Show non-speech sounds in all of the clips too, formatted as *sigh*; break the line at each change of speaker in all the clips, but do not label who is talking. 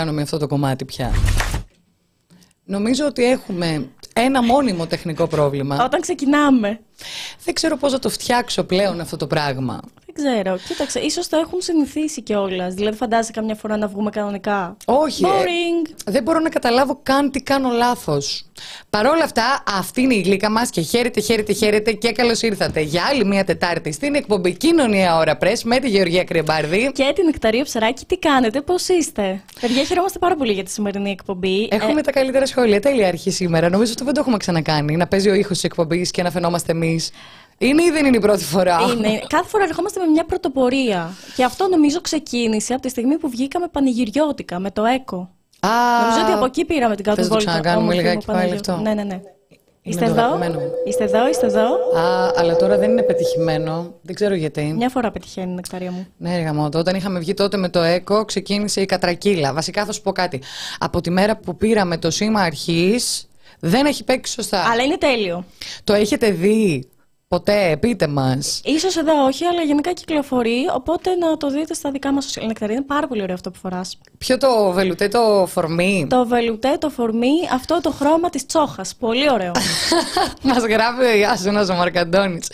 να κάνω με αυτό το κομμάτι πια. Νομίζω ότι έχουμε ένα μόνιμο τεχνικό πρόβλημα.
Όταν ξεκινάμε.
Δεν ξέρω πώς θα το φτιάξω πλέον αυτό το πράγμα.
Δεν ξέρω. Κοίταξε, ίσως το έχουν συνηθίσει κιόλας. Δηλαδή, φαντάζεσαι καμιά φορά να βγούμε κανονικά.
Όχι. ε,
Boring.
δεν μπορώ να καταλάβω καν τι κάνω λάθος. Παρ' όλα αυτά, αυτή είναι η γλύκα μας και χαίρετε, χαίρετε, χαίρετε και καλώς ήρθατε για άλλη μια Τετάρτη στην εκπομπή Κοινωνία Ώρα Press με τη Γεωργία Κρυμπάρδη.
Και την Νεκταρία Ψαράκη, τι κάνετε, πώς είστε; Παιδιά, χαιρόμαστε πάρα πολύ για τη σημερινή εκπομπή.
Έχουμε τα καλύτερα σχόλια. Τέλεια αρχή σήμερα. Νομίζω αυτό δεν το έχουμε ξανακάνει. Να παίζει ο ήχος της εκπομπής και να φαινόμαστε εμείς. Είναι ή δεν είναι η πρώτη φορά;
Ε, είναι. Κάθε φορά ερχόμαστε με μια πρωτοπορία. Και αυτό νομίζω ξεκίνησε από τη στιγμή που βγήκαμε πανηγυριώτικα με το ΕΚΟ.
Α,
Νομίζω ότι από εκεί πήραμε την κάτω
θες να το
βόλτα.
ξανακάνουμε
όμορφη
λιγάκι
μου
πάλι
Παναγιώτη.
αυτό;
Ναι, ναι, ναι. Είστε
το
εδώ,
αγαπημένο μου.
είστε εδώ, είστε εδώ;
Α, αλλά τώρα δεν είναι πετυχημένο. Δεν ξέρω γιατί.
Μια φορά πετυχαίνει η νεκταρία μου.
Ναι, ρε γαμώτο. Όταν είχαμε βγει τότε με το ΕΚΟ, ξεκίνησε η κατρακύλα. Βασικά θα σου πω κάτι. Από τη μέρα που πήραμε το σήμα αρχής, δεν έχει παίξει σωστά.
Αλλά είναι τέλειο.
Το έχετε δει; Ποτέ, πείτε μας.
Ίσως εδώ όχι, αλλά γενικά κυκλοφορεί. Οπότε να το δείτε στα δικά μας social νεκταρία. Είναι πάρα πολύ ωραίο αυτό που φοράς.
Ποιο το βελουτέ το φορμί.
Το βελουτέ, το φορμί, αυτό το χρώμα της τσόχας. Πολύ ωραίο. *laughs*
Μας γράφει ο Ιάσονα ο Μαρκαντώνης.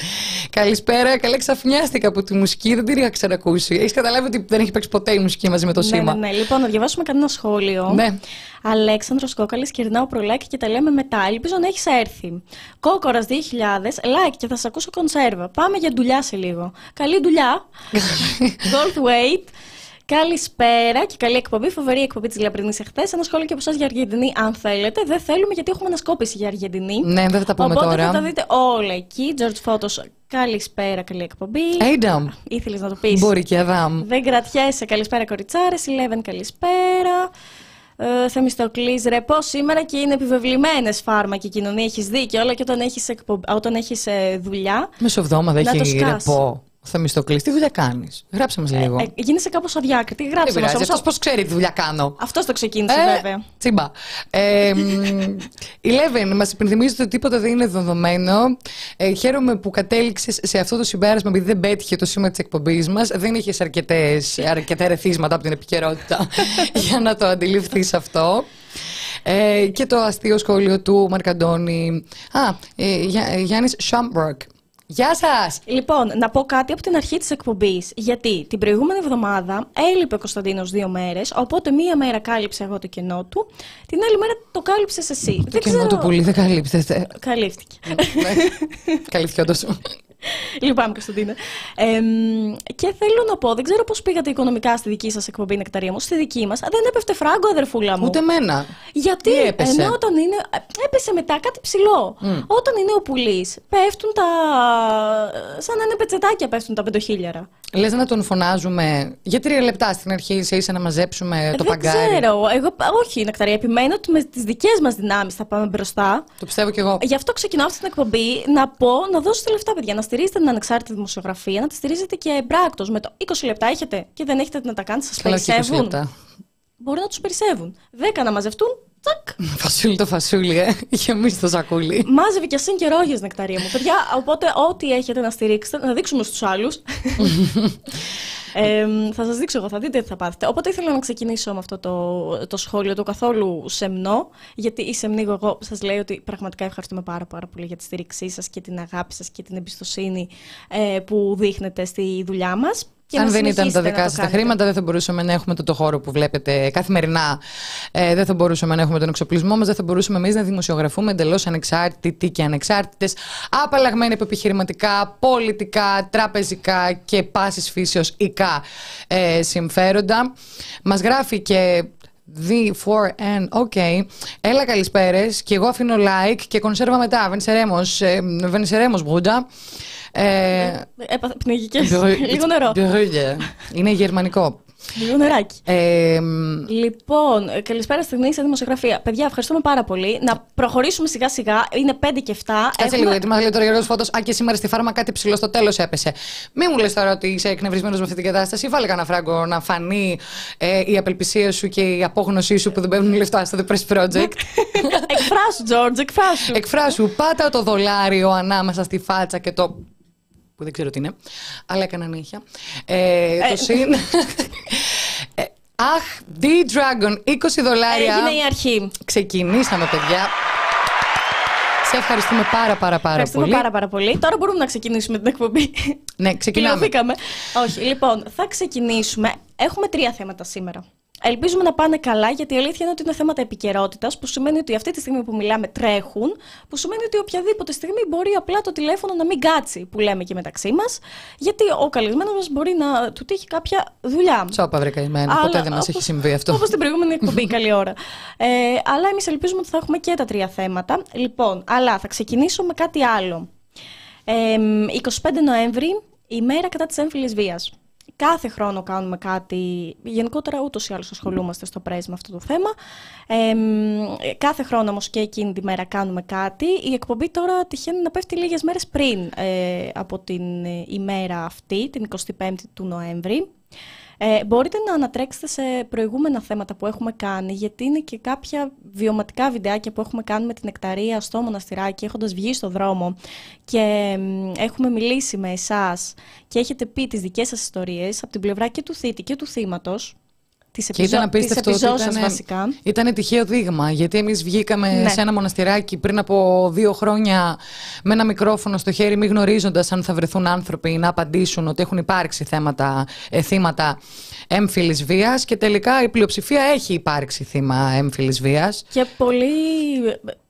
Καλησπέρα, καλά ξαφνιάστηκα από τη μουσική, δεν την είχα ξανακούσει. Έχεις καταλάβει ότι δεν έχει παίξει ποτέ η μουσική μαζί με το
ναι,
σήμα.
ναι, ναι. Λοιπόν, να διαβάσουμε κανένα σχόλιο.
Ναι.
Αλέξανδρος Κόκαλης, κυρνάω προλάκι και τα λέμε μετά. Ελπίζω να έχεις έρθει. Κόκορας 2000, like και θα σα ακούσω κονσέρβα. Πάμε για δουλειά σε λίγο. Καλή δουλειά. Goldweight. *laughs* Καλησπέρα και καλή εκπομπή. Φοβερή εκπομπή της Λαμπρινής εχθές. Ένα σχόλιο και από εσάς για Αργεντινή, αν θέλετε. Δεν θέλουμε γιατί έχουμε ανασκόπηση για Αργεντινή.
Ναι, δεν θα τα πούμε
Οπότε
τώρα.
θα τα δείτε όλα εκεί. George Photos, καλησπέρα, καλή εκπομπή.
Adam.
Ήθελες να το πεις.
Μπορεί και Αδάμ.
Δεν κρατιέσαι. Καλησπέρα, κοριτσάρες. Eleven, καλησπέρα. Ε, Θεμιστοκλής, ρε, πώς σήμερα και είναι επιβεβλημένες φάρμακοι κοινωνία, έχεις δίκιο, όλα και όταν έχεις, εκπο... όταν έχεις ε, δουλειά.
Μεσοβδόμαδα
Να το
έχει
σκάς.
ρεπό. Θα μισθοκλείς. Τι δουλειά κάνεις; Γράψε μας λίγο.
Ε, γίνεσαι κάπως αδιάκριτη,
Δεν
γράψε μας
πειράζει.
όμως.
Αυτός πώς ξέρει τι δουλειά κάνω.
Αυτός το ξεκίνησε
Ε,
βέβαια.
Τσίμπα. Ε, μ, η Λέβεν, μας υπενθυμίζετε ότι τίποτα δεν είναι δεδομένο. Ε, χαίρομαι που κατέληξες σε αυτό το συμπέρασμα, επειδή δεν πέτυχε το σήμα της εκπομπής μας. Δεν είχες αρκετά ερεθίσματα από την επικαιρότητα *laughs* για να το αντιληφθείς αυτό. Ε, και το αστείο σχόλιο του Μαρκαντώνη. Α, ε, Γιά- ε, Γιάννης Σάμπροκ. Γεια σας!
Λοιπόν, να πω κάτι από την αρχή της εκπομπής. Γιατί την προηγούμενη εβδομάδα έλειπε ο Κωνσταντίνος δύο μέρες, οπότε μία μέρα κάλυψε εγώ το κενό του, την άλλη μέρα το κάλυψες εσύ.
Το κενό του πολύ δεν καλύπτεται.
Καλύφθηκε.
Ναι. Καλύφθηκε όντως.
Λυπάμαι, Κωνσταντίνα. Ε, και θέλω να πω, δεν ξέρω πώς πήγατε οικονομικά στη δική σας εκπομπή Νεκταρία μου. Στη δική μας δεν έπεφτε φράγκο, αδερφούλα μου.
Ούτε εμένα.
Γιατί;
Τι έπεσε;
ενώ όταν είναι. ε, Έπεσε μετά κάτι ψηλό. Όταν είναι ο πουλής, πέφτουν τα. σαν να είναι πετσετάκια πέφτουν τα πεντοχίλιαρα.
Λες να τον φωνάζουμε για τρία λεπτά στην αρχή, σε ίσα να μαζέψουμε το
δεν
παγκάρι.
ξέρω. Εγώ, όχι, Νεκταρία. Επιμένω ότι με τις δικές μας δυνάμεις θα πάμε μπροστά.
Το πιστεύω κι εγώ.
Γι' αυτό ξεκινάω αυτή την εκπομπή να πω να δώσετε λεφτά, παιδιά. Να στηρίζετε την ανεξάρτητη δημοσιογραφία, να τη στηρίζετε και μπράκτο. Με το 20 λεπτά έχετε και δεν έχετε να τα κάνετε, σας
Καλά, όχι 20
περισσεύουν.
λεπτά.
Μπορεί να τους περισσεύουν. 10 να μαζευτούν, τσακ.
Φασούλι το φασούλι, ε. Γεμίσει το σακούλι.
Μάζευε και ασύν και ρόγες νεκταρία μου. Παιδιά, οπότε ό,τι έχετε να στηρίξετε, να δείξουμε στους άλλους. *laughs* Ε, θα σας δείξω εγώ, θα δείτε τι θα πάθετε. Οπότε ήθελα να ξεκινήσω με αυτό το, το σχόλιο, το καθόλου σεμνό, γιατί η σεμνή εγώ σας λέει ότι πραγματικά ευχαριστούμε πάρα, πάρα πολύ για τη στήριξή σας και την αγάπη σας και την εμπιστοσύνη ε, που δείχνετε στη δουλειά μας. Και
Αν
να
δεν ήταν τα
συνεχίσετε να
δικά
το
σας τα
κάνετε.
χρήματα, δεν θα μπορούσαμε να έχουμε το, το χώρο που βλέπετε καθημερινά. Ε, δεν θα μπορούσαμε να έχουμε τον εξοπλισμό μας, δεν θα μπορούσαμε εμείς να δημοσιογραφούμε εντελώς ανεξάρτητοι και ανεξάρτητες, απαλλαγμένοι από επιχειρηματικά, πολιτικά, τραπεζικά και πάσης φύσεω ικά ε, συμφέροντα. Μας γράφει και D4N, ok. Έλα καλησπέρες. Και εγώ αφήνω like και κονσέρβα μετά. Βενσερέμο, ε, Βενσερέμο Μπούντα. Ε,
Έπαθα πνιγικές. Λίγο νερό.
Brüder. Είναι γερμανικό.
Λίγο νεράκι.
Ε,
Λοιπόν, ε, καλησπέρα στη γνήσια δημοσιογραφία. Παιδιά, ευχαριστούμε πάρα πολύ. Να προχωρήσουμε σιγά σιγά. Είναι 5 και 7.
Κάτσε λίγο, γιατί μας λέει τώρα ο Γιώργος Φώτος, Α, και σήμερα στη φάρμα κάτι ψηλό στο τέλος έπεσε. Μη μου λες τώρα ότι είσαι εκνευρισμένος με αυτή την κατάσταση. Βάλε κανένα φράγκο να φανεί ε, η απελπισία σου και η απόγνωσή σου που δεν παίρνουν λεφτά στο The Press Project. *laughs*
εκφράσου, Τζόρτζ, εκφράσου.
Εκφράσου, πάτα το δολάριο ανάμεσα στη φάτσα και το. Που δεν ξέρω τι είναι, αλλά έκανα νύχια. Ε, το συν. Ε, Αχ, D-Dragon, 20 δολάρια.
Έγινε η αρχή.
Ξεκινήσαμε, παιδιά. Σε ευχαριστούμε πάρα πάρα πάρα
Ευχαριστούμε
πολύ.
πάρα πάρα πολύ. Τώρα μπορούμε να ξεκινήσουμε την εκπομπή.
Ναι, ξεκινάμε.
Πληρωθήκαμε. Όχι, λοιπόν, θα ξεκινήσουμε. Έχουμε τρία θέματα σήμερα. Ελπίζουμε να πάνε καλά, γιατί η αλήθεια είναι ότι είναι θέματα επικαιρότητας, που σημαίνει ότι αυτή τη στιγμή που μιλάμε τρέχουν, που σημαίνει ότι οποιαδήποτε στιγμή μπορεί απλά το τηλέφωνο να μην κάτσει, που λέμε και μεταξύ μας, γιατί ο καλεσμένος μας μπορεί να του τύχει κάποια δουλειά.
Τσόπα, βρε καημένο.
Αλλά
Ποτέ δεν μας
όπως-
έχει συμβεί αυτό.
Όπως την προηγούμενη *laughs* εκπομπή, καλή ώρα. Ε, αλλά εμείς ελπίζουμε ότι θα έχουμε και τα τρία θέματα. Λοιπόν, αλλά θα ξεκινήσω με κάτι άλλο. Ε, 25 Νοέμβρη, η μέρα κατά της έμφυλης βίας. Κάθε χρόνο κάνουμε κάτι, γενικότερα ούτως ή άλλως ασχολούμαστε στο πρέσβη με αυτό το θέμα. Ε, κάθε χρόνο όμως και εκείνη τη μέρα κάνουμε κάτι. Η εκπομπή τώρα τυχαίνει να πέφτει λίγες μέρες πριν ε, από την ε, ημέρα αυτή, την 25η του Νοέμβρη. Ε, μπορείτε να ανατρέξετε σε προηγούμενα θέματα που έχουμε κάνει, γιατί είναι και κάποια βιωματικά βιντεάκια που έχουμε κάνει με την εκταρία στο μοναστηράκι, έχοντας βγει στο δρόμο και μ, έχουμε μιλήσει με εσάς και έχετε πει τις δικές σας ιστορίες από την πλευρά και του θήτη και του θύματος, της,
Και ήταν
επιζώ... της
απίστευτο ότι
επιζώσεως
ήταν,
βασικά.
ήταν τυχαίο δείγμα. Γιατί εμείς βγήκαμε
Ναι.
σε ένα μοναστηράκι πριν από δύο χρόνια με ένα μικρόφωνο στο χέρι, μη γνωρίζοντας αν θα βρεθούν άνθρωποι να απαντήσουν ότι έχουν υπάρξει θέματα, ε, θύματα έμφυλης βίας. Και τελικά η πλειοψηφία έχει υπάρξει θύμα έμφυλης βίας.
Και πολύ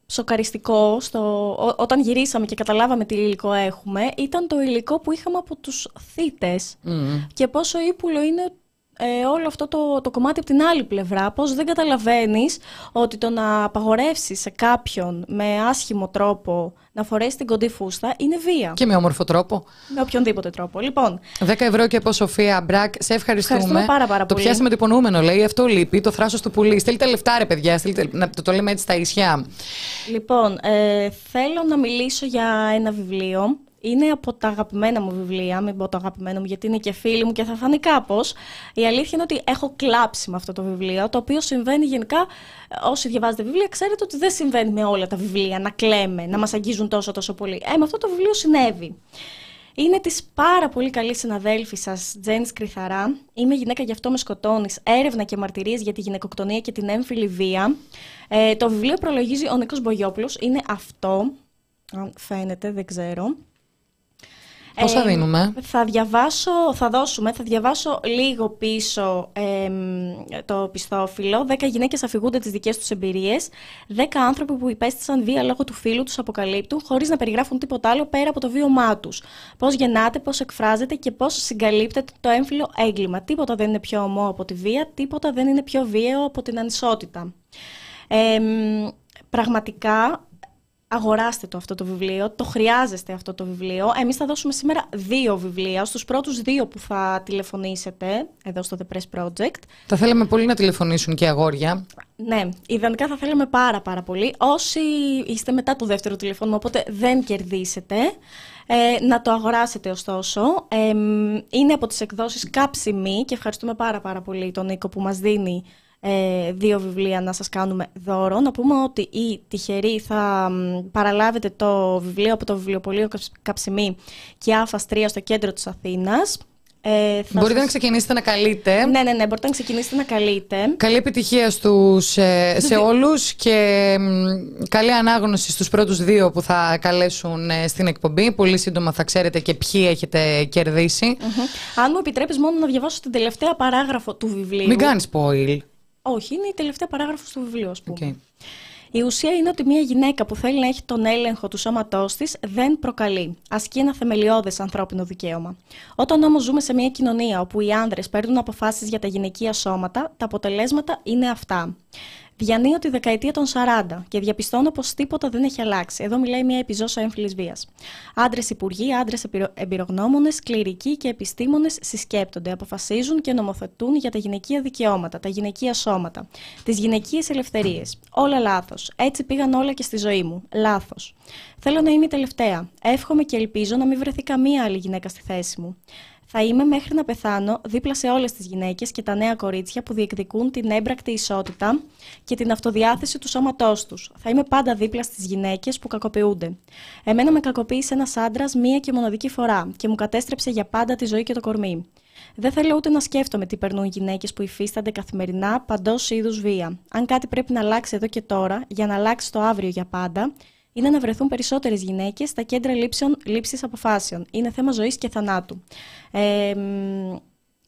σοκαριστικό στο, ό- όταν γυρίσαμε και καταλάβαμε τι υλικό έχουμε ήταν το υλικό που είχαμε από τους θύτες και πόσο ύπουλο είναι ε, όλο αυτό το, το κομμάτι από την άλλη πλευρά, πώς δεν καταλαβαίνεις ότι το να απαγορεύσεις σε κάποιον με άσχημο τρόπο να φορέσει την κοντή φούστα είναι βία.
Και με όμορφο τρόπο.
Με οποιονδήποτε τρόπο. Λοιπόν,
10 ευρώ και από Σοφία Μπρακ. Σε ευχαριστούμε.
Ευχαριστούμε πάρα, πάρα
το
πολύ.
πιάσαμε το υπονοούμενο, λέει. Αυτό λείπει. Το θράσος του πουλί. Στείλτε λεφτά, ρε παιδιά. Στείλτε, να το, το λέμε έτσι στα ισιά.
Λοιπόν, ε, θέλω να μιλήσω για ένα βιβλίο. Είναι από τα αγαπημένα μου βιβλία, μην πω το αγαπημένο μου γιατί είναι και φίλοι μου και θα φανεί κάπως. Η αλήθεια είναι ότι έχω κλάψει με αυτό το βιβλίο, το οποίο συμβαίνει γενικά. ε, Όσοι διαβάζετε βιβλία, ξέρετε ότι δεν συμβαίνει με όλα τα βιβλία να κλαίμε, να μας αγγίζουν τόσο τόσο πολύ. Ε, με αυτό το βιβλίο συνέβη. Είναι της πάρα πολύ καλής συναδέλφης σας, Τζέννη Κρυθαρά. Είμαι γυναίκα, γι' αυτό με σκοτώνεις. Έρευνα και μαρτυρίες για τη γυναικοκτονία και την έμφυλη βία. Ε, το βιβλίο προλογίζει ο Νίκος Μπογιόπουλος. Είναι αυτό. Αν φαίνεται, δεν ξέρω.
Πόσα
Ε,
δίνουμε;
Θα διαβάσω, θα δώσουμε, θα διαβάσω λίγο πίσω εμ, το πιστόφυλλο. 10 γυναίκες αφηγούνται τις δικές τους εμπειρίες. 10 άνθρωποι που υπέστησαν βία λόγω του φίλου τους αποκαλύπτουν, χωρίς να περιγράφουν τίποτα άλλο πέρα από το βίωμά τους. Πώς γεννάται, πώς εκφράζεται και πώς συγκαλύπτεται το έμφυλο έγκλημα. Τίποτα δεν είναι πιο ομό από τη βία, τίποτα δεν είναι πιο βίαιο από την ανισότητα. Εμ, πραγματικά αγοράστε το αυτό το βιβλίο, το χρειάζεστε αυτό το βιβλίο. Εμείς θα δώσουμε σήμερα δύο βιβλία, στους πρώτους δύο που θα τηλεφωνήσετε εδώ στο The Press Project.
Θα θέλαμε πολύ να τηλεφωνήσουν και αγόρια.
Ναι, ιδανικά θα θέλαμε πάρα πάρα πολύ. Όσοι είστε μετά το δεύτερο τηλεφώνημα, οπότε δεν κερδίσετε, ε, να το αγοράσετε ωστόσο. Ε, είναι από τις εκδόσεις Κάψιμη και ευχαριστούμε πάρα πάρα πολύ τον Νίκο που μας δίνει ε, δύο βιβλία να σας κάνουμε δώρο. Να πούμε ότι οι τυχεροί θα μ, παραλάβετε το βιβλίο από το βιβλιοπωλείο Καψ- Καψιμή και άφας 3 στο κέντρο της Αθήνας. Ε, θα
Μπορείτε
σας-
να ξεκινήσετε να καλείτε.
Ναι, ναι, ναι, μπορείτε να ξεκινήσετε να καλείτε.
Καλή επιτυχία στους, ε, σε όλους και μ, καλή ανάγνωση στους πρώτους δύο που θα καλέσουν ε, στην εκπομπή. Πολύ σύντομα θα ξέρετε και ποιοι έχετε κερδίσει.
Μμμ. Αν μου επιτρέπεις μόνο να διαβάσω την τελευταία παράγραφο του βιβλίου.
Μην κάνεις spoil.
Όχι, είναι η τελευταία παράγραφος του βιβλίου, ας πούμε.
Οκ.
Η ουσία είναι ότι μια γυναίκα που θέλει να έχει τον έλεγχο του σώματός της δεν προκαλεί. Ασκεί ένα θεμελιώδες ανθρώπινο δικαίωμα. Όταν όμως ζούμε σε μια κοινωνία όπου οι άνδρες παίρνουν αποφάσεις για τα γυναικεία σώματα, τα αποτελέσματα είναι αυτά. Διανύω τη δεκαετία των 40 και διαπιστώνω πως τίποτα δεν έχει αλλάξει. Εδώ μιλάει μια επιζώσα έμφυλης βίας. Άντρες υπουργοί, άντρες εμπειρογνώμονες, κληρικοί και επιστήμονες συσκέπτονται, αποφασίζουν και νομοθετούν για τα γυναικεία δικαιώματα, τα γυναικεία σώματα, τις γυναικείες ελευθερίες. Όλα λάθος. Έτσι πήγαν όλα και στη ζωή μου. Λάθος. Θέλω να είμαι η τελευταία. Εύχομαι και ελπίζω να μην βρεθεί καμία άλλη γυναίκα στη θέση μου. Θα είμαι μέχρι να πεθάνω δίπλα σε όλες τις γυναίκες και τα νέα κορίτσια που διεκδικούν την έμπρακτη ισότητα και την αυτοδιάθεση του σώματός τους. Θα είμαι πάντα δίπλα στις γυναίκες που κακοποιούνται. Εμένα με κακοποίησε ένας άντρας μία και μοναδική φορά και μου κατέστρεψε για πάντα τη ζωή και το κορμί. Δεν θέλω ούτε να σκέφτομαι τι περνούν γυναίκες που υφίστανται καθημερινά παντός είδους βία. Αν κάτι πρέπει να αλλάξει εδώ και τώρα, για να αλλάξει το αύριο για πάντα, είναι να βρεθούν περισσότερες γυναίκες στα κέντρα λήψης αποφάσεων. Είναι θέμα ζωής και θανάτου. Ε,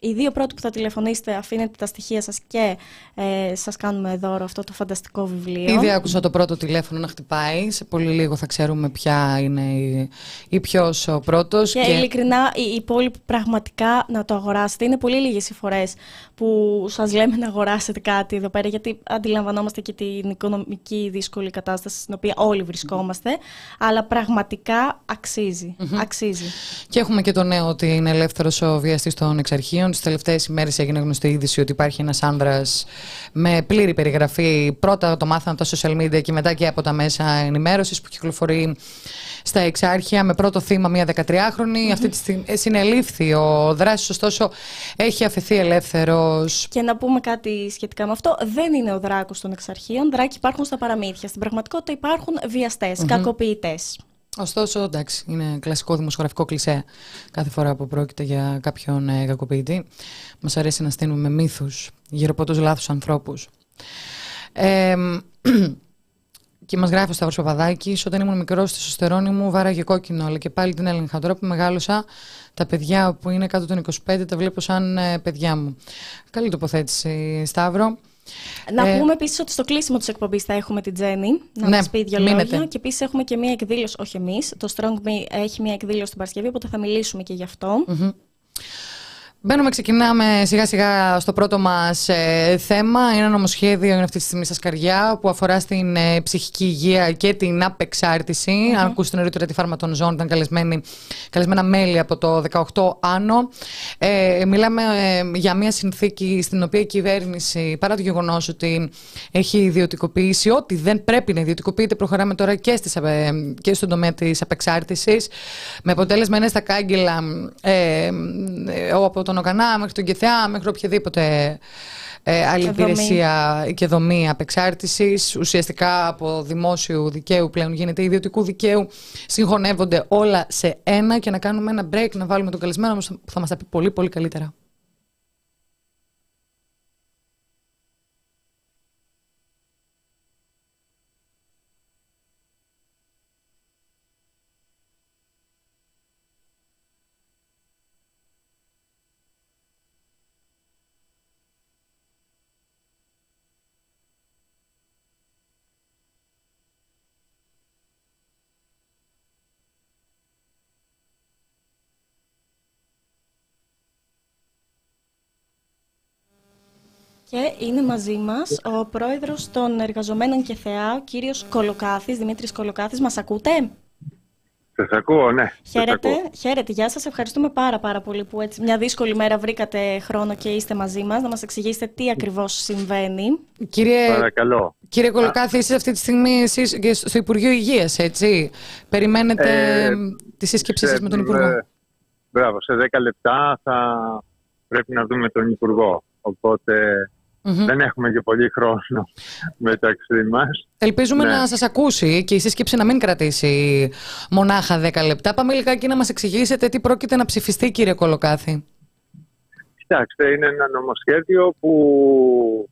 οι δύο πρώτοι που θα τηλεφωνήσετε αφήνετε τα στοιχεία σας και ε, σας κάνουμε δώρο αυτό το φανταστικό βιβλίο.
Ήδη άκουσα το πρώτο τηλέφωνο να χτυπάει. Σε πολύ λίγο θα ξέρουμε ποια είναι η, η ποιος ο πρώτος.
Και, και... ειλικρινά η υπόλοιπη πραγματικά να το αγοράσετε. Είναι πολύ λίγες οι φορές που σας λέμε να αγοράσετε κάτι εδώ πέρα γιατί αντιλαμβανόμαστε και την οικονομική δύσκολη κατάσταση στην οποία όλοι βρισκόμαστε. Αλλά πραγματικά αξίζει. αξίζει.
Και έχουμε και το νέο ότι είναι ελεύθερος ο βιαστής των εξαρχείων τις τελευταίες ημέρες έγινε γνωστή είδηση ότι υπάρχει ένας άνδρας με πλήρη περιγραφή. Πρώτα το μάθαμε από τα social media και μετά και από τα μέσα ενημέρωσης που κυκλοφορεί στα εξάρχεια με πρώτο θύμα μια 13χρονη. Αυτή τη στιγμή ε, συνελήφθη ο δράση, ωστόσο έχει αφαιθεί ελεύθερος.
Και να πούμε κάτι σχετικά με αυτό. Δεν είναι ο δράκος των εξαρχείων. Δράκοι υπάρχουν στα παραμύθια. Στην πραγματικότητα υπάρχουν βιαστές, mm-hmm. κακοποιητές.
Ωστόσο, εντάξει, είναι κλασικό δημοσιογραφικό κλισέ κάθε φορά που πρόκειται για κάποιον ε, κακοποιητή. Μας αρέσει να στείλουμε μύθους γύρω από τους λάθους ανθρώπους. Ε, *clears throat* και μας γράφει ο Σταύρος Παπαδάκης, όταν ήμουν μικρός στη σωστερόνη μου βάραγε κόκκινο, αλλά και πάλι την έλεγχα. Τώρα που μεγάλωσα, τα παιδιά που είναι κάτω των 25 τα βλέπω σαν ε, παιδιά μου. Καλή τοποθέτηση, Σταύρο.
Να ε, πούμε επίσης ότι στο κλείσιμο της εκπομπής θα έχουμε την Τζέννη να ναι, μας πει δύο μείνετε. λόγια. Και επίσης έχουμε και μία εκδήλωση, όχι εμείς. Το Strong Me έχει μία εκδήλωση την Παρασκευή, οπότε θα μιλήσουμε και γι' αυτό.
Μπαίνουμε, ξεκινάμε σιγά σιγά στο πρώτο μας ε, θέμα. Είναι ένα νομοσχέδιο, είναι αυτή τη στιγμή στα σκαριά, που αφορά στην ε, ψυχική υγεία και την απεξάρτηση. Mm-hmm. Αν ακούσετε νωρίτερα τη φάρμα των ζώων, ήταν καλεσμένα μέλη από το 18 άνω. Ε, μιλάμε ε, για μια συνθήκη στην οποία η κυβέρνηση, παρά το γεγονός ότι έχει ιδιωτικοποιήσει ό,τι δεν πρέπει να ιδιωτικοποιείται, προχωράμε τώρα και, στις, και στον τομέα της απεξάρτησης. Με αποτέλεσμα είναι στα κάγκελα ε, από τον ΟΚΑΝΑ μέχρι τον ΚΕΘΑ, μέχρι οποιαδήποτε ε, άλλη υπηρεσία και δομή απεξάρτησης. Ουσιαστικά από δημόσιου δικαίου πλέον γίνεται ιδιωτικού δικαίου. Συγχωνεύονται όλα σε ένα και να κάνουμε ένα break, να βάλουμε τον καλεσμένο που θα μας τα πει πολύ, πολύ καλύτερα.
Και είναι μαζί μας ο πρόεδρος των εργαζομένων και θεά, ο κύριος Κολοκάθης, Δημήτρης Κολοκάθης. Μας ακούτε;
Σας ακούω, ναι.
Χαίρετε, χαίρετε. Γεια σας. Ευχαριστούμε πάρα πάρα πολύ που έτσι μια δύσκολη μέρα βρήκατε χρόνο και είστε μαζί μας να μας εξηγήσετε τι ακριβώς συμβαίνει.
Κύριε,
Παρακαλώ.
Κύριε Κολοκάθη, εσείς αυτή τη στιγμή εσείς και στο Υπουργείο Υγείας, έτσι; Περιμένετε ε, τη σύσκεψή σας με τον Υπουργό. Ε,
μπράβο, σε 10 λεπτά θα πρέπει να δούμε τον Υπουργό. Οπότε δεν έχουμε και πολύ χρόνο μεταξύ μας.
Ελπίζουμε ναι. να σας ακούσει και η σύσκεψη να μην κρατήσει μονάχα 10 λεπτά. Πάμε λιγάκι να μας εξηγήσετε τι πρόκειται να ψηφιστεί, κύριε Κολοκάθη.
Κοιτάξτε, είναι ένα νομοσχέδιο που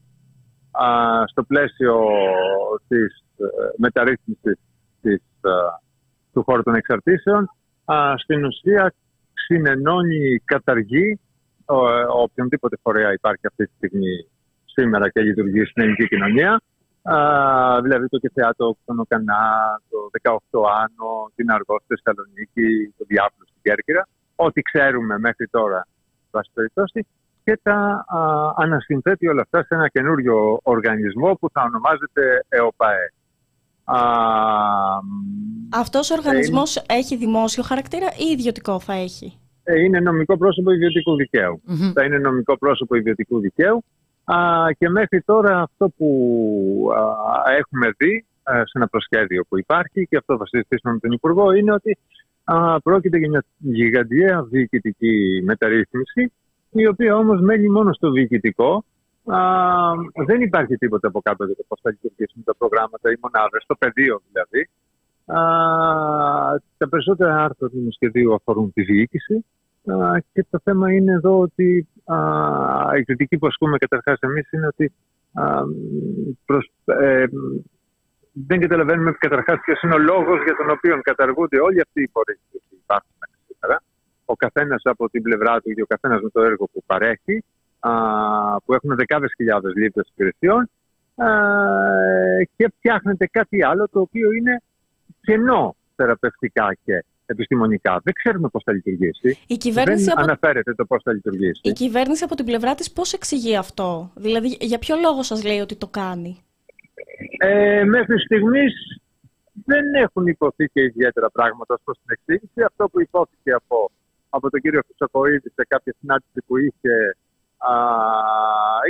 α, στο πλαίσιο της ε, μεταρρύθμισης της, ε, του χώρου των εξαρτήσεων α, στην ουσία συνενώνει, καταργεί οποιονδήποτε φορέα υπάρχει αυτή τη στιγμή σήμερα και λειτουργεί στην ελληνική κοινωνία. Α, δηλαδή το Κεφεάτο, τον Οκανά, το 18 Άνω, την Αργός στη Θεσσαλονίκη, το Διάπλο στην Κέρκυρα. Ό,τι ξέρουμε μέχρι τώρα, βάση περιπτώσει, και τα α, ανασυνθέτει όλα αυτά σε ένα καινούριο οργανισμό που θα ονομάζεται ΕΟΠΑΕ. Α,
Αυτός ο οργανισμός έχει δημόσιο χαρακτήρα ή ιδιωτικό θα έχει;
Ε, είναι νομικό πρόσωπο ιδιωτικού Θα είναι νομικό πρόσωπο ιδιωτικού δικαίου Α, και μέχρι τώρα αυτό που έχουμε δει σε ένα προσχέδιο που υπάρχει και αυτό θα συζητήσουμε με τον Υπουργό είναι ότι α, πρόκειται για μια γιγαντιαία διοικητική μεταρρύθμιση η οποία όμως μένει μόνο στο διοικητικό Α, δεν υπάρχει τίποτα από κάτω για το πώς θα λειτουργήσουν τα προγράμματα, οι μονάδες, το πεδίο δηλαδή. Α, τα περισσότερα άρθρα του σχεδίου αφορούν τη διοίκηση και το θέμα είναι εδώ ότι η κριτική που ασκούμε καταρχάς εμείς είναι ότι προς, ε, δεν καταλαβαίνουμε καταρχάς ποιος είναι ο λόγος για τον οποίο καταργούνται όλοι αυτοί οι φορείς που υπάρχουν σήμερα. Ο καθένας από την πλευρά του και ο καθένας με το έργο που παρέχει, που έχουν δεκάδες χιλιάδες λίμπτες υπηρεσιών και φτιάχνεται κάτι άλλο το οποίο είναι κενό θεραπευτικά και επιστημονικά. Δεν ξέρουμε πώς θα λειτουργήσει.
Η κυβέρνηση
Δεν
από...
αναφέρεται το πώς θα λειτουργήσει.
Η κυβέρνηση από την πλευρά της πώς εξηγεί αυτό; Δηλαδή, για ποιο λόγο σας λέει ότι το κάνει;
Ε, μέχρι στιγμής δεν έχουν υποθεί και ιδιαίτερα πράγματα ως προς την εξήγηση. Αυτό που υπόθηκε από, από τον κύριο Χρυσοκοίδη σε κάποια συνάντηση που είχε α,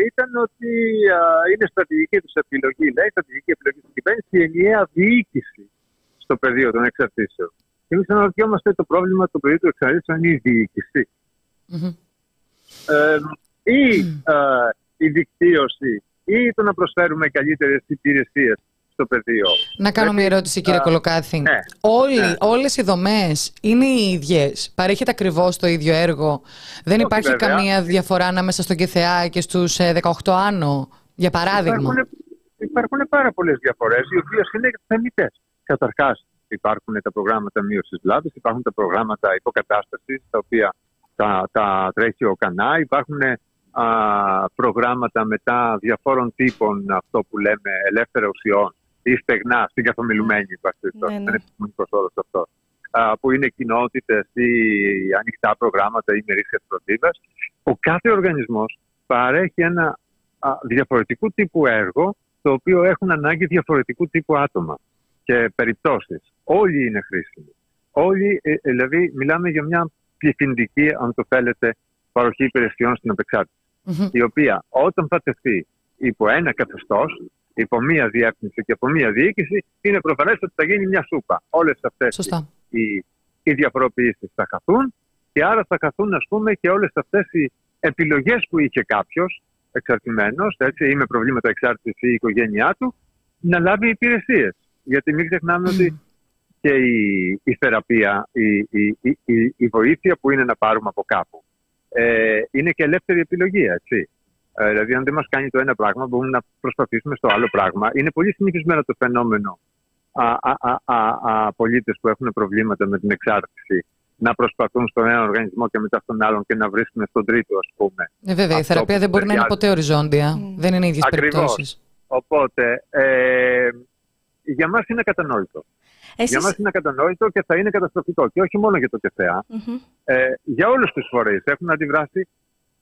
ήταν ότι α, είναι στρατηγική τους επιλογή, λέει, στρατηγική επιλογή της κυβέρνησης, η ενιαία διοίκηση στο πεδίο των εξαρτήσεων. Και εμείς αναρωτιόμαστε το πρόβλημα του πεδίου του εξαρτήσεων είναι η διοίκηση.
Μμμ.
Ε, ή ε, η δικτύωση ή το να προσφέρουμε καλύτερες υπηρεσίες στο πεδίο.
Να κάνω μια
Γιατί,
ερώτηση, κύριε
α,
Κολοκάθη.
ναι,
Όλοι,
ναι.
Όλες οι δομές είναι οι ίδιες. Παρέχεται ακριβώς το ίδιο έργο. Δεν
Όχι,
υπάρχει
βέβαια.
καμία διαφορά ανάμεσα στον ΚΕΘΕΑ και στους ε, 18 άνω, για παράδειγμα;
Υπάρχουν, υπάρχουν πάρα πολλές διαφορές, οι οποίες είναι θεμητές. Καταρχάς, υπάρχουν τα προγράμματα μείωσης βλάβης, υπάρχουν τα προγράμματα υποκατάστασης, τα οποία τα, τα τρέχει ο ΚΑΝΑ, υπάρχουν α, προγράμματα μετά διαφόρων τύπων, αυτό που λέμε ελεύθερα ουσιών ή στεγνά, στην καθομιλουμένη, εν πάση περιπτώσει.
Ναι, ναι.
δεν είναι επιστημονικός όρος αυτό. Α, που είναι κοινότητες ή ανοιχτά προγράμματα ή μερίσια φροντίδα. Ο κάθε οργανισμός παρέχει ένα α, διαφορετικού τύπου έργο, το οποίο έχουν ανάγκη διαφορετικού τύπου άτομα και περιπτώσεις. Όλοι είναι χρήσιμοι. Όλοι, ε, ε, δηλαδή, μιλάμε για μια πληθυντική, αν το θέλετε, παροχή υπηρεσιών στην απεξάρτηση,
Μμμ.
η οποία όταν θα τεθεί υπό ένα καθεστώς, υπό μία διεύθυνση και από μία διοίκηση, είναι προφανές ότι θα γίνει μια σούπα. Όλες αυτές
Σωστά.
οι, οι διαφοροποιήσεις θα χαθούν και άρα θα χαθούν, ας πούμε, και όλες αυτές οι επιλογές που είχε κάποιος εξαρτημένος, έτσι, ή με προβλήματα εξάρτησης ή η οικογένειά του, να λάβει υπηρεσίες. Γιατί μην ξεχνάμε ότι και η, η θεραπεία, η, η, η, η- η βοήθεια που είναι να πάρουμε από κάπου, ε, είναι και ελεύθερη επιλογή, έτσι. Ε, δηλαδή, αν δεν μας κάνει το ένα πράγμα, μπορούμε να προσπαθήσουμε στο άλλο πράγμα. Είναι πολύ συνηθισμένο το φαινόμενο α, α, α, α, α, πολίτες που έχουν προβλήματα με την εξάρτηση να προσπαθούν στον ένα οργανισμό και μετά στον άλλον και να βρίσκουν στον τρίτο, ας πούμε.
Ε, βέβαια, η
Αυτό
θεραπεία
που
δεν μπορεί να είναι
ταιριάζει.
ποτέ οριζόντια.
Μμ.
Δεν είναι οι ίδιες
Ακριβώς.
περιπτώσεις.
Οπότε, ε, για μας είναι κατανόητο.
Εσείς...
Για μας είναι κατανόητο και θα είναι καταστροφικό. Και όχι μόνο για το ΚΕΘΕΑ.
Μμμ.
Ε, για όλους τους φορείς έχουν αντιδράσει.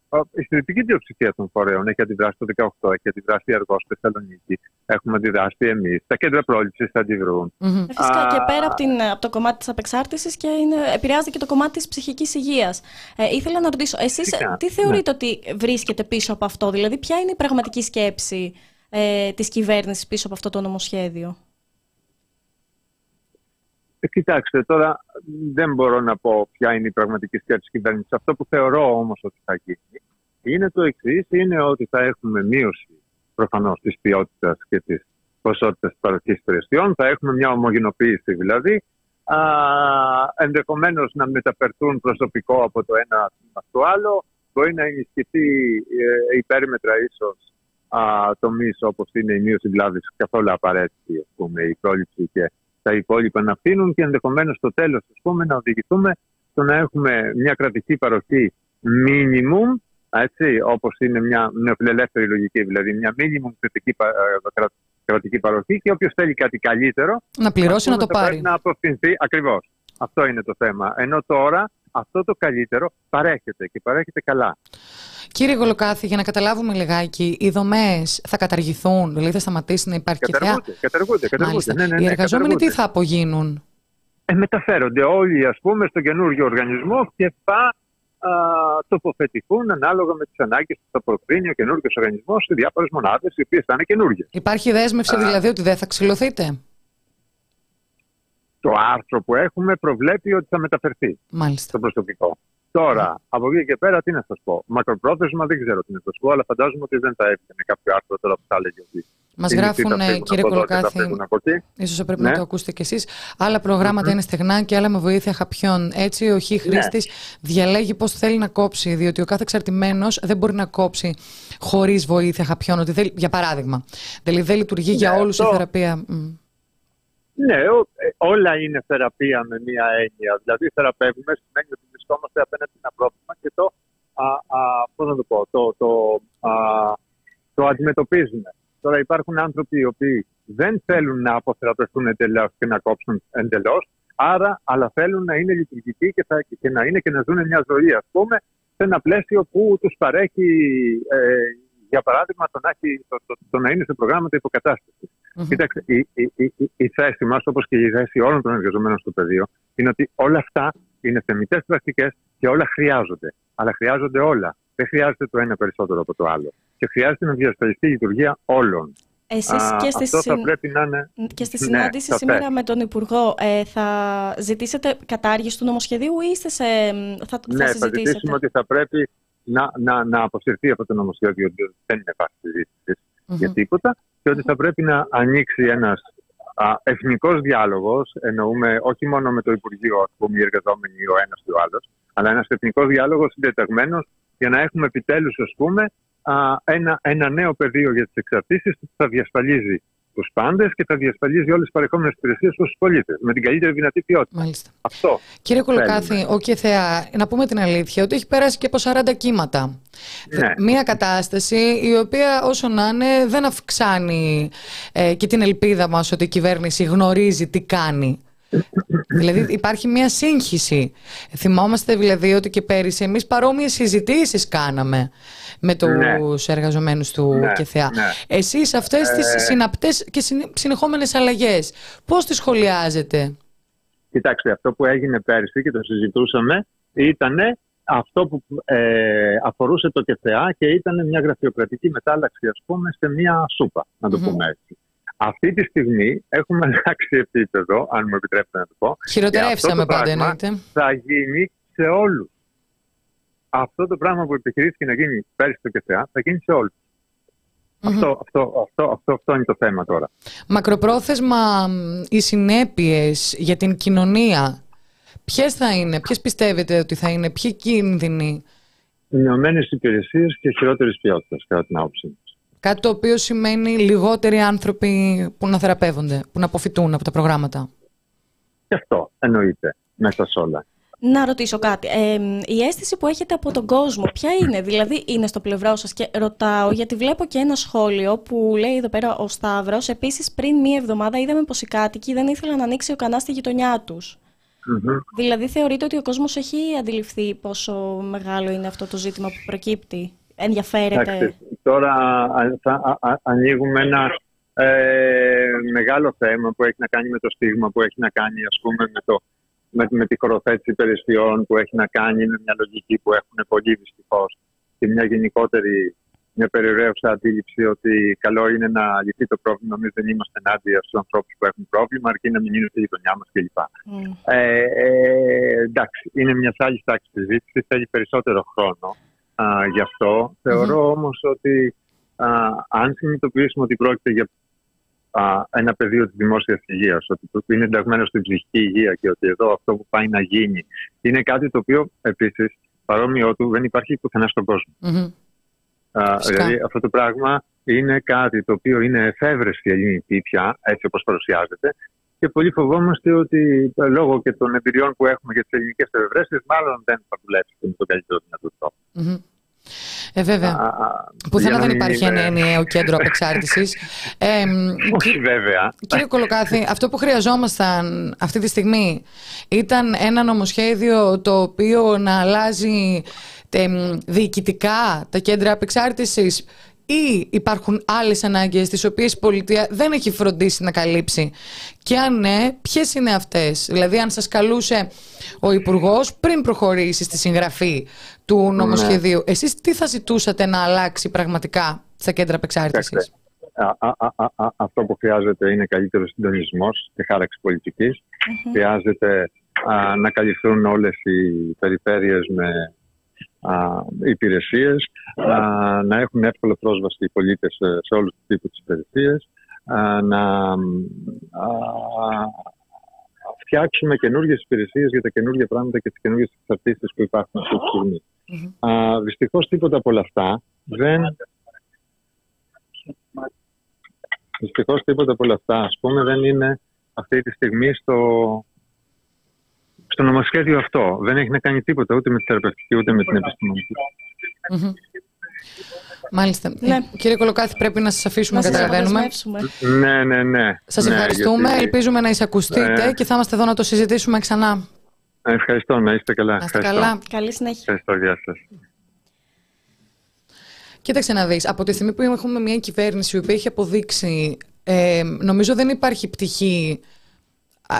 ο- Η συντριπτική πλειοψηφία των φορέων έχει αντιδράσει το 18, έχει αντιδράσει η Αργός στη Θεσσαλονίκη, έχουμε αντιδράσει εμείς, τα κέντρα πρόληψης θα αντιδρούν.
Μμμ.
Ε, Φυσικά
Α,
και πέρα από, την, από το κομμάτι της απεξάρτησης και είναι, επηρεάζεται και το κομμάτι της ψυχικής υγείας. Ε, ήθελα να ρωτήσω, εσείς
Φυσικά,
ε, τι θεωρείτε ότι βρίσκεται πίσω από αυτό, δηλαδή ποια είναι η πραγματική σκέψη ε, της κυβέρνησης πίσω από αυτό το νομοσχέδιο;
Ε, κοιτάξτε, τώρα δεν μπορώ να πω ποια είναι η πραγματική σκέψη της κυβέρνησης. Αυτό που θεωρώ όμως ότι θα γίνει είναι το εξής, είναι ότι θα έχουμε μείωση προφανώς της ποιότητας και της ποσότητας της παροχής υπηρεσιών. Θα έχουμε μια ομογενοποίηση δηλαδή. Α, ενδεχομένως να μεταφερθούν προσωπικό από το ένα τμήμα στο άλλο. Μπορεί να ενισχυθεί ε, υπέρμετρα ίσως τομείς όπως είναι η μείωση βλάβη καθόλου απαραίτητη, ας πούμε, η πρόληψη και τα υπόλοιπα να φύγουν και ενδεχομένως στο τέλος να οδηγηθούμε στο να έχουμε μια κρατική παροχή minimum, έτσι, όπως είναι μια νεοφιλελεύθερη λογική, δηλαδή μια minimum κρατική, πα- ε, κρα- κρατική παροχή και όποιος θέλει κάτι καλύτερο.
Να πληρώσει να
ας
το
πούμε, θα
πάρει.
πρέπει Να αποφθυνθεί ακριβώς. Αυτό είναι το θέμα. Ενώ τώρα αυτό το καλύτερο παρέχεται και παρέχεται καλά.
Κύριε Γολοκάθη, για να καταλάβουμε λιγάκι, οι δομές θα καταργηθούν, δηλαδή θα σταματήσει να υπάρχει και θεά.
Καταργούνται, καταργούνται, καταργούνται.
Μάλιστα.
Ναι, ναι, ναι,
οι εργαζόμενοι τι
καταργούνται.
θα απογίνουν;
ε, μεταφέρονται όλοι ας πούμε στον καινούργιο οργανισμό και θα α, τοποθετηθούν ανάλογα με τις ανάγκες που θα προκρίνει ο καινούργιος οργανισμός σε διάφορες μονάδες οι οποίες θα είναι καινούργιες.
Υπάρχει δέσμευση δηλαδή ότι δεν θα ξυλωθείτε;
Το άρθρο που έχουμε προβλέπει ότι θα μεταφερθεί
Μάλιστα.
στο προσωπικό. Τώρα, από εκεί και πέρα, τι να σας πω. Μακροπρόθεσμα δεν ξέρω τι να σας πω, αλλά φαντάζομαι ότι δεν θα έβγαινε κάποιο άρθρο τώρα που θα έλεγε ότι
Μας γράφουν, κύριε Κολοκάθη, ίσως πρέπει ναι. να το ακούσετε κι εσείς. Άλλα είναι στεγνά και άλλα με βοήθεια χαπιών. Έτσι, ο χι χρήστης ναι. διαλέγει πώς θέλει να κόψει, διότι ο κάθε εξαρτημένος δεν μπορεί να κόψει χωρίς βοήθεια χαπιών. Ότι θέλει, για παράδειγμα, δηλαδή δεν λειτουργεί για όλους η θεραπεία.
Ναι, ε, όλα είναι θεραπεία με μία έννοια. Δηλαδή, θεραπεύουμε σημαίνει ότι βρισκόμαστε απέναντι σε ένα πρόβλημα και το, α, α, πώς να το, πω, το, το, α, το αντιμετωπίζουμε. Τώρα υπάρχουν άνθρωποι οι οποίοι δεν θέλουν να αποθεραπευτούν εντελώς και να κόψουν εντελώς, άρα, αλλά θέλουν να είναι λειτουργικοί και, θα, και να είναι και να ζουν μια ζωή, ας πούμε, σε ένα πλαίσιο που τους παρέχει, ε, για παράδειγμα, το να, έχει, το, το, το να είναι σε προγράμματα υποκατάστασης. Mm-hmm. Κοιτάξτε, η, η, η, η θέση μας, όπως και η θέση όλων των εργαζομένων στο πεδίο, είναι ότι όλα αυτά είναι θεμητές πρακτικές και όλα χρειάζονται. Αλλά χρειάζονται όλα. Δεν χρειάζεται το ένα περισσότερο από το άλλο. Και χρειάζεται να διασφαλιστεί η λειτουργία όλων.
Εσείς και, στη
συν... να
και στη ναι, συνάντηση σήμερα με τον Υπουργό ε, θα ζητήσετε κατάργηση του νομοσχεδίου ή είστε σε... θα,
ναι, θα, θα ζητήσουμε ότι θα πρέπει να, να, να αποσυρθεί αυτό το νομοσχέδιο, διότι δεν είναι υπάρχει συζήτησης mm-hmm. για τίποτα και ότι θα πρέπει να ανοίξει ένας εθνικός διάλογος. Εννοούμε όχι μόνο με το Υπουργείο, α πούμε, οι εργαζόμενοι ο ένας ή ο άλλος, αλλά ένας εθνικός διάλογος συντεταγμένος για να έχουμε επιτέλους, ας πούμε, ένα, ένα νέο πεδίο για τις εξαρτήσεις που θα διασφαλίζει τους πάντες και θα διασφαλίζει όλες τις παρεχόμενες υπηρεσίες προ του πολίτες με την καλύτερη δυνατή ποιότητα.
Μάλιστα.
Αυτό.
Κύριε Κολοκάθη, ο ΚΕΘΕΑ, να πούμε την αλήθεια ότι έχει περάσει και από 40 κύματα. Ναι. Μία κατάσταση η οποία όσο να είναι δεν αυξάνει ε, και την ελπίδα μας ότι η κυβέρνηση γνωρίζει τι κάνει δηλαδή υπάρχει μια σύγχυση. Θυμόμαστε δηλαδή ότι και πέρυσι εμείς παρόμοιες συζητήσεις κάναμε με τους ναι. εργαζομένους του ναι, ΚΕΘΕΑ. Ναι. Εσείς αυτές ε... τις συναπτές και συνεχόμενες αλλαγές, πώς τις σχολιάζετε;
Κοιτάξτε, αυτό που έγινε πέρυσι και το συζητούσαμε ήταν αυτό που ε, αφορούσε το ΚΕΘΕΑ και ήταν μια γραφειοκρατική μετάλλαξη, ας πούμε, σε μια σούπα, να το πούμε έτσι. Αυτή τη στιγμή έχουμε *laughs* αλλάξει επίπεδο, αν μου επιτρέπετε να το πω.
Χειροτερεύσαμε πάντα, εννοείται.
Θα γίνει σε όλους. Αυτό το πράγμα που επιχειρήθηκε να γίνει πέρυσι στο ΚΕΘΕΑ θα γίνει σε όλους. Αυτό, αυτό, αυτό, αυτό, αυτό είναι το θέμα τώρα.
Μακροπρόθεσμα, οι συνέπειες για την κοινωνία, ποιες θα είναι, ποιες πιστεύετε ότι θα είναι, ποιοι κίνδυνοι;
Μειωμένε υπηρεσίες και χειρότερης ποιότητας, κατά την άποψή μου.
Κάτι το οποίο σημαίνει λιγότεροι άνθρωποι που να θεραπεύονται, που να αποφυτούν από τα προγράμματα.
Και αυτό εννοείται μέσα σε όλα.
Να ρωτήσω κάτι. Ε, η αίσθηση που έχετε από τον κόσμο, ποια είναι, δηλαδή είναι στο πλευρό σας και ρωτάω γιατί βλέπω και ένα σχόλιο που λέει εδώ πέρα ο Σταύρος, επίσης πριν μία εβδομάδα είδαμε πως οι κάτοικοι δεν ήθελαν να ανοίξει ο κανάς στη γειτονιά τους. Δηλαδή θεωρείτε ότι ο κόσμος έχει αντιληφθεί πόσο μεγάλο είναι αυτό το ζήτημα που προκύπτει; Ενδιαφέρεται.
τώρα θα ανοίγουμε ένα ε, μεγάλο θέμα που έχει να κάνει με το στίγμα, που έχει να κάνει ας πούμε με, το, με, με τη χωροθέτηση υπηρεσιών, που έχει να κάνει με μια λογική που έχουν πολύ δυστυχώς και μια γενικότερη μια περιορέουσα αντίληψη ότι καλό είναι να λυθεί το πρόβλημα. Εμείς δεν είμαστε ενάντια στους ανθρώπους που έχουν πρόβλημα, αρκεί να μην είναι στη γειτονιά μας κλπ. Mm. Ε, ε, εντάξει, είναι μια άλλη τάξη συζήτησης, θέλει περισσότερο χρόνο α, γι' αυτό. Θεωρώ όμως ότι α, αν συνειδητοποιήσουμε ότι πρόκειται για α, ένα πεδίο της δημόσιας υγείας, ότι είναι ενταγμένο στην ψυχική υγεία και ότι εδώ αυτό που πάει να γίνει είναι κάτι το οποίο επίσης παρόμοιο του δεν υπάρχει πουθενά στον κόσμο. δηλαδή αυτό το πράγμα είναι κάτι το οποίο είναι εφεύρεση ελληνική πια, έτσι όπως παρουσιάζεται, και πολύ φοβόμαστε ότι ε, λόγω και των εμπειριών που έχουμε για τις ελληνικές εφευρέσεις, μάλλον δεν θα δουλέψει με τον καλύτερο δυνατό τρόπο.
Mm-hmm. Ε, βέβαια. Πουθενά δεν υπάρχει ένα ενιαίο κέντρο απεξάρτησης. *laughs*
Ε, Όχι, βέβαια.
Κύριε Κολοκάθη, αυτό που χρειαζόμασταν αυτή τη στιγμή ήταν ένα νομοσχέδιο το οποίο να αλλάζει διοικητικά τα κέντρα απεξάρτησης ή υπάρχουν άλλες ανάγκες τις οποίες η πολιτεία δεν έχει φροντίσει να καλύψει; Και αν ναι, ποιες είναι αυτές; Δηλαδή αν σας καλούσε ο υπουργός πριν προχωρήσει στη συγγραφή του νομοσχεδίου, ναι. εσείς τι θα ζητούσατε να αλλάξει πραγματικά στα κέντρα απεξάρτησης;
Αυτό που χρειάζεται είναι καλύτερος συντονισμός και χάραξη Χρειάζεται να καλυφθούν όλες οι περιφέρειες με υπηρεσίες, να έχουν εύκολο πρόσβαση οι πολίτες σε όλους τους τύπους της υπηρεσίες, να φτιάξουμε καινούργιες υπηρεσίες για τα καινούργια πράγματα και τις καινούργιες εξαρτήσεις που υπάρχουν αυτή τη στιγμή. Mm-hmm. Δυστυχώς τίποτα από όλα αυτά δεν... Δυστυχώς τίποτα από όλα αυτά, ας πούμε, δεν είναι αυτή τη στιγμή στο, στο νομοσχέδιο αυτό. Δεν έχει να κάνει τίποτα ούτε με τη θεραπευτική ούτε με την επιστημονικη
Μάλιστα. Ναι. Κύριε Κολοκάθη, πρέπει να σας αφήσουμε να καταλαβαίνουμε.
Ναι, ναι, ναι.
Σας ναι, ευχαριστούμε. Γιατί... Ελπίζουμε να εισακουστείτε ναι. και θα είμαστε εδώ να το συζητήσουμε ξανά.
Ευχαριστώ, να είστε καλά.
Να είστε καλά.
Καλή συνέχεια.
Ευχαριστώ, γεια σας.
Κοίταξε να δεις, από τη στιγμή που έχουμε μια κυβέρνηση που έχει αποδείξει, ε, νομίζω δεν υπάρχει πτυχή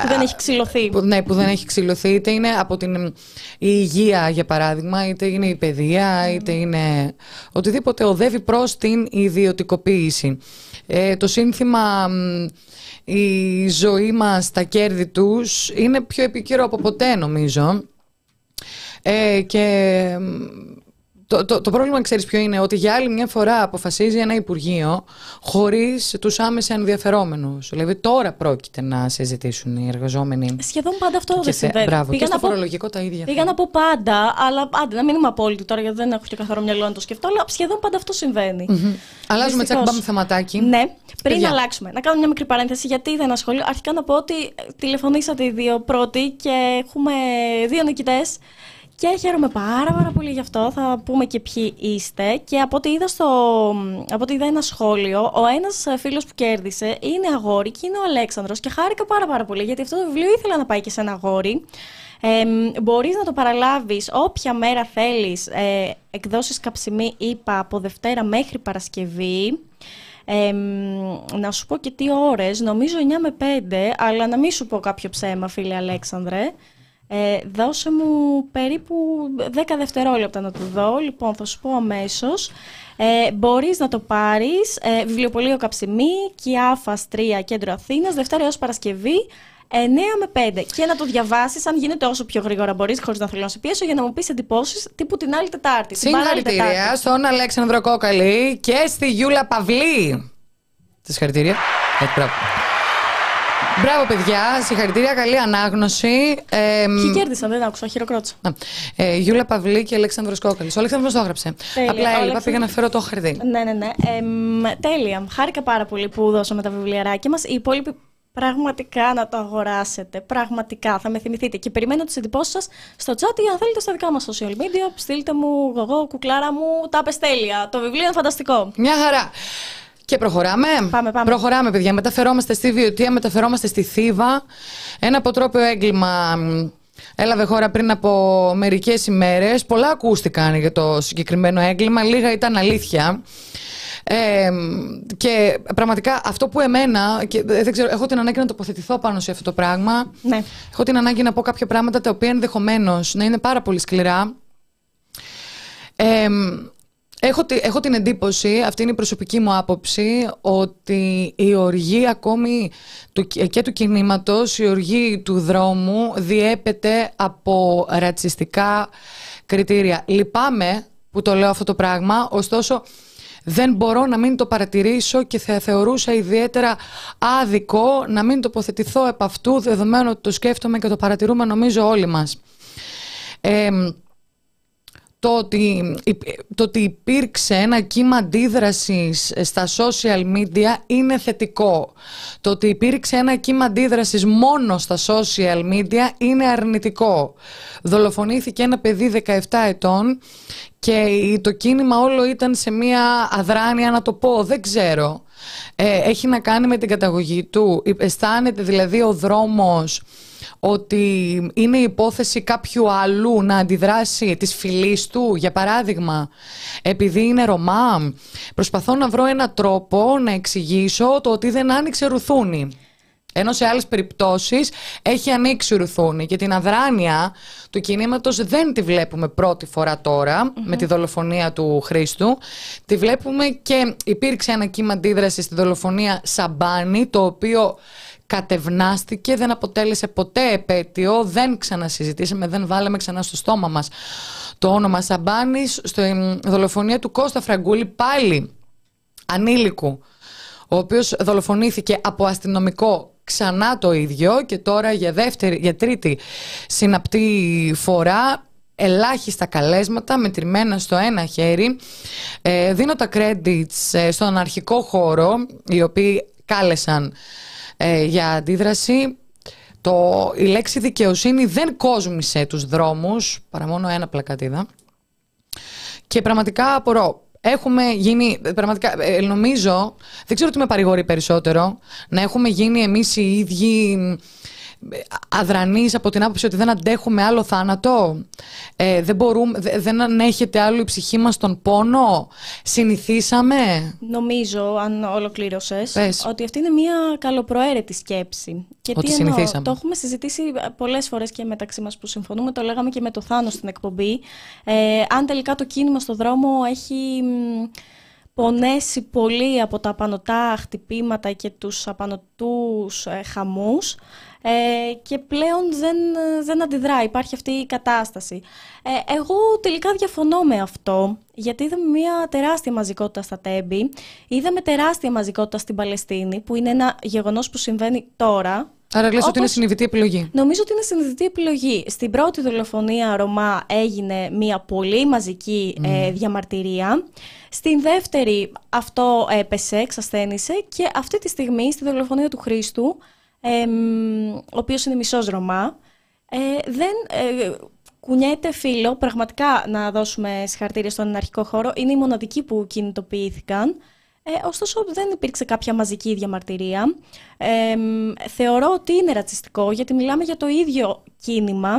που δεν έχει ξυλωθεί.
Που, ναι, που δεν έχει ξυλωθεί. Είτε είναι από την η υγεία, για παράδειγμα, είτε είναι η παιδεία, είτε είναι οτιδήποτε οδεύει προς την ιδιωτικοποίηση. Ε, το σύνθημα «Η ζωή μας, τα κέρδη τους» είναι πιο επικαιρό από ποτέ, νομίζω. Ε, και το, το, το πρόβλημα, ξέρεις ποιο είναι, ότι για άλλη μια φορά αποφασίζει ένα Υπουργείο χωρίς τους άμεσα ενδιαφερόμενους. Δηλαδή, τώρα πρόκειται να συζητήσουν οι εργαζόμενοι.
Σχεδόν πάντα αυτό δεν συμβαίνει.
Μπράβο, πήγα και στο φορολογικό τα ίδια.
Πήγα να πω πάντα, αλλά άντε, να μην είμαι απόλυτη τώρα, γιατί δεν έχω και καθαρό μυαλό να το σκεφτώ, αλλά σχεδόν πάντα αυτό συμβαίνει.
Mm-hmm. Αλλάζουμε τσακ, πάμε θεματάκι.
Ναι, πριν Παιδιά. αλλάξουμε, να κάνω μια μικρή παρένθεση, γιατί δεν ασχολεί. Αρχικά να πω ότι τηλεφωνήσατε οι δύο πρώτοι και έχουμε δύο νικητές. Και χαίρομαι πάρα πάρα πολύ γι' αυτό. Θα πούμε και ποιοι είστε. Και από ό,τι είδα, στο, από ό,τι είδα ένα σχόλιο, ο ένας φίλος που κέρδισε είναι αγόρι και είναι ο Αλέξανδρος. Και χάρηκα πάρα πάρα πολύ γιατί αυτό το βιβλίο ήθελα να πάει και σε ένα αγόρι. Ε, μπορείς να το παραλάβεις όποια μέρα θέλεις ε, εκδόσεις καψιμή είπα από Δευτέρα μέχρι Παρασκευή ε, να σου πω και τι ώρες, νομίζω 9 με 5 αλλά να μην σου πω κάποιο ψέμα φίλε Αλέξανδρε ε, δώσε μου περίπου 10 δευτερόλεπτα να το δω. Λοιπόν, θα σου πω αμέσως. Ε, μπορείς να το πάρεις ε, βιβλιοπωλείο Καψιμή, Κιάφας 3, Κέντρο Αθήνας, Δευτέρα έως Παρασκευή, 9 με 5. Και να το διαβάσεις, αν γίνεται όσο πιο γρήγορα μπορείς, χωρίς να θέλω να σε πιέσω, για να μου πεις εντυπώσεις τύπου την άλλη Τετάρτη.
Συγχαρητήρια στον Αλέξανδρο Κόκαλη και στη Γιούλα Παυλή. Τη συγχαρητήρια. Μπράβο, παιδιά. Συγχαρητήρια. Καλή ανάγνωση.
Ε, Ποιοι κέρδισαν, δεν άκουσα. Χειροκρότησα.
Ε, Γιούλα Παυλή και Αλέξανδρος Κόκαλης. Ο Αλέξανδρος το έγραψε. Τέλεια. Απλά έλειπα, Αλέξανδρο... πήγα να φέρω το χαρτί.
Ναι, ναι, ναι. Ε, τέλεια. Χάρηκα πάρα πολύ που δώσαμε τα βιβλιαράκια μας. Οι υπόλοιποι πραγματικά να το αγοράσετε. Πραγματικά θα με θυμηθείτε. Και περιμένω τις εντυπώσεις σας στο chat ή αν θέλετε στα δικά μας social media. Στείλτε μου, εγώ, κουκλάρα μου, τα πεστέλια. Το βιβλίο είναι φανταστικό.
Μια χαρά. Και προχωράμε.
Πάμε, πάμε.
Προχωράμε, παιδιά. Μεταφερόμαστε στη Βιωτία, μεταφερόμαστε στη Θήβα. Ένα αποτρόπαιο έγκλημα έλαβε χώρα πριν από μερικές ημέρες. Πολλά ακούστηκαν για το συγκεκριμένο έγκλημα. Λίγα ήταν αλήθεια. Ε, και πραγματικά αυτό που εμένα, και δεν ξέρω, έχω την ανάγκη να τοποθετηθώ πάνω σε αυτό το πράγμα.
Ναι.
Έχω την ανάγκη να πω κάποια πράγματα τα οποία ενδεχομένως να είναι πάρα πολύ σκληρά. Ε, Έχω, έχω την εντύπωση, αυτή είναι η προσωπική μου άποψη, ότι η οργή ακόμη του, και του κινήματος, η οργή του δρόμου διέπεται από ρατσιστικά κριτήρια. Λυπάμαι που το λέω αυτό το πράγμα, ωστόσο δεν μπορώ να μην το παρατηρήσω και θα θεωρούσα ιδιαίτερα άδικο να μην τοποθετηθώ επ' αυτού, δεδομένου ότι το σκέφτομαι και το παρατηρούμε νομίζω όλοι μας. Ε, το ότι, το ότι υπήρξε ένα κύμα αντίδρασης στα social media είναι θετικό. Το ότι υπήρξε ένα κύμα αντίδρασης μόνο στα social media είναι αρνητικό. Δολοφονήθηκε ένα παιδί 17 ετών και το κίνημα όλο ήταν σε μια αδράνεια να το πω, δεν ξέρω. Ε, έχει να κάνει με την καταγωγή του. Αισθάνεται δηλαδή ο δρόμος ότι είναι υπόθεση κάποιου αλλού να αντιδράσει της φυλής του, για παράδειγμα, επειδή είναι Ρωμά. Προσπαθώ να βρω ένα τρόπο να εξηγήσω το ότι δεν άνοιξε ρουθούνη. Ενώ σε άλλες περιπτώσεις έχει ανοίξει ρουθούνη και την αδράνεια του κινήματος δεν τη βλέπουμε πρώτη φορά με τη δολοφονία του Χρήστου. Τη βλέπουμε και υπήρξε ένα κύμα αντίδρασης στη δολοφονία Σαμπάνη το οποίο κατευνάστηκε, δεν αποτέλεσε ποτέ επέτειο, δεν ξανασυζητήσαμε, δεν βάλαμε ξανά στο στόμα μας το όνομα Σαμπάνης στο δολοφονία του Κώστα Φραγκούλη πάλι ανήλικου ο οποίος δολοφονήθηκε από αστυνομικό ξανά το ίδιο και τώρα για, δεύτερη, για τρίτη συναπτή φορά ελάχιστα καλέσματα μετρημένα στο ένα χέρι. Ε, δίνω τα credits ε, στον αρχικό χώρο, οι οποίοι κάλεσαν ε, για αντίδραση. Το, η λέξη δικαιοσύνη δεν κόσμησε τους δρόμους, παρά μόνο ένα πλακατίδα. Και πραγματικά απορώ. Έχουμε γίνει, πραγματικά, ε, νομίζω, δεν ξέρω τι με παρηγορεί περισσότερο, να έχουμε γίνει εμείς οι ίδιοι αδρανείς από την άποψη ότι δεν αντέχουμε άλλο θάνατο, ε, δεν, μπορούμε, δεν ανέχεται άλλο η ψυχή μας τον πόνο, συνηθίσαμε.
Νομίζω, αν ολοκλήρωσες, ότι αυτή είναι μια καλοπροαίρετη σκέψη.
Και ότι τι συνηθίσαμε.
Το έχουμε συζητήσει πολλές φορές και μεταξύ μας που συμφωνούμε, το λέγαμε και με το Θάνο στην εκπομπή. Ε, αν τελικά το κίνημα στο δρόμο έχει πονέσει πολύ από τα απανοτά χτυπήματα και τους απανοτούς ε, χαμούς, ε, και πλέον δεν, δεν αντιδρά, υπάρχει αυτή η κατάσταση. Ε, εγώ τελικά διαφωνώ με αυτό, γιατί είδαμε μια τεράστια μαζικότητα στα Τέμπη, είδαμε τεράστια μαζικότητα στην Παλαιστίνη, που είναι ένα γεγονός που συμβαίνει τώρα,
Άρα λες ότι είναι συνειδητή επιλογή.
Νομίζω ότι είναι συνειδητή επιλογή. Στην πρώτη δολοφονία Ρωμά έγινε μια πολύ μαζική ε, διαμαρτυρία. Στην δεύτερη αυτό έπεσε, εξασθένησε και αυτή τη στιγμή στη δολοφονία του Χρήστου ο οποίος είναι μισός Ρωμά, ε, δεν ε, κουνιέται φίλο, πραγματικά να δώσουμε συγχαρητήρια στον αρχικό χώρο, είναι οι μοναδικοί που κινητοποιήθηκαν. Ε, ωστόσο δεν υπήρξε κάποια μαζική διαμαρτυρία. Ε, θεωρώ ότι είναι ρατσιστικό γιατί μιλάμε για το ίδιο κίνημα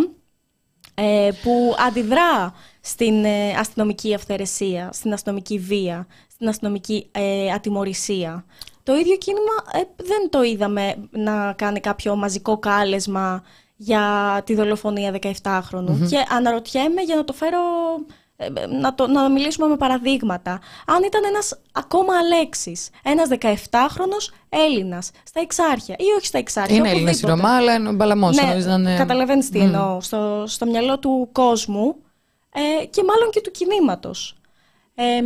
ε, που αντιδρά στην ε, αστυνομική αυθαιρεσία, στην αστυνομική βία, στην αστυνομική ε, ατιμορρησία. Το ίδιο κίνημα ε, δεν το είδαμε να κάνει κάποιο μαζικό κάλεσμα για τη δολοφονία 17χρονου. Και αναρωτιέμαι για να το φέρω, ε, να, το, να μιλήσουμε με παραδείγματα. Αν ήταν ένας ακόμα Αλέξης, ένας 17χρονος Έλληνας, στα Εξάρχεια ή όχι στα Εξάρχεια.
Είναι Έλληνας η Ρωμά, αλλά είναι μπαλαμός.
Ναι, είναι... καταλαβαίνεις τι εννοώ. Στο, στο μυαλό του κόσμου ε, και μάλλον και του κινήματος. Ε,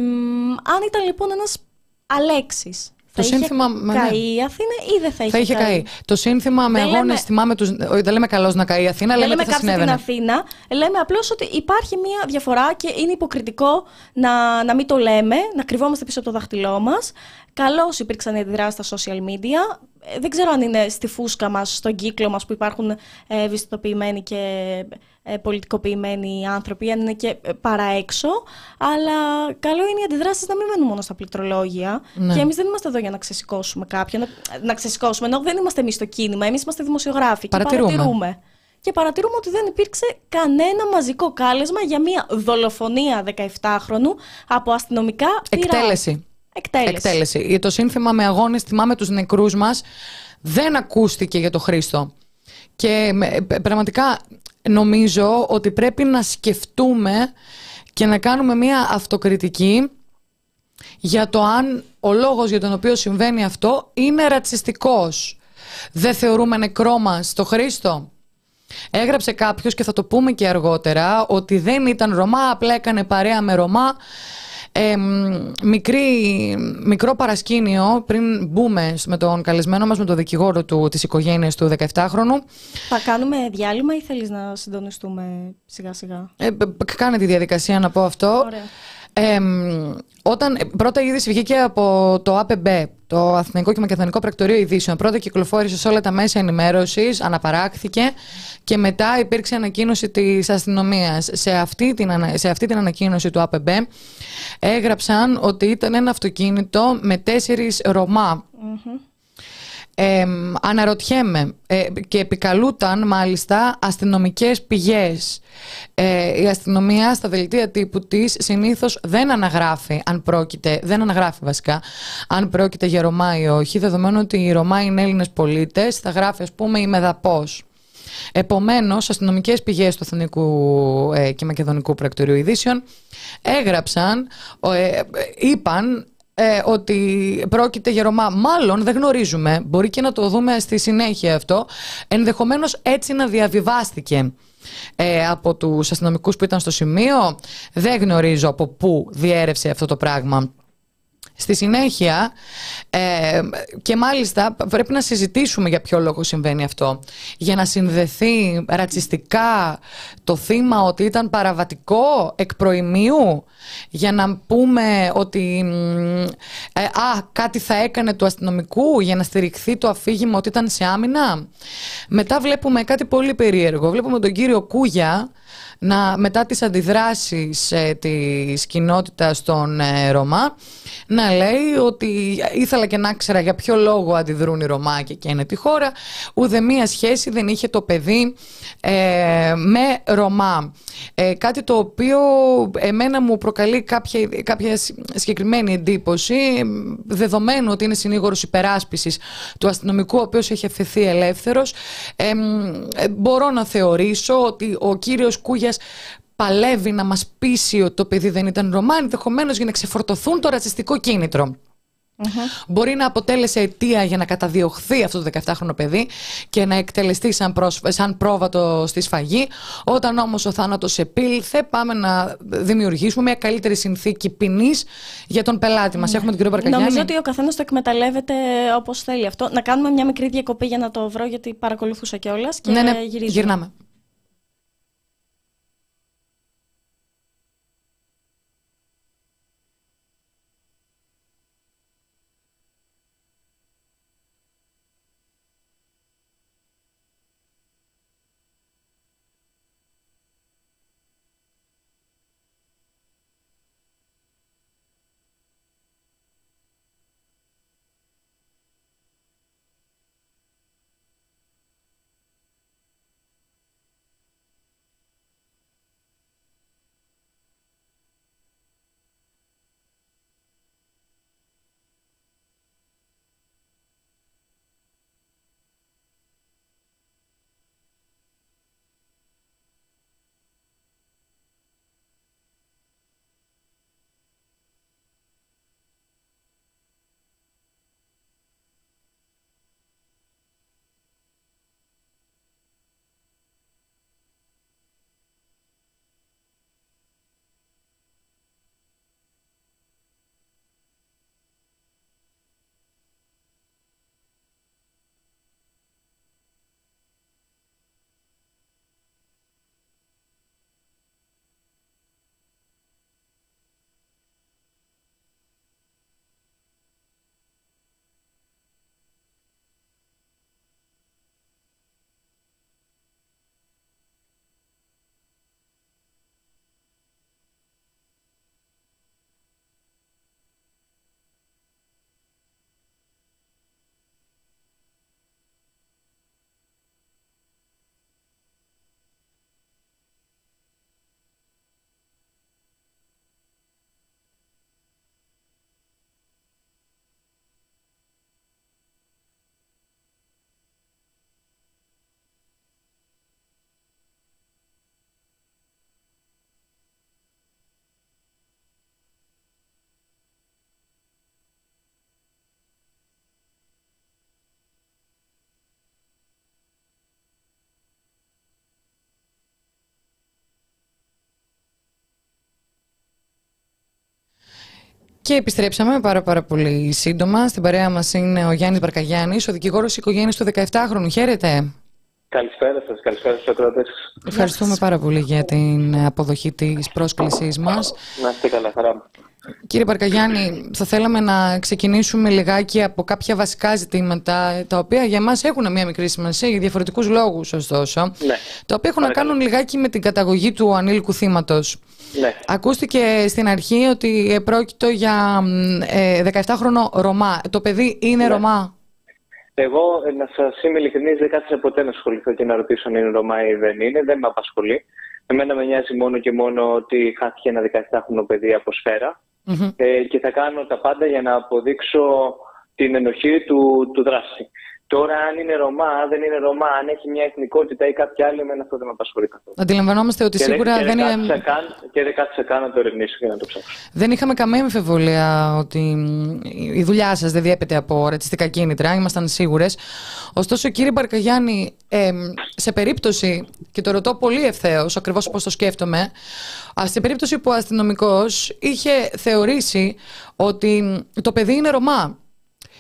αν ήταν λοιπόν ένας Αλέξης το είχε σύνθημα. Καεί η Αθήνα ή δεν θα είχε,
θα είχε καεί; Το σύνθημα με αγώνε, λέμε... θυμάμαι του. Δεν λέμε καλώς να καεί η Αθήνα,
δεν
λέμε
κάτι στην Αθήνα. Λέμε απλώς ότι υπάρχει μία διαφορά και είναι υποκριτικό να, να μην το λέμε, να κρυβόμαστε πίσω από το δάχτυλό μας. Καλώς υπήρξαν οι αντιδράσεις στα social media. Ε, δεν ξέρω αν είναι στη φούσκα μας, στον κύκλο μας που υπάρχουν ε, ευαισθητοποιημένοι και ε, πολιτικοποιημένοι άνθρωποι, αν είναι και ε, παρά έξω. Αλλά καλό είναι οι αντιδράσεις να μην μένουν μόνο στα πληκτρολόγια. Ναι. Και εμείς δεν είμαστε εδώ για να ξεσηκώσουμε κάποιον. Να, να ξεσηκώσουμε, ενώ δεν είμαστε εμείς στο κίνημα. Εμείς είμαστε δημοσιογράφοι
παρατηρούμε.
και παρατηρούμε. Και παρατηρούμε ότι δεν υπήρξε κανένα μαζικό κάλεσμα για μια δολοφονία 17χρονου από αστυνομικά
Εκτέλεση.
Εκτέλεση.
Εκτέλεση. Το σύνθημα με αγώνες θυμάμαι τους νεκρούς μας δεν ακούστηκε για το Χρήστο. Και πραγματικά νομίζω ότι πρέπει να σκεφτούμε και να κάνουμε μια αυτοκριτική για το αν ο λόγος για τον οποίο συμβαίνει αυτό είναι ρατσιστικός. Δεν θεωρούμε νεκρό μας το Χρήστο. Έγραψε κάποιος και θα το πούμε και αργότερα ότι δεν ήταν Ρωμά, απλά έκανε παρέα με Ρωμά ε, μικρή, μικρό παρασκήνιο πριν μπούμε με τον καλεσμένο μας, με τον δικηγόρο του, της οικογένειας του 17χρονου.
Θα κάνουμε διάλειμμα ή θέλεις να συντονιστούμε σιγά σιγά.
Ε, κάνε τη διαδικασία να πω αυτό.
Ωραία.
Ε, όταν πρώτα η είδηση βγήκε από το ΑΠΜ, το Αθηνικό και Μακεδονικό Πρακτορείο Ειδήσεων, πρώτα κυκλοφόρησε σε όλα τα μέσα ενημέρωσης, αναπαράχθηκε και μετά υπήρξε ανακοίνωση της αστυνομίας. Σε, αυτή την, σε αυτή την ανακοίνωση του ΑΠΜ έγραψαν ότι ήταν ένα αυτοκίνητο με τέσσερις Ρωμά. Ε, αναρωτιέμαι ε, και επικαλούταν μάλιστα αστυνομικές πηγές. Ε, η αστυνομία στα δελτία τύπου της συνήθως δεν αναγράφει αν πρόκειται, δεν αναγράφει βασικά αν πρόκειται για Ρωμά ή όχι, δεδομένου ότι οι Ρωμά είναι Έλληνες πολίτες, θα γράφει ας πούμε η Μεδαπός. Επομένως, αστυνομικές πηγές του Εθνικού ε, και Μακεδονικού Πρακτορείου Ειδήσεων έγραψαν, ε, είπαν ε, ότι πρόκειται για Ρωμά. Μάλλον δεν γνωρίζουμε, μπορεί και να το δούμε στη συνέχεια αυτό. Ενδεχομένως έτσι να διαβιβάστηκε ε, από τους αστυνομικούς που ήταν στο σημείο. Δεν γνωρίζω από πού διέρευσε αυτό το πράγμα. Στη συνέχεια, ε, και μάλιστα πρέπει να συζητήσουμε για ποιο λόγο συμβαίνει αυτό. Για να συνδεθεί ρατσιστικά το θύμα ότι ήταν παραβατικό εκ προημίου, για να πούμε ότι ε, α, κάτι θα έκανε του αστυνομικού για να στηριχθεί το αφήγημα ότι ήταν σε άμυνα. Μετά βλέπουμε κάτι πολύ περίεργο. Βλέπουμε τον κύριο Κούγια να, μετά τις αντιδράσεις ε, της κοινότητας των ε, Ρωμά να λέει ότι ήθελα και να ξέρα για ποιο λόγο αντιδρούν οι Ρωμά και είναι τη χώρα. Ούτε μία σχέση δεν είχε το παιδί ε, με Ρωμά. Ε, κάτι το οποίο εμένα μου προκαλεί κάποια, κάποια συγκεκριμένη εντύπωση δεδομένου ότι είναι συνήγορος υπεράσπισης του αστυνομικού ο οποίος έχει αφαιθεί ελεύθερος ε, μπορώ να θεωρήσω ότι ο κύριος Κούγιας παλεύει να μας πείσει ότι το παιδί δεν ήταν Ρωμά ενδεχομένως για να ξεφορτωθούν το ρατσιστικό κίνητρο. Μπορεί να αποτέλεσε αιτία για να καταδιωχθεί αυτό το 17χρονο παιδί και να εκτελεστεί σαν, σαν πρόβατο στη σφαγή. Όταν όμως ο θάνατος επήλθε, πάμε να δημιουργήσουμε μια καλύτερη συνθήκη ποινής για τον πελάτη μας. Ναι. Έχουμε τον κύριο Μπαρκαγιάννη.
Νομίζω ότι ο καθένας το εκμεταλλεύεται όπως θέλει αυτό. Να κάνουμε μια μικρή διακοπή για να το βρω, γιατί παρακολουθούσα κιόλας και
ναι, ναι,
γυρνάμε.
Και επιστρέψαμε πάρα, πάρα πολύ σύντομα. Στην παρέα μας είναι ο Γιάννης Μπαρκαγιάννης, ο δικηγόρος οικογένειας του 17χρονου. Χαίρετε.
Καλησπέρα σας, καλησπέρα στους ακροατές.
Ευχαριστούμε πάρα πολύ για την αποδοχή της πρόσκλησής μας.
Να είστε καλά, χαρά μου.
Κύριε Μπαρκαγιάννη, θα θέλαμε να ξεκινήσουμε λιγάκι από κάποια βασικά ζητήματα, τα οποία για μας έχουν μια μικρή σημασία για διαφορετικούς λόγους ωστόσο,
ναι.
τα οποία έχουν να κάνουν λιγάκι με την καταγωγή του ανήλικου θύματος.
Ναι.
Ακούστηκε στην αρχή ότι πρόκειτο για ε, 17χρονο Ρωμά. Το παιδί είναι
ναι.
Ρωμά;
Εγώ, ε, να σας είμαι ειλικρινής, δεν κάθισα ποτέ να ασχοληθώ και να ρωτήσω αν είναι Ρωμά ή δεν είναι. Δεν με απασχολεί. Εμένα με νοιάζει μόνο και μόνο ότι χάθηκε ένα 17χρονο παιδί από Ε, και θα κάνω τα πάντα για να αποδείξω την ενοχή του, του δράση. Τώρα, αν είναι Ρωμά, δεν είναι Ρωμά, αν έχει μια εθνικότητα ή κάποια άλλη, εμένα αυτό δεν με απασχολεί καθόλου.
Αντιλαμβανόμαστε ότι
και
σίγουρα
δεν,
δεν
και
είναι.
Δεν καν, και δεν κάθισα καν να το ερευνήσω και να το ψάξω.
Δεν είχαμε καμία αμφιβολία ότι η δουλειά σας δεν διέπεται από ρατσιστικά κίνητρα, ήμασταν σίγουρες. Ωστόσο, κύριε Μπαρκαγιάννη, ε, σε περίπτωση, και το ρωτώ πολύ ευθέως, ακριβώς όπως το σκέφτομαι, σε περίπτωση που ο αστυνομικός είχε θεωρήσει ότι το παιδί είναι Ρωμά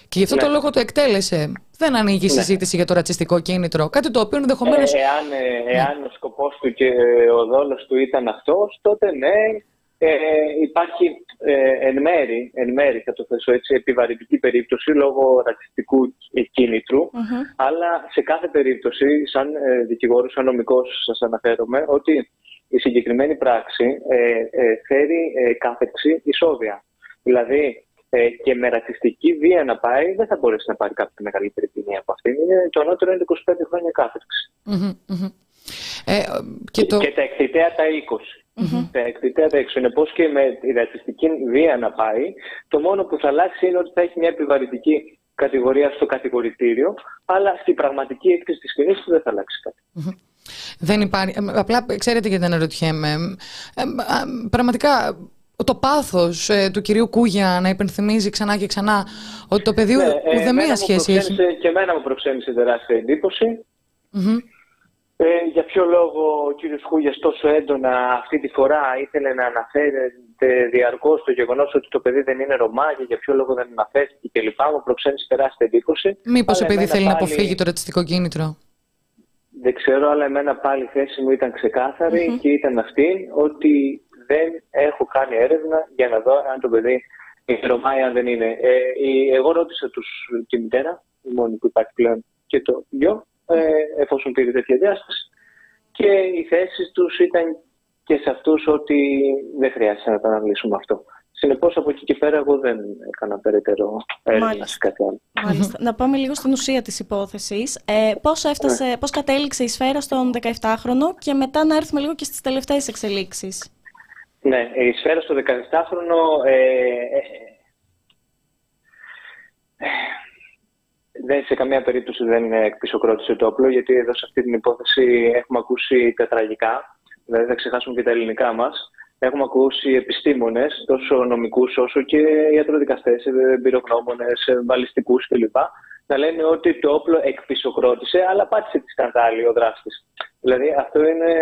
και γι' αυτό
Ναι.
το λόγο το εκτέλεσε. Δεν ανοίγει η
Ναι.
συζήτηση για το ρατσιστικό κίνητρο. Κάτι το οποίο ενδεχομένω.
Ε, εάν, ε, εάν ο σκοπός του και ε, ο δόλος του ήταν αυτός, τότε ναι, ε, υπάρχει ε, εν, μέρη, εν μέρη, θα το θέσω έτσι, επιβαρυντική περίπτωση λόγω ρατσιστικού κίνητρου,
Μμμ.
αλλά σε κάθε περίπτωση, σαν ε, δικηγόρος, σαν νομικός σας αναφέρομαι, ότι η συγκεκριμένη πράξη ε, ε, φέρει ε, κάθεξη ισόβια. Δηλαδή, ε, και με ρατσιστική βία να πάει, δεν θα μπορέσει να πάρει κάποια μεγαλύτερη ποινή από αυτήν. Είναι, το ανώτερο είναι 25 χρόνια κάθεξη.
Μμμ, μμμ. Ε, και το...
Και τα εκτιτέα τα 20. Τα εκτιτέα τα 20. Συνεπώς και με τη ρατσιστική βία να πάει, το μόνο που θα αλλάξει είναι ότι θα έχει μια επιβαρυντική κατηγορία στο κατηγορητήριο, αλλά στην πραγματική έκθεση της ποινής του δεν θα αλλάξει κάτι.
Δεν υπάρχει. ε, Απλά ξέρετε γιατί αναρωτιέμαι. Ε, α, πραγματικά το πάθος ε, του κυρίου Κούγια να υπενθυμίζει ξανά και ξανά ότι το παιδί
Ναι, ε,
ουδέμια
εμένα μου
σχέση έχει.
προξένησε- Και εμένα μου προξένησε τεράστια εντύπωση.
Μμμ.
Ε, για ποιο λόγο ο κύριος Χούγιας τόσο έντονα αυτή τη φορά ήθελε να αναφέρεται διαρκώς το γεγονός ότι το παιδί δεν είναι Ρωμά και για ποιο λόγο δεν αναφέρθηκε κλπ. Μου προξένησε τεράστια εντύπωση.
Μήπως
Αλλά
επειδή
εμένα
θέλει να
πάλι-
αποφύγει το ρατσιστικό κίνητρο.
Δεν ξέρω, αλλά εμένα πάλι η θέση μου ήταν ξεκάθαρη και ήταν αυτή ότι δεν έχω κάνει έρευνα για να δω αν το παιδί είναι Ρωμά ή αν δεν είναι. Ε, η- εγώ ρώτησα τους, τη μητέρα, η μόνη που υπάρχει πλέον, και το γιο, ε, εφόσον πήρε τέτοια διάσταση. Και οι θέσεις τους ήταν και σε αυτούς ότι δεν χρειάζεται να το αναλύσουμε αυτό. Συνεπώς από εκεί και πέρα εγώ δεν έκανα περαιτέρω έρευνα
Μάλιστα.
σε κάτι άλλο.
Μάλιστα. να πάμε λίγο στην ουσία της υπόθεσης. Ε, πώς, έφτασε,
Ναι.
πώς κατέληξε η σφαίρα στον 17χρονο και μετά να έρθουμε λίγο και στις τελευταίες εξελίξεις;
Ναι, η σφαίρα στο 17χρονο ε, ε, ε, δεν, σε καμία περίπτωση δεν εκπισοκρότησε το όπλο, γιατί εδώ σε αυτή την υπόθεση έχουμε ακούσει τα τραγικά, δηλαδή θα ξεχάσουμε και τα ελληνικά μας. Έχουμε ακούσει επιστήμονες, τόσο νομικούς όσο και ιατροδικαστές, εμπειρογνώμονες, βαλιστικούς κλπ. Να λένε ότι το όπλο εκπισοκρότησε, αλλά πάτησε τη σκανδάλη ο δράστης. Δηλαδή αυτό είναι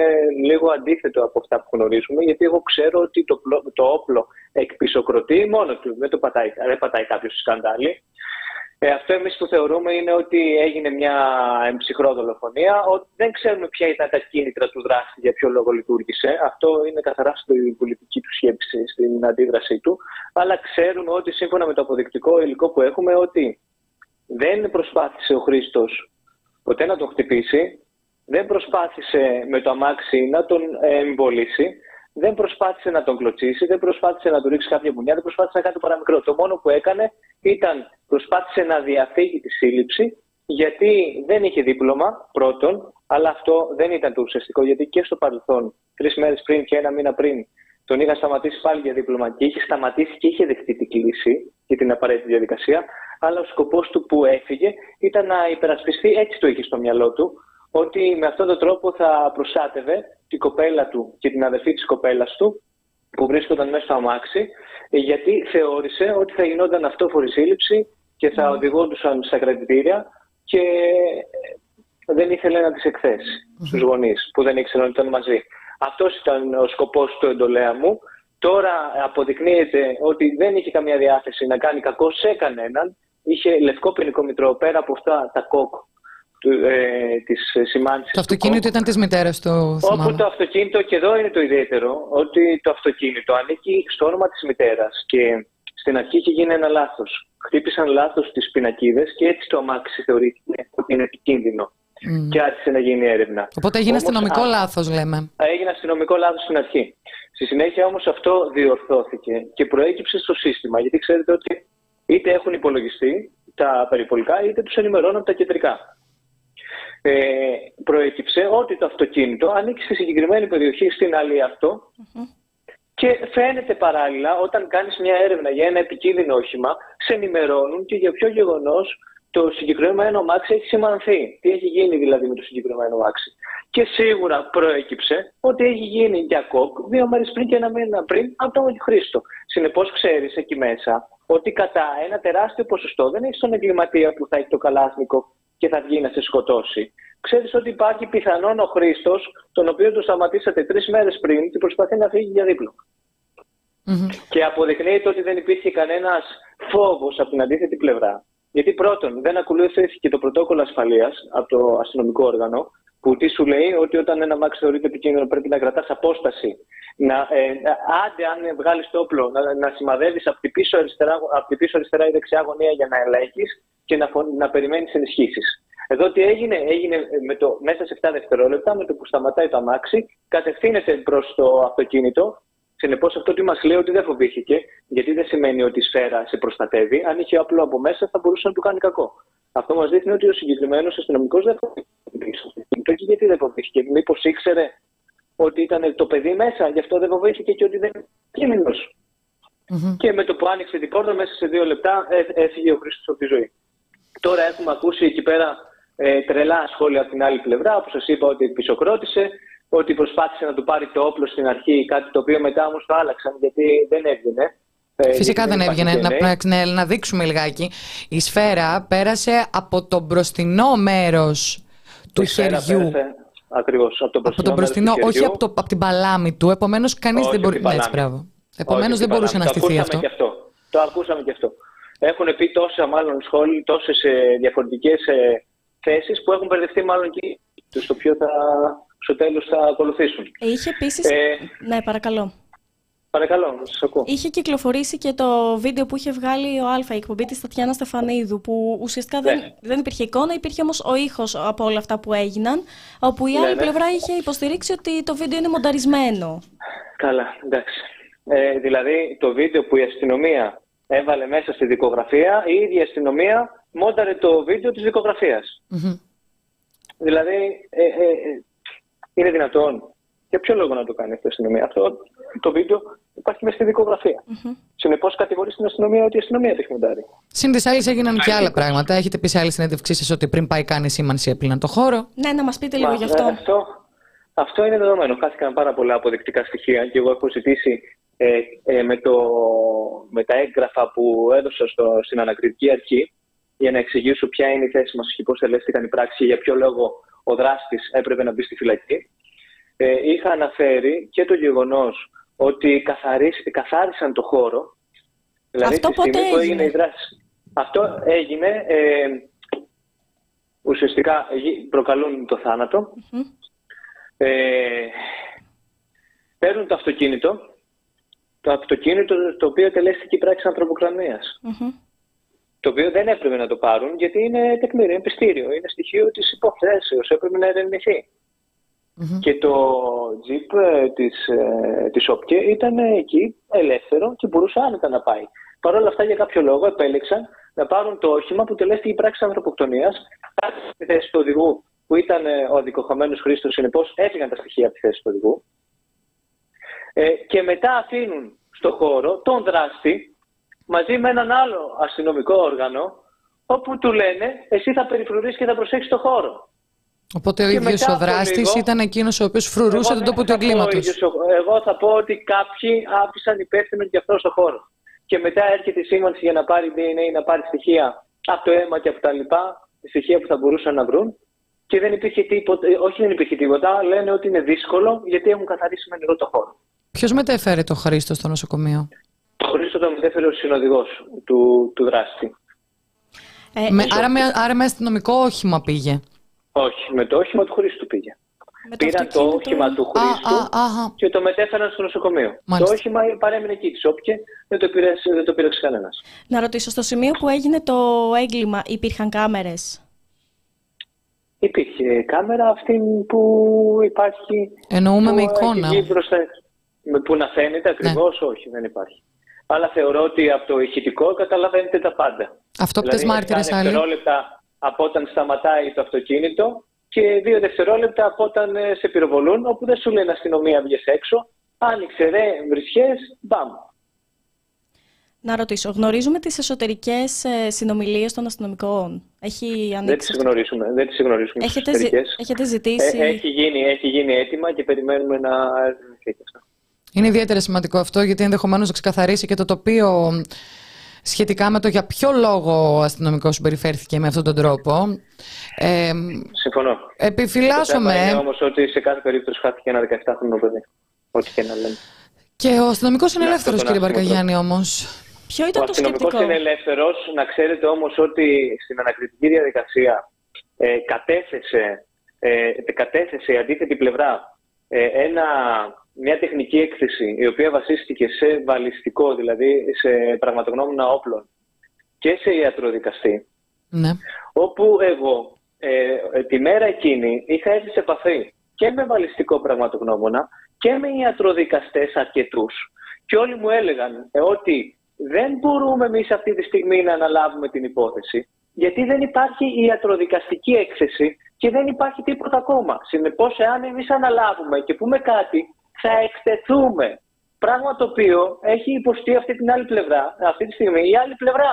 λίγο αντίθετο από αυτά που γνωρίζουμε, γιατί εγώ ξέρω ότι το, πλο- το όπλο εκπισοκροτεί μόνο του, δεν, το πατάει, δεν πατάει κάποιος στη σκανδάλη. Ε, αυτό εμείς που θεωρούμε είναι ότι έγινε μια εμψυχρό δολοφονία, ότι δεν ξέρουμε ποια ήταν τα κίνητρα του δράστη, για ποιο λόγο λειτουργήσε. Αυτό είναι καθαρά στην πολιτική του σκέψη, στην αντίδρασή του. Αλλά ξέρουμε ότι σύμφωνα με το αποδεικτικό υλικό που έχουμε, ότι δεν προσπάθησε ο Χρήστος ποτέ να τον χτυπήσει, δεν προσπάθησε με το αμάξι να τον ε, εμβολήσει, δεν προσπάθησε να τον κλωτσίσει, δεν προσπάθησε να του ρίξει κάποια μπουνιά, δεν προσπάθησε να κάνει το παραμικρό. Το μόνο που έκανε ήταν προσπάθησε να διαφύγει τη σύλληψη, γιατί δεν είχε δίπλωμα πρώτον, αλλά αυτό δεν ήταν το ουσιαστικό, γιατί και στο παρελθόν, τρεις μέρες πριν και ένα μήνα πριν, τον είχαν σταματήσει πάλι για δίπλωμα και είχε σταματήσει και είχε δεχτεί την κλίση για την απαραίτητη διαδικασία. Αλλά ο σκοπός του που έφυγε ήταν να υπερασπιστεί, έτσι το είχε στο μυαλό του, ότι με αυτόν τον τρόπο θα προστάτευε την κοπέλα του και την αδερφή της κοπέλας του που βρίσκονταν μέσα στο αμάξι γιατί θεώρησε ότι θα γινόταν αυτόφορη σύλληψη και θα οδηγόντουσαν στα κρατητήρια και δεν ήθελε να τις εκθέσει στους γονείς που δεν ήξεραν ότι ήταν μαζί. Αυτός ήταν ο σκοπός του εντολέα μου. Τώρα αποδεικνύεται ότι δεν είχε καμία διάθεση να κάνει κακό σε κανέναν. Είχε λευκό ποινικό μητρό πέρα από αυτά τα κόκ του, ε, της σημάνσης
Το
του
αυτοκίνητο
κόκ.
ήταν της μητέρας του,
Όπου
θυμάμαι.
το αυτοκίνητο, και εδώ είναι το ιδιαίτερο, ότι το αυτοκίνητο ανήκει στο όνομα της μητέρας και στην αρχή είχε γίνει ένα λάθος. Χτύπησαν λάθος τις πινακίδες και έτσι το αμάξι θεωρήθηκε ότι είναι επικίνδυνο
Μμ.
και άρχισε να γίνει έρευνα.
Οπότε έγινε
Όμως,
αστυνομικό
α,
λάθος, λέμε.
Έγινε αστυνομικό λάθος στην αρχή. Στη συνέχεια όμως αυτό διορθώθηκε και προέκυψε στο σύστημα, γιατί ξέρετε ότι είτε έχουν υπολογιστεί τα περιπολικά είτε τους ενημερώνουν από τα κεντρικά. Ε, προέκυψε ότι το αυτοκίνητο ανήκει στη συγκεκριμένη περιοχή στην άλλη αυτό και φαίνεται παράλληλα όταν κάνεις μια έρευνα για ένα επικίνδυνο όχημα σε ενημερώνουν και για ποιο γεγονός το συγκεκριμένο αμάξι έχει σημανθεί. Τι έχει γίνει δηλαδή με το συγκεκριμένο αμάξι. Και σίγουρα προέκυψε ότι έχει γίνει για κοκ δύο μέρες πριν και ένα μήνα πριν από τον Χρήστο. Συνεπώς, ξέρεις εκεί μέσα ότι κατά ένα τεράστιο ποσοστό δεν έχει τον εγκληματία που θα έχει το καλάσνικο και θα βγει να σε σκοτώσει. Ξέρεις ότι υπάρχει πιθανόν ο Χρήστος, τον οποίο τον σταματήσατε τρεις μέρες πριν και προσπαθεί να φύγει για διπλο Και αποδεικνύεται ότι δεν υπήρχε κανένας φόβος από την αντίθετη πλευρά. Γιατί πρώτον, δεν ακολουθήθηκε το πρωτόκολλο ασφαλείας από το αστυνομικό όργανο, που τι σου λέει ότι όταν ένα μάξι θεωρείται επικίνδυνο πρέπει να κρατάς απόσταση. Να, ε, άντε, αν βγάλεις το όπλο, να, να σημαδεύεις από, την πίσω αριστερά, από την πίσω αριστερά ή δεξιά γωνία για να ελέγχεις και να, να περιμένεις ενισχύσεις. Εδώ τι έγινε, έγινε με το, μέσα σε 7 δευτερόλεπτα, με το που σταματάει το αμάξι, κατευθύνεται προς το αυτοκίνητο. Συνεπώς, αυτό τι μας λέει ότι δεν φοβήθηκε, γιατί δεν σημαίνει ότι η σφαίρα σε προστατεύει. Αν είχε απλό από μέσα, θα μπορούσε να του κάνει κακό. Αυτό μας δείχνει ότι ο συγκεκριμένος αστυνομικός δεν φοβήθηκε. Και γιατί δεν φοβήθηκε, Μήπως ήξερε ότι ήταν το παιδί μέσα, γι' αυτό δεν φοβήθηκε και ότι δεν είναι κίνδυνος. Mm-hmm. Και με το που άνοιξε την πόρτα, μέσα σε δύο λεπτά έφυγε ο Χρήστος από τη ζωή. Τώρα έχουμε ακούσει εκεί πέρα ε, τρελά σχόλια από την άλλη πλευρά, που σας είπα ότι πισοκρότησε, ότι προσπάθησε να του πάρει το όπλο στην αρχή, κάτι το οποίο μετά όμως το άλλαξαν γιατί δεν έβγαινε.
Ε, Φυσικά δεν έβγαινε. Να, να, να δείξουμε λιγάκι. Η σφαίρα πέρασε από το μπροστινό μέρος του χεριού.
Ακριβώς. Από
το μπροστινό, όχι από, το, από την παλάμη του. Επομένως, κανείς δεν μπορεί. Ναι, έτσι, Επομένως, δεν μπορούσε να στηθεί αυτό.
Και αυτό. Το ακούσαμε και αυτό. Έχουν πει τόσα μάλλον σχόλια, τόσες διαφορετικές ε, θέσεις που έχουν μπερδευτεί μάλλον και στο ποιο θα, στο τέλος θα ακολουθήσουν.
Είχε επίση. Ε, ναι, παρακαλώ.
Παρακαλώ, σας ακούω.
Είχε κυκλοφορήσει και το βίντεο που είχε βγάλει ο Α, η εκπομπή της Τατιάνα Στεφανίδου, που ουσιαστικά δεν, ναι. δεν υπήρχε εικόνα, υπήρχε όμως ο ήχος από όλα αυτά που έγιναν, όπου η ναι, άλλη ναι. πλευρά είχε υποστηρίξει ότι το βίντεο είναι μονταρισμένο.
Καλά, εντάξει. Ε, δηλαδή, το βίντεο που η αστυνομία έβαλε μέσα στη δικογραφία, η ίδια αστυνομία μόνταρε το βίντεο της δικογραφιας Δηλαδή, ε, ε, ε, είναι δυνατόν. Για ποιο λόγο να το κάνει αυτή η αστυνομία; Αυτό το βίντεο υπάρχει μέσα στη δικογραφία. Mm-hmm. Συνεπώς, κατηγορεί την αστυνομία ότι η αστυνομία το έχει μοντάρει.
Συν της άλλης, έγιναν και άλλα πράγματα. Έχετε πει σε άλλη συνέντευξή σας ότι πριν πάει κάνει σήμανση έπλυναν το χώρο.
Ναι, να μας πείτε λίγο γι' αυτό.
αυτό. Αυτό είναι δεδομένο. Χάθηκαν πάρα πολλά αποδεικτικά στοιχεία και εγώ έχω ζητήσει ε, ε, με, το, με τα έγγραφα που έδωσα στο, στην ανακριτική αρχή για να εξηγήσω ποια είναι η θέση μας και πώς τελέστηκαν οι πράξεις και για ποιο λόγο ο δράστης έπρεπε να μπει στη φυλακή. Ε, είχα αναφέρει και το γεγονός ότι καθάρισαν το χώρο.
Δηλαδή, Αυτό πότε έγινε. η δράση.
Αυτό έγινε, ε, ουσιαστικά προκαλούν το θανατο Ε, παίρνουν το αυτοκίνητο, το αυτοκίνητο το οποίο τελέστηκε η πράξη Το οποίο δεν έπρεπε να το πάρουν γιατί είναι τεκμήριο, είναι πιστήριο, είναι στοιχείο της υποθέσεως, έπρεπε να ερευνηθει Και το τζιπ ε, της, ε, της ΟΠΚΕ ήταν εκεί ελεύθερο και μπορούσε άνετα να πάει. Παρ' όλα αυτά για κάποιο λόγο επέλεξαν να πάρουν το όχημα που τελέστηκε η πράξη ανθρωποκτονίας. Στη θέση του οδηγού που ήταν ε, ο αδικοχαμένος Χρήστος, συνεπώς έφυγαν τα στοιχεία από τη θέση του οδηγού. Ε, και μετά αφήνουν στο χώρο τον δράστη μαζί με έναν άλλο αστυνομικό όργανο όπου του λένε εσύ θα περιφρουρείς και θα προσέξεις το χώρο.
Οπότε ο ίδιος ο δράστης ήταν εκείνος ο οποίος φρουρούσε τον τόπο του εγκλήματος.
Εγώ θα πω ότι κάποιοι άφησαν υπεύθυνο για αυτό στο χώρο. Και μετά έρχεται η σήμανση για να πάρει DNA, να πάρει στοιχεία από το αίμα και από τα λοιπά, στοιχεία που θα μπορούσαν να βρουν. Και δεν υπήρχε τίποτα, όχι δεν υπήρχε τίποτα, λένε ότι είναι δύσκολο γιατί έχουν καθαρίσει με νερό το χώρο.
Ποιος μετέφερε το Χρήστος στο νοσοκομείο,
Το Χρήστο το μετέφερε ο συνοδηγός του, του δράστη.
Ε, με, άρα, με, άρα με αστυνομικό όχημα πήγε.
Όχι, με το όχημα του Χρήστο πήγε. Πήραν το όχημα του Χρήστου και το μετέφεραν στο νοσοκομείο. Το όχημα παρέμεινε εκεί, τη όποιε, δεν το πήρε, δεν το πήρε κανένας.
Να ρωτήσω, στο σημείο που έγινε το έγκλημα υπήρχαν κάμερες;
Υπήρχε κάμερα αυτή που υπάρχει.
Εννοούμε με εικόνα.
Μπροστά, που να φαίνεται ακριβώς, ναι. όχι, δεν υπάρχει. Αλλά θεωρώ ότι από το ηχητικό καταλαβαίνετε τα πάντα.
Αυτό δηλαδή, μάρτυρες άλλοι;
δευτερόλεπτα από όταν σταματάει το αυτοκίνητο και δύο δευτερόλεπτα από όταν ε, σε πυροβολούν, όπου δεν σου λένε αστυνομία βγες έξω. Άνοιξε ρε, βρισχές, μπαμ.
Να ρωτήσω, γνωρίζουμε τις εσωτερικές ε, συνομιλίες των αστυνομικών; Έχει
Δεν
ανοίξει.
τις γνωρίζουμε. Δεν τις γνωρίζουμε τις
Έχετε, ζη-
εσωτερικές.
έχετε ζητήσει;
Ε, έχει, γίνει, έχει γίνει έτοιμα και περιμένουμε να ερμηνευτεί και αυτό.
Είναι ιδιαίτερα σημαντικό αυτό γιατί ενδεχομένως να ξεκαθαρίσει και το τοπίο σχετικά με το για ποιο λόγο ο αστυνομικός συμπεριφέρθηκε με αυτόν τον τρόπο. Ε,
Συμφωνώ. Το θέμα
επιφυλάσσομαι.
είναι όμως ότι σε κάθε περίπτωση χάθηκε ένα 17χρονο παιδί. Ό,τι και να λέμε.
Και ο αστυνομικός είναι
Ναι,
ελεύθερος,
αυτό
κύριε
τον άστιμο
Μπαρκαγιάννη, όμως.
Ποιο
Ο
ήταν το
αστυνομικός
σκεπτικό;
είναι ελεύθερος. Να ξέρετε όμως ότι στην ανακριτική διαδικασία ε, κατέθεσε, ε, κατέθεσε η αντίθετη πλευρά ε, ένα, μια τεχνική έκθεση η οποία βασίστηκε σε βαλιστικό, δηλαδή σε πραγματογνώμονα όπλων και σε ιατροδικαστή,
Ναι.
όπου εγώ ε, ε, τη μέρα εκείνη είχα έρθει σε επαφή και με βαλιστικό πραγματογνώμονα και με ιατροδικαστές αρκετούς και όλοι μου έλεγαν ε, ότι δεν μπορούμε εμείς αυτή τη στιγμή να αναλάβουμε την υπόθεση γιατί δεν υπάρχει ιατροδικαστική έκθεση και δεν υπάρχει τίποτα ακόμα. Συνεπώς, εάν εμείς αναλάβουμε και πούμε κάτι, θα εκτεθούμε. Πράγμα το οποίο έχει υποστεί αυτή την άλλη πλευρά, αυτή τη στιγμή, η άλλη πλευρά.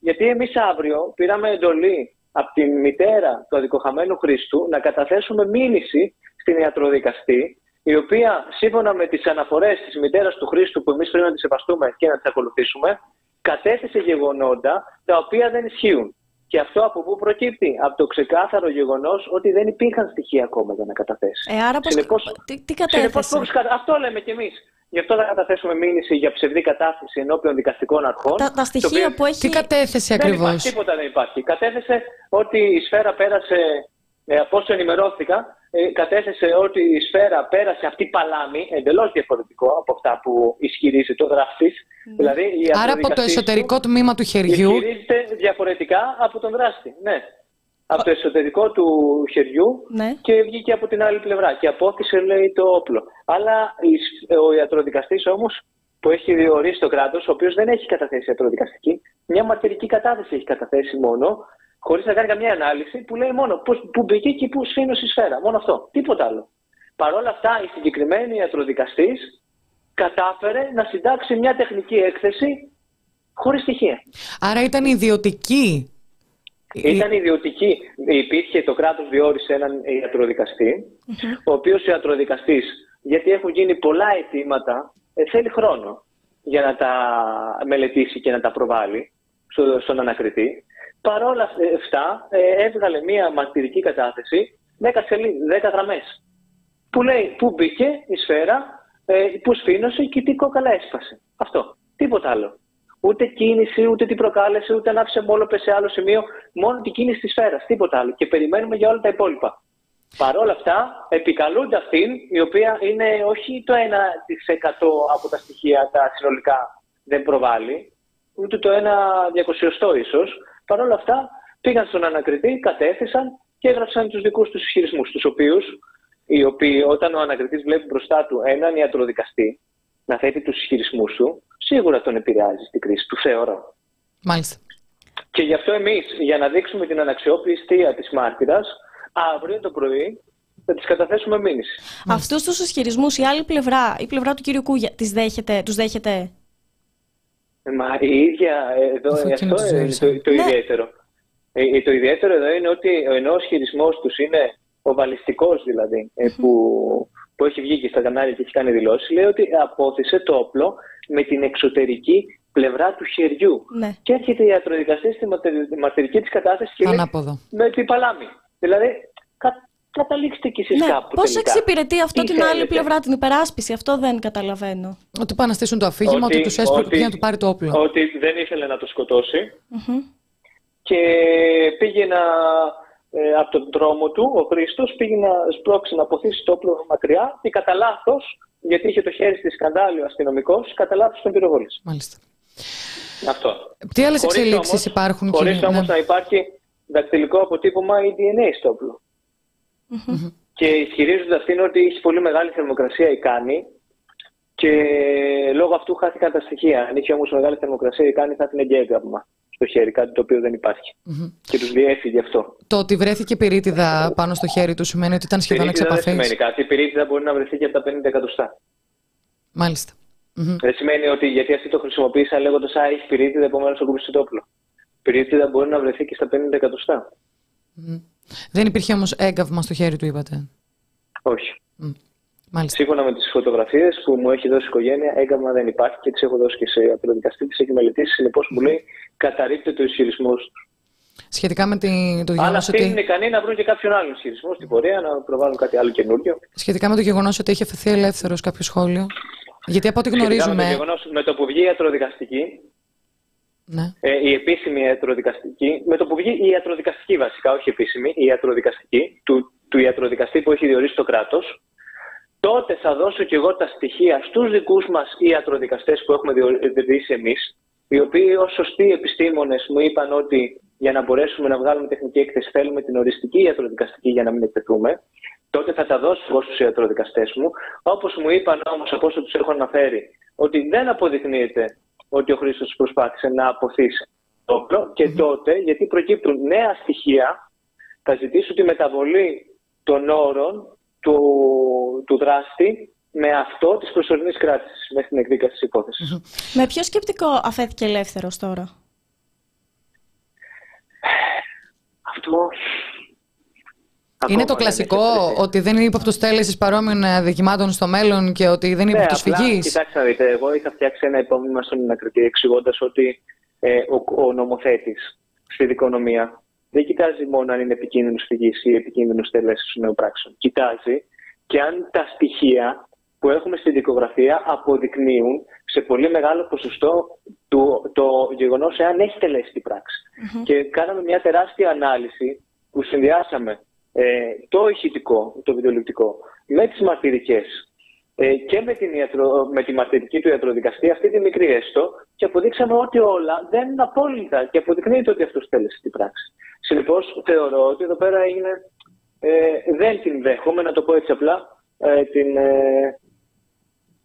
Γιατί εμείς αύριο πήραμε εντολή από τη μητέρα του αδικοχαμένου Χρήστου να καταθέσουμε μήνυση στην ιατροδικαστή, η οποία σύμφωνα με τις αναφορές της μητέρας του Χρήστου που εμείς πρέπει να τις σεβαστούμε και να τις ακολουθήσουμε, κατέθεσε γεγονότα τα οποία δεν ισχύουν. Και αυτό από πού προκύπτει, από το ξεκάθαρο γεγονός ότι δεν υπήρχαν στοιχεία ακόμα για να καταθέσει.
Ε, άρα πώς...
Συνεπώς-
τι, τι
Συνεπώς,
κατέθεσε.
πώς κατα- αυτό λέμε κι εμείς. Γι' αυτό θα καταθέσουμε μήνυση για ψευδή κατάσταση ενώπιον δικαστικών αρχών.
Τα, τα
το
στοιχεία
οποίο
που έχει...
Τι κατέθεσε
δεν
ακριβώς;
υπάρχει, τίποτα δεν υπάρχει. Κατέθεσε ότι η σφαίρα πέρασε, ε, από όσο ενημερώθηκα, ε, κατέθεσε ότι η σφαίρα πέρασε αυτή παλάμη, εντελώς διαφορετικό από αυτά που ισχυρίζεται ο δράστης. Δηλαδή, η
Άρα από το
ιατροδικαστής του
εσωτερικό τμήμα του χεριού.
Ισχυρίζεται διαφορετικά από τον δράστη. Ναι. Από το εσωτερικό του χεριού
Ναι.
και βγήκε από την άλλη πλευρά και απόθυσε λέει το όπλο. Αλλά η- ο ιατροδικαστής όμως που έχει διορίσει το κράτος, ο οποίος δεν έχει καταθέσει ιατροδικαστική, μια μαρτυρική κατάθεση έχει καταθέσει μόνο, χωρίς να κάνει καμία ανάλυση, που λέει μόνο πώς, που μπήκε και που σφήνωσε η σφαίρα. Μόνο αυτό. Τίποτα άλλο. Παρ' όλα αυτά, η συγκεκριμένη ιατροδικαστής κατάφερε να συντάξει μια τεχνική έκθεση χωρίς στοιχεία.
Άρα ήταν ιδιωτική.
Ήταν ιδιωτική. Υπήρχε, το κράτος διόρισε έναν ιατροδικαστή, ο οποίος ιατροδικαστής, γιατί έχουν γίνει πολλά αιτήματα, ε, θέλει χρόνο για να τα μελετήσει και να τα προβάλλει στο, στον ανακριτή. Παρ' όλα αυτά, ε, έβγαλε μία μαρτυρική κατάθεση 10 σελίδες, 10 γραμμές, που λέει πού μπήκε η σφαίρα, ε, πού σφήνωσε και τι κόκαλα έσπασε. Αυτό. Τίποτα άλλο. Ούτε κίνηση, ούτε τι προκάλεσε, ούτε αν άφησε μόλοπες σε άλλο σημείο. Μόνο την κίνηση της σφαίρας. Τίποτα άλλο. Και περιμένουμε για όλα τα υπόλοιπα. Παρ' όλα αυτά, επικαλούνται αυτήν, η οποία είναι όχι το 1% από τα στοιχεία τα συνολικά δεν προβάλλει, ούτε το 1 διακοσιωστό ίσως. Παρ' όλα αυτά, πήγαν στον ανακριτή, κατέθεσαν και έγραψαν τους δικούς τους ισχυρισμούς, τους οποίους, οι οποίοι όταν ο ανακριτής βλέπει μπροστά του έναν ιατροδικαστή να θέτει τους ισχυρισμούς του, σίγουρα τον επηρεάζει στην κρίση του, θεωρώ.
Μάλιστα.
Και γι' αυτό εμείς, για να δείξουμε την αναξιόπιστία της μάρτυρας, αύριο το πρωί θα τις καταθέσουμε μήνυση.
Αυτούς τους ισχυρισμούς, η άλλη πλευρά, η πλευρά του κύριου Κούγια, τις δέχεται, τους δέχεται;
Μα η ίδια εδώ,
Αφού εκείνο
αυτό
τους
είναι
ζόρισε.
το, το
Ναι.
ιδιαίτερο. Ε, το ιδιαίτερο εδώ είναι ότι ενώ ο ισχυρισμός τους είναι ο βαλιστικός δηλαδή, ε, που, που έχει βγει και στα κανάλια και έχει κάνει δηλώσεις, λέει ότι απόθεσε το όπλο με την εξωτερική πλευρά του χεριού.
Ναι.
Και έρχεται η ιατροδικαστής στη μαρτι- μαρτυρική της κατάσταση και λέει
Ανάποδο.
με την παλάμη. Δηλαδή, κα, καταλήξτε κι εσείς
Ναι,
κάπου.
πώς
τελικά.
εξυπηρετεί αυτό
Τι
την άλλη
θέλετε.
πλευρά, την υπεράσπιση, αυτό δεν καταλαβαίνω.
Ότι πάνε να στήσουν το αφήγημα, ότι, τους έσπρωξε
ότι-
για να του πάρει το όπλο.
Ότι δεν ήθελε να το σκοτώσει
Μμμ.
και πήγε να, ε, από τον δρόμο του, ο Χρήστος πήγε να σπρώξει να αποθήσει το όπλο μακριά και κατά λάθος, γιατί είχε το χέρι στη σκανδάλη ο αστυνομικός, κατά λάθος τον πυροβόλησε.
Μάλιστα.
Αυτό.
Τι άλλες
Χωρίς
εξελίξεις
όμως-
υπάρχουν,
Χωρίς
κύριε.
όμως
ναι.
να υπάρχει δακτυλικό αποτύπωμα ή DNA στο όπλο. Και ισχυρίζονται αυτήν ότι έχει πολύ μεγάλη θερμοκρασία η κάνη και λόγω αυτού χάθηκαν τα στοιχεία. Αν είχε όμως μεγάλη θερμοκρασία η κάνη θα την εγκέγραμμα στο χέρι, κάτι το οποίο δεν υπάρχει. Και τους διέφυγε αυτό.
Το ότι βρέθηκε πυρίτιδα πάνω στο χέρι του σημαίνει ότι ήταν σχεδόν εξ
Πυρίτιδα δεν
επαφής.
σημαίνει κάτι. Η πυρίτιδα μπορεί να βρεθεί και από τα 50 εκατοστά.
Μάλιστα.
Δεν σημαίνει ότι γιατί αυτή το χρησιμοποίησα λέγοντας Α, έχει πυρίτιδα, επομένως θα κόψει το όπλο. Πυρίτιδα μπορεί να βρεθεί και στα 50 εκατοστά.
Δεν υπήρχε όμως έγκαυμα στο χέρι του, είπατε.
Όχι.
Μάλιστα.
Σύμφωνα με τις φωτογραφίες που μου έχει δώσει η οικογένεια, έγκαμα δεν υπάρχει και τις έχω δώσει και σε απροδικαστή, τι έχει μελετήσει. Συνεπώς μου λέει καταρρύπτεται ο ισχυρισμό του.
Σχετικά με τη, το
Αν
γεγονός
αυτοί
ότι.
είναι ικανοί να βρουν και κάποιον άλλο ισχυρισμό στην πορεία, να προβάλλουν κάτι άλλο καινούριο.
Σχετικά με το γεγονός ότι έχει αφαιθεί ελεύθερος κάποιο σχόλιο. Γιατί από ό,τι
Σχετικά Με το,
γνωρίζουμε.
γεγονός, με το που βγει η ιατροδικαστική,
Ναι.
ε, η επίσημη ιατροδικαστική, με το που βγει η ιατροδικαστική βασικά, όχι επίσημη, η ιατροδικαστική του, του ιατροδικαστή που έχει διορίσει το κράτος, τότε θα δώσω και εγώ τα στοιχεία στους δικούς μας ιατροδικαστές που έχουμε διορίσει εμείς, οι οποίοι ως σωστοί επιστήμονες μου είπαν ότι για να μπορέσουμε να βγάλουμε τεχνική έκθεση θέλουμε την οριστική ιατροδικαστική για να μην εκτεθούμε. Τότε θα τα δώσω εγώ στους ιατροδικαστές μου. Όπως μου είπαν όμως από όσο τους έχω αναφέρει, ότι δεν αποδεικνύεται ότι ο Χρήστος προσπάθησε να αποθήσει το όπλο και τότε, γιατί προκύπτουν νέα στοιχεία, θα ζητήσω τη μεταβολή των όρων του, του δράστη με αυτό της προσωρινής κράτησης μέχρι την εκδίκαση της υπόθεσης.
Με ποιο σκεπτικό αφέθηκε ελεύθερο τώρα;
Αυτό...
Είναι
ακόμα
το
δεν
κλασικό
έχει
ότι δεν είναι ύποπτο τέλεση παρόμοιων αδικημάτων στο μέλλον και ότι δεν είναι
Ναι,
ύποπτο
απλά,
φυγής;
Κοιτάξτε να δείτε, εγώ είχα φτιάξει ένα υπόμνημα στον ανακριτή εξηγώντας ότι ε, ο, ο νομοθέτης στη δικονομία δεν κοιτάζει μόνο αν είναι επικίνδυνος φυγής ή επικίνδυνος τελέσει νεοπράξεων. Κοιτάζει και αν τα στοιχεία που έχουμε στην δικογραφία αποδεικνύουν σε πολύ μεγάλο ποσοστό το, το γεγονός εάν έχει τελέσει την πραξη Και κάναμε μια τεράστια ανάλυση που συνδυάσαμε ε, το ηχητικό, το βιντεοληπτικό, με τις μαρτυρικές ε, και με, την ιατρο, με τη μαρτυρική του ιατροδικαστή, αυτή τη μικρή έστω, και αποδείξαμε ότι όλα δεν είναι απόλυτα και αποδεικνύεται ότι αυτός τέλεσε την πράξη. Συνεπώς, θεωρώ ότι εδώ πέρα είναι, ε, δεν την δέχομαι, να το πω έτσι απλά, ε, την, ε,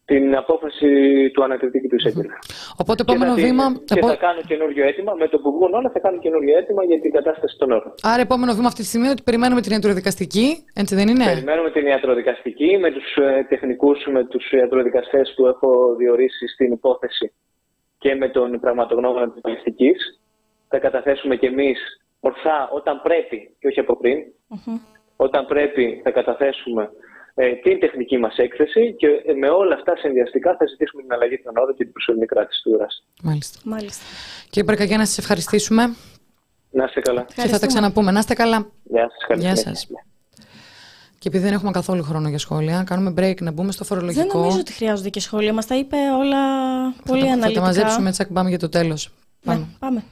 την απόφαση του ανακριτή και του εισαγγελέα.
Οπότε,
Και,
επόμενο
θα, την-
βήμα.
και
επό-
θα κάνω καινούριο αίτημα. Με το που βγουν όλα, θα κάνω καινούριο αίτημα για την κατάσταση των όρων.
Άρα, επόμενο βήμα αυτή τη στιγμή είναι ότι περιμένουμε την ιατροδικαστική, έτσι δεν είναι;
Περιμένουμε την ιατροδικαστική με τους ε, τεχνικούς, με τους ιατροδικαστές που έχω διορίσει στην υπόθεση και με τον πραγματογνώμονα της balιστικής. Θα καταθέσουμε κι εμείς ορθά όταν πρέπει και όχι από πριν. Όταν πρέπει θα καταθέσουμε ε, την τεχνική μας έκθεση και ε, με όλα αυτά συνδυαστικά θα ζητήσουμε την αλλαγή των όρων και την προσωρινή κράτηση του δράση.
Μάλιστα.
Μάλιστα.
Κύριε Παρκαγιά, να σας ευχαριστήσουμε
Να είστε καλά.
και θα τα
Ευχαριστούμε.
ξαναπούμε. Να είστε καλά.
Γεια σας. Καλή
Γεια
συνέχεια.
σας. Και επειδή δεν έχουμε καθόλου χρόνο για σχόλια, κάνουμε break να μπούμε στο φορολογικό.
Δεν νομίζω ότι χρειάζονται και σχόλια. Μας τα είπε όλα πολύ
θα, τα- θα
αναλυτικά.
τα μαζέψουμε έτσι και πάμε για το τέλος.
Ναι, πάμε.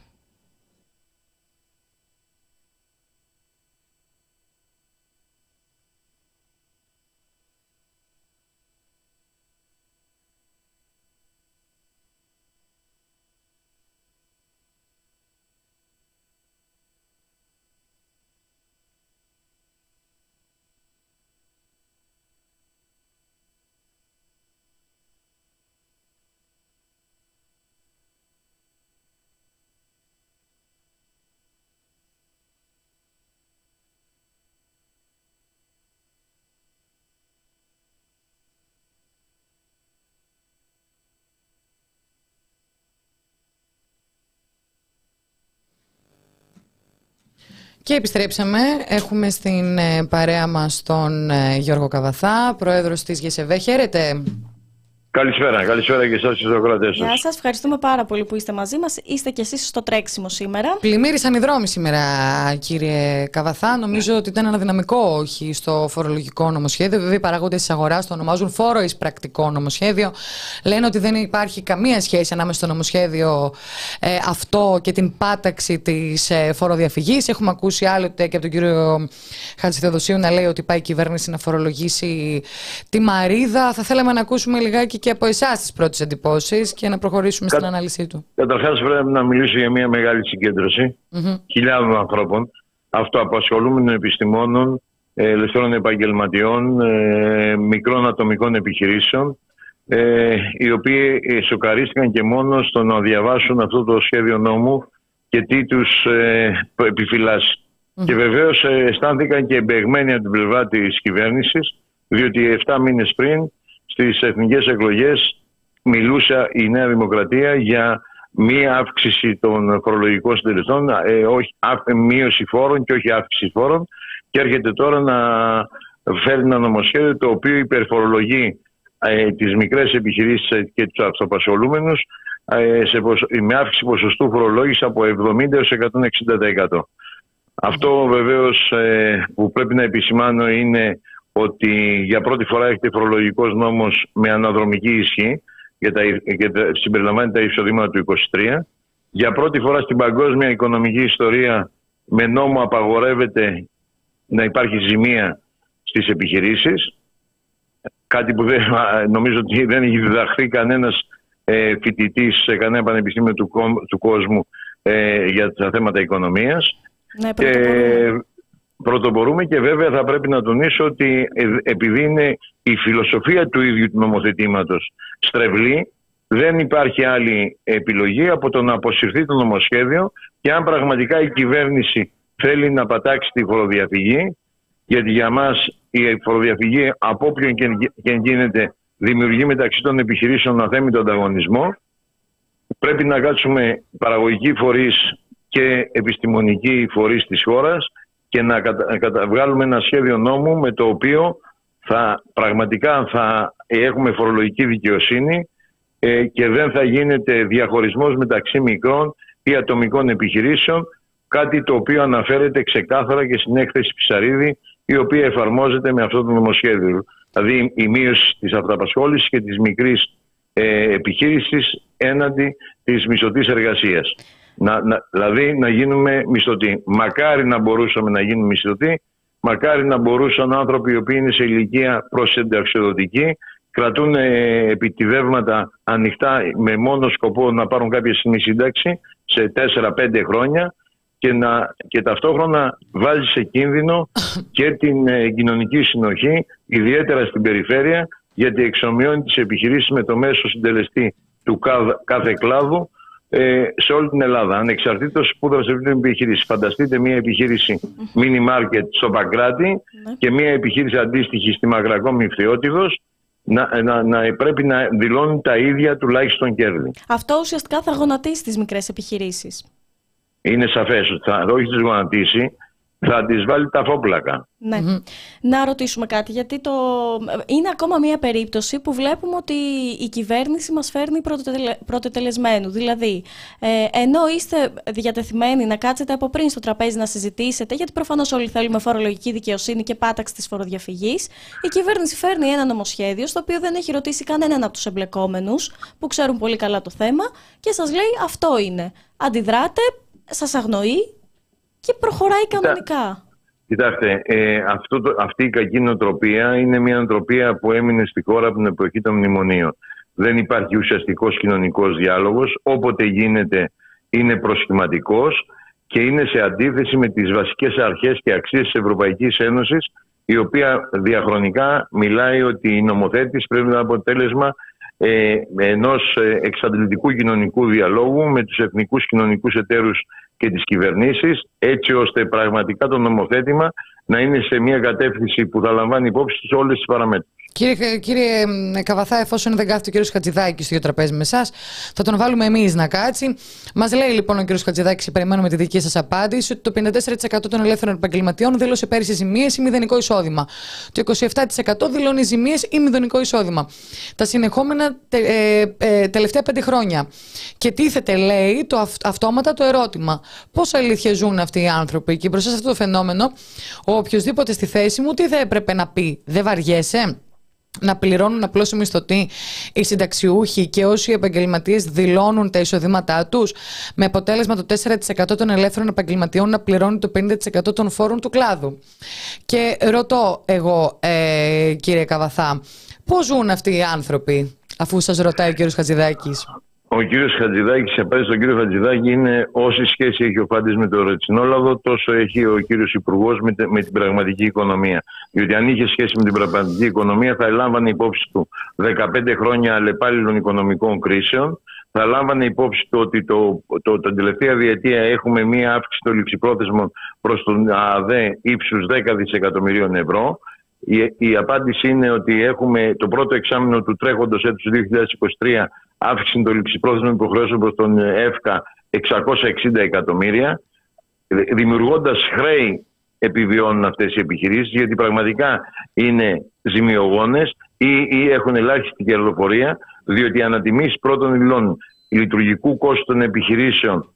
Και επιστρέψαμε. Έχουμε στην ε, παρέα μας τον ε, Γιώργο Καβαθά, πρόεδρος της ΓΕΣΕΒΕ. Χαίρετε.
Καλησπέρα, καλησπέρα και εσάς στους ακροατές σας.
Γεια σας, ευχαριστούμε πάρα πολύ που είστε μαζί μας. Είστε κι εσείς στο τρέξιμο σήμερα.
Πλημμύρισαν οι δρόμοι σήμερα, κύριε Καβαθά. Νομίζω ότι ήταν ένα δυναμικό όχι στο φορολογικό νομοσχέδιο. Βέβαια, οι παράγοντε της αγοράς το ονομάζουν φόρο εισπρακτικό νομοσχέδιο. Λένε ότι δεν υπάρχει καμία σχέση ανάμεσα στο νομοσχέδιο ε, αυτό και την πάταξη της ε, φοροδιαφυγής. Έχουμε ακούσει άλλοτε και από τον κύριο Χατζηθεοδοσίου να λέει ότι πάει η κυβέρνηση να φορολογήσει τη Μαρίδα. Θα θέλαμε να ακούσουμε λιγάκι και από εσάς τις πρώτες εντυπώσεις και να προχωρήσουμε στην ανάλυση του.
Καταρχάς πρέπει να μιλήσω για μια μεγάλη συγκέντρωση χιλιάδων ανθρώπων, αυτοαπασχολούμενων επιστημόνων, ε, ελευθερών επαγγελματιών, ε, μικρών ατομικών επιχειρήσεων, ε, οι οποίοι ε, σοκαρίστηκαν και μόνο στο να διαβάσουν αυτό το σχέδιο νόμου και τι τους ε, επιφυλάσσει. Και βεβαίως ε, αισθάνθηκαν και εμπεγμένοι από την πλευρά της κυβέρνησης, διότι 7 μήνες πριν στις εθνικές εκλογές μιλούσε η Νέα Δημοκρατία για μία αύξηση των φορολογικών συντελεστών, ε, όχι, μείωση φόρων και όχι αύξηση φόρων και έρχεται τώρα να φέρει ένα νομοσχέδιο το οποίο υπερφορολογεί ε, τις μικρές επιχειρήσεις και τους αυτοπασχολούμενους ε, σε, με αύξηση ποσοστού φορολόγησης από 70% έως 160%. Αυτό βεβαίως ε, που πρέπει να επισημάνω είναι ότι για πρώτη φορά έχετε φορολογικός νόμος με αναδρομική ισχύ για τα, για τα, συμπεριλαμβάνει τα εισοδήματα του 23. Για πρώτη φορά στην παγκόσμια οικονομική ιστορία με νόμο απαγορεύεται να υπάρχει ζημία στις επιχειρήσεις. Κάτι που δεν, νομίζω ότι δεν έχει διδαχθεί κανένας ε, φοιτητής σε κανένα πανεπιστήμιο του, του κόσμου ε, για τα θέματα οικονομίας.
Ναι, και
πρωτοπορούμε και βέβαια θα πρέπει να τονίσω ότι ε, επειδή είναι η φιλοσοφία του ίδιου του νομοθετήματος στρεβλή, δεν υπάρχει άλλη επιλογή από το να αποσυρθεί το νομοσχέδιο και αν πραγματικά η κυβέρνηση θέλει να πατάξει τη φοροδιαφυγή, γιατί για μας η φοροδιαφυγή από όποιον και γίνεται δημιουργεί μεταξύ των επιχειρήσεων αθέμητο ανταγωνισμό, πρέπει να κάτσουμε παραγωγικοί φορείς και επιστημονικοί φορείς της χώρας και να καταβγάλουμε ένα σχέδιο νόμου με το οποίο θα, πραγματικά θα έχουμε φορολογική δικαιοσύνη ε, και δεν θα γίνεται διαχωρισμός μεταξύ μικρών ή ατομικών επιχειρήσεων κάτι το οποίο αναφέρεται ξεκάθαρα και στην έκθεση Ψαρίδη η οποία εφαρμόζεται με αυτό το νομοσχέδιο. Δηλαδή η μείωση της αυτοαπασχόλησης και της μικρής ε, επιχείρησης έναντι της μισθωτής εργασίας. Να, να, δηλαδή να γίνουμε μισθωτοί. Μακάρι να μπορούσαμε να γίνουμε μισθωτοί, μακάρι να μπορούσαν άνθρωποι οι οποίοι είναι σε ηλικία προσενταξιοδοτική, κρατούν ε, επιτιδεύματα ανοιχτά με μόνο σκοπό να πάρουν κάποια στιγμή σύνταξη σε 4-5 χρόνια και, να, και ταυτόχρονα βάζει σε κίνδυνο και την ε, κοινωνική συνοχή, ιδιαίτερα στην περιφέρεια, γιατί εξομοιώνει τις επιχειρήσεις με το μέσο συντελεστή του κάθε κλάδου ε, σε όλη την Ελλάδα, ανεξαρτήτως που δραστηριοποιείται την επιχείρηση. Φανταστείτε μια επιχείρηση mini market στο Παγκράτη ναι. και μια επιχείρηση αντίστοιχη στη Μαγρακό Μυφτιώτιδος να, να, να, πρέπει να δηλώνουν τα ίδια τουλάχιστον κέρδη.
Αυτό ουσιαστικά θα γονατίσει τις μικρές επιχειρήσεις.
Είναι σαφές ότι θα όχι τις γονατίσει, θα τις βάλει τα φόπλακα.
Ναι. Να ρωτήσουμε κάτι, γιατί το... είναι ακόμα μια περίπτωση που βλέπουμε ότι η κυβέρνηση μας φέρνει πρωτοτελεσμένου. Δηλαδή, ε, ενώ είστε διατεθειμένοι να κάτσετε από πριν στο τραπέζι να συζητήσετε, γιατί προφανώς όλοι θέλουμε φορολογική δικαιοσύνη και πάταξη της φοροδιαφυγής, η κυβέρνηση φέρνει ένα νομοσχέδιο στο οποίο δεν έχει ρωτήσει κανέναν από τους εμπλεκόμενους, που ξέρουν πολύ καλά το θέμα, και σας λέει αυτό είναι. Αντιδράτε, σας αγνοεί και προχωράει κανονικά.
Κοιτάξτε, ε, αυτό το, αυτή η κακή νοοτροπία είναι μια νοοτροπία που έμεινε στη χώρα από την εποχή των μνημονίων. Δεν υπάρχει ουσιαστικός κοινωνικός διάλογος. Όποτε γίνεται είναι προσχηματικός και είναι σε αντίθεση με τις βασικές αρχές και αξίες της Ευρωπαϊκής Ένωσης η οποία διαχρονικά μιλάει ότι η νομοθέτηση πρέπει να είναι αποτέλεσμα ε, ενός ε, εξαντλητικού κοινωνικού διαλόγου με τους εθνικούς κοινωνικούς εταίρους και τις κυβερνήσεις έτσι ώστε πραγματικά το νομοθέτημα να είναι σε μια κατεύθυνση που θα λαμβάνει υπόψη σε όλες τις παραμέτρους.
Κύριε, κύριε Καβαθά, εφόσον δεν κάθεται ο κύριος Χατζηδάκης στο ίδιο τραπέζι με εσάς, θα τον βάλουμε εμείς να κάτσει. Μας λέει λοιπόν ο κύριος Χατζηδάκης, περιμένουμε τη δική σας απάντηση, ότι το 54% των ελεύθερων επαγγελματιών δήλωσε πέρυσι ζημίες ή μηδενικό εισόδημα. Το 27% δηλώνει ζημίες ή μηδενικό εισόδημα. Τα συνεχόμενα ε, ε, τελευταία πέντε χρόνια. Και τίθεται, λέει, το αυτόματα το ερώτημα. Πώς αλήθεια ζουν αυτοί οι άνθρωποι; Και μπροστά σε αυτό το φαινόμενο, ο οποιοδήποτε στη θέση μου τι θα έπρεπε να πει, δεν βαριέσαι; Να πληρώνουν απλώς οι μισθωτοί, οι συνταξιούχοι και όσοι οι επαγγελματίες δηλώνουν τα εισοδήματά τους, με αποτέλεσμα το 4% των ελεύθερων επαγγελματιών να πληρώνει το 50% των φόρων του κλάδου. Και ρωτώ εγώ, ε, κύριε Καβαθά, πώς ζουν αυτοί οι άνθρωποι, αφού σας ρωτάει ο κύριος Χατζηδάκης;
Ο κύριος Χατζηδάκης, σε απάντηση στον κύριος Χατζηδάκη, είναι όση σχέση έχει ο Φάντης με το ρετσινόλαδο, τόσο έχει ο κύριος Υπουργός με, με, την πραγματική οικονομία. Διότι αν είχε σχέση με την πραγματική οικονομία, θα ελάμβανε υπόψη του 15 χρόνια αλλεπάλληλων οικονομικών κρίσεων, θα λάμβανε υπόψη του ότι το, το, το, τελευταία διετία έχουμε μία αύξηση των ληψιπρόθεσμων προς τον ΑΔΕ ύψους 10 δισεκατομμυρίων ευρώ Η, η απάντηση είναι ότι έχουμε το πρώτο εξάμεινο του τρέχοντος έτους 2023 αύξηση των ληψιπρόθεσμων υποχρεώσεων προς τον ΕΦΚΑ 660 εκατομμύρια, δημιουργώντας χρέη επιβιώνουν αυτές οι επιχειρήσεις γιατί πραγματικά είναι ζημιογόνες ή, ή έχουν ελάχιστη κερδοφορία διότι οι ανατιμήσεις πρώτων υλών λειτουργικού κόστου των επιχειρήσεων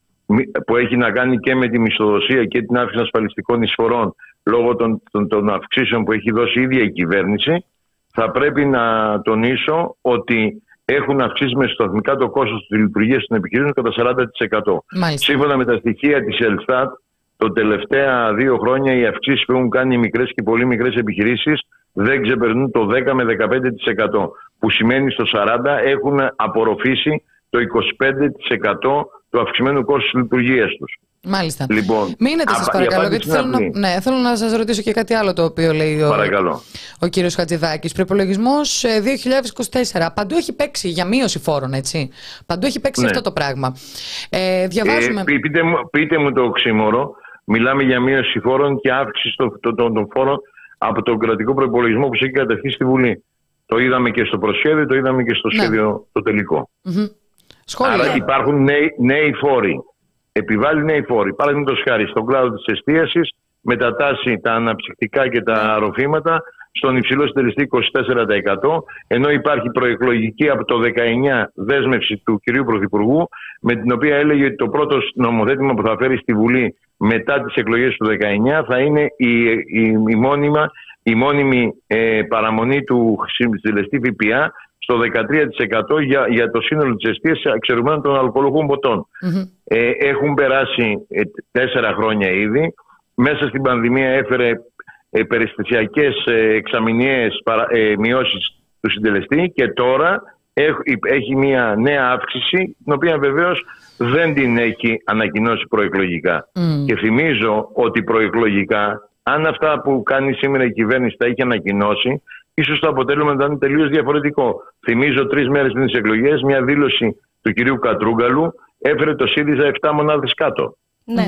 που έχει να κάνει και με τη μισθοδοσία και την αύξηση ασφαλιστικών εισφορών λόγω των, των, των αυξήσεων που έχει δώσει η ίδια η κυβέρνηση θα πρέπει να τονίσω ότι έχουν αυξήσει μεσοσταθμικά το κόστος της λειτουργίας των επιχειρήσεων κατά 40%. Σύμφωνα με τα στοιχεία της Ελστάτ, το τελευταία δύο χρόνια οι αυξήσεις που έχουν κάνει οι μικρές και πολύ μικρές επιχειρήσεις δεν ξεπερνούν το 10 με 15%. Που σημαίνει στο 40% έχουν απορροφήσει το 25% του αυξημένου κόστους λειτουργίας τους.
Μάλιστα. Λοιπόν, Μείνετε σας παρακαλώ, γιατί θέλω να, ναι, θέλω να σας ρωτήσω και κάτι άλλο το οποίο λέει ο, ο κύριος Χατζηδάκης. Προπολογισμός 2024. Παντού έχει παίξει για μείωση φόρων, έτσι. Παντού έχει παίξει ναι. αυτό το πράγμα. Ε, διαβάζουμε.
Ε, πείτε, μου, πείτε μου το οξύμορο. Μιλάμε για μείωση φόρων και αύξηση των το, το, το φόρων από τον κρατικό προπολογισμό που έχει κατευθεί στη Βουλή. Το είδαμε και στο προσχέδιο, το είδαμε και στο ναι. σχέδιο το τελικό. Mm-hmm. Άρα υπάρχουν νέοι, νέοι φόροι. Επιβάλλει νέοι φόροι. Παραδείγματο χάρη στον κλάδο της εστίασης, μετατάσσει τα αναψυκτικά και τα ροφήματα στον υψηλό συντελεστή 24%, ενώ υπάρχει προεκλογική από το 19 δέσμευση του κυρίου Πρωθυπουργού, με την οποία έλεγε ότι το πρώτο νομοθέτημα που θα φέρει στη Βουλή μετά τις εκλογές του 19 θα είναι η, η, η, μόνιμα, η μόνιμη ε, παραμονή του συντελεστή ΦΠΑ στο 13% για, για το σύνολο της αιστείας εξαιρουμένων των αλκοολούχων Ε, έχουν περάσει ε, τέσσερα χρόνια ήδη. Μέσα στην πανδημία έφερε ε, περιστασιακές ε, εξαμηνιαίες ε, μειώσεις του συντελεστή και τώρα έχει μια νέα αύξηση την οποία βεβαίως δεν την έχει ανακοινώσει προεκλογικά. Και θυμίζω ότι προεκλογικά αν αυτά που κάνει σήμερα η κυβέρνηση τα είχε ανακοινώσει ίσως το αποτέλεσμα ήταν τελείως διαφορετικό. Θυμίζω τρεις μέρες πριν τις εκλογές, μια δήλωση του κυρίου Κατρούγκαλου έφερε το ΣΥΡΙΖΑ 7 μονάδες κάτω.
Ναι.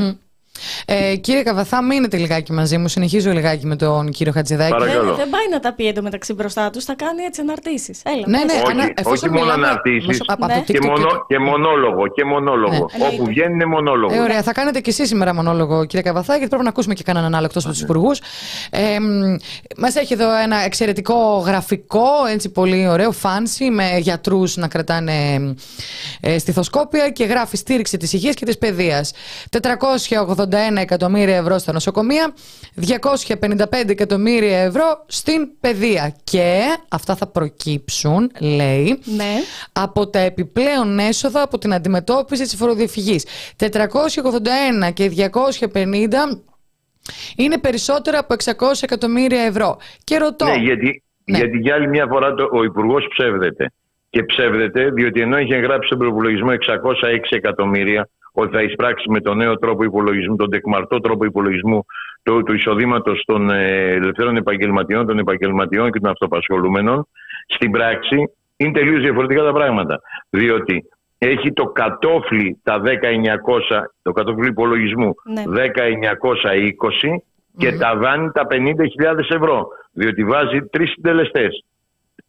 Ε, κύριε Καβαθά, μείνετε λιγάκι μαζί μου. Συνεχίζω λιγάκι με τον κύριο Χατζηδάκη.
Δεν, δεν πάει να τα πει εντωμεταξύ μπροστά τους, θα κάνει έτσι αναρτήσεις.
Ναι, ναι,
όχι, ανα, όχι μόνο αναρτήσεις. Ναι. Και, μονο, και μονόλογο. Και μονόλογο. Ναι. Όπου βγαίνει είναι μονόλογο.
Ε, ωραία, θα κάνετε και εσείς σήμερα μονόλογο, κύριε Καβαθά, γιατί πρέπει να ακούσουμε και κανέναν άλλο εκτός από τους υπουργούς. Ε, Μας έχει εδώ ένα εξαιρετικό γραφικό, έτσι πολύ ωραίο, φάνση, με γιατρούς να κρατάνε ε, στιθοσκόπια και γράφει στήριξη της υγείας και της παιδείας. 481 εκατομμύρια ευρώ στα νοσοκομεία, 255 εκατομμύρια ευρώ στην παιδεία. Και αυτά θα προκύψουν, λέει,
ναι.
από τα επιπλέον έσοδα από την αντιμετώπιση της φοροδιαφυγής. 481 και 250 είναι περισσότερα από 600 εκατομμύρια ευρώ. Και ρωτώ...
Ναι, γιατί, ναι. γιατί για άλλη μια φορά το, ο υπουργός ψεύδεται. Και ψεύδεται διότι ενώ είχε γράψει στον προπολογισμό 606 εκατομμύρια, ότι θα εισπράξει με τον νέο τρόπο υπολογισμού, τον τεκμαρτό τρόπο υπολογισμού του, του εισοδήματος των ε, ελευθέρων επαγγελματιών, των επαγγελματιών και των αυτοπασχολούμενων, στην πράξη είναι τελείως διαφορετικά τα πράγματα. Διότι έχει το κατόφλι τα 10.900, το κατόφλι υπολογισμού ναι. 10.920 και mm-hmm. τα δάνει τα 50.000 ευρώ. Διότι βάζει τρεις συντελεστές.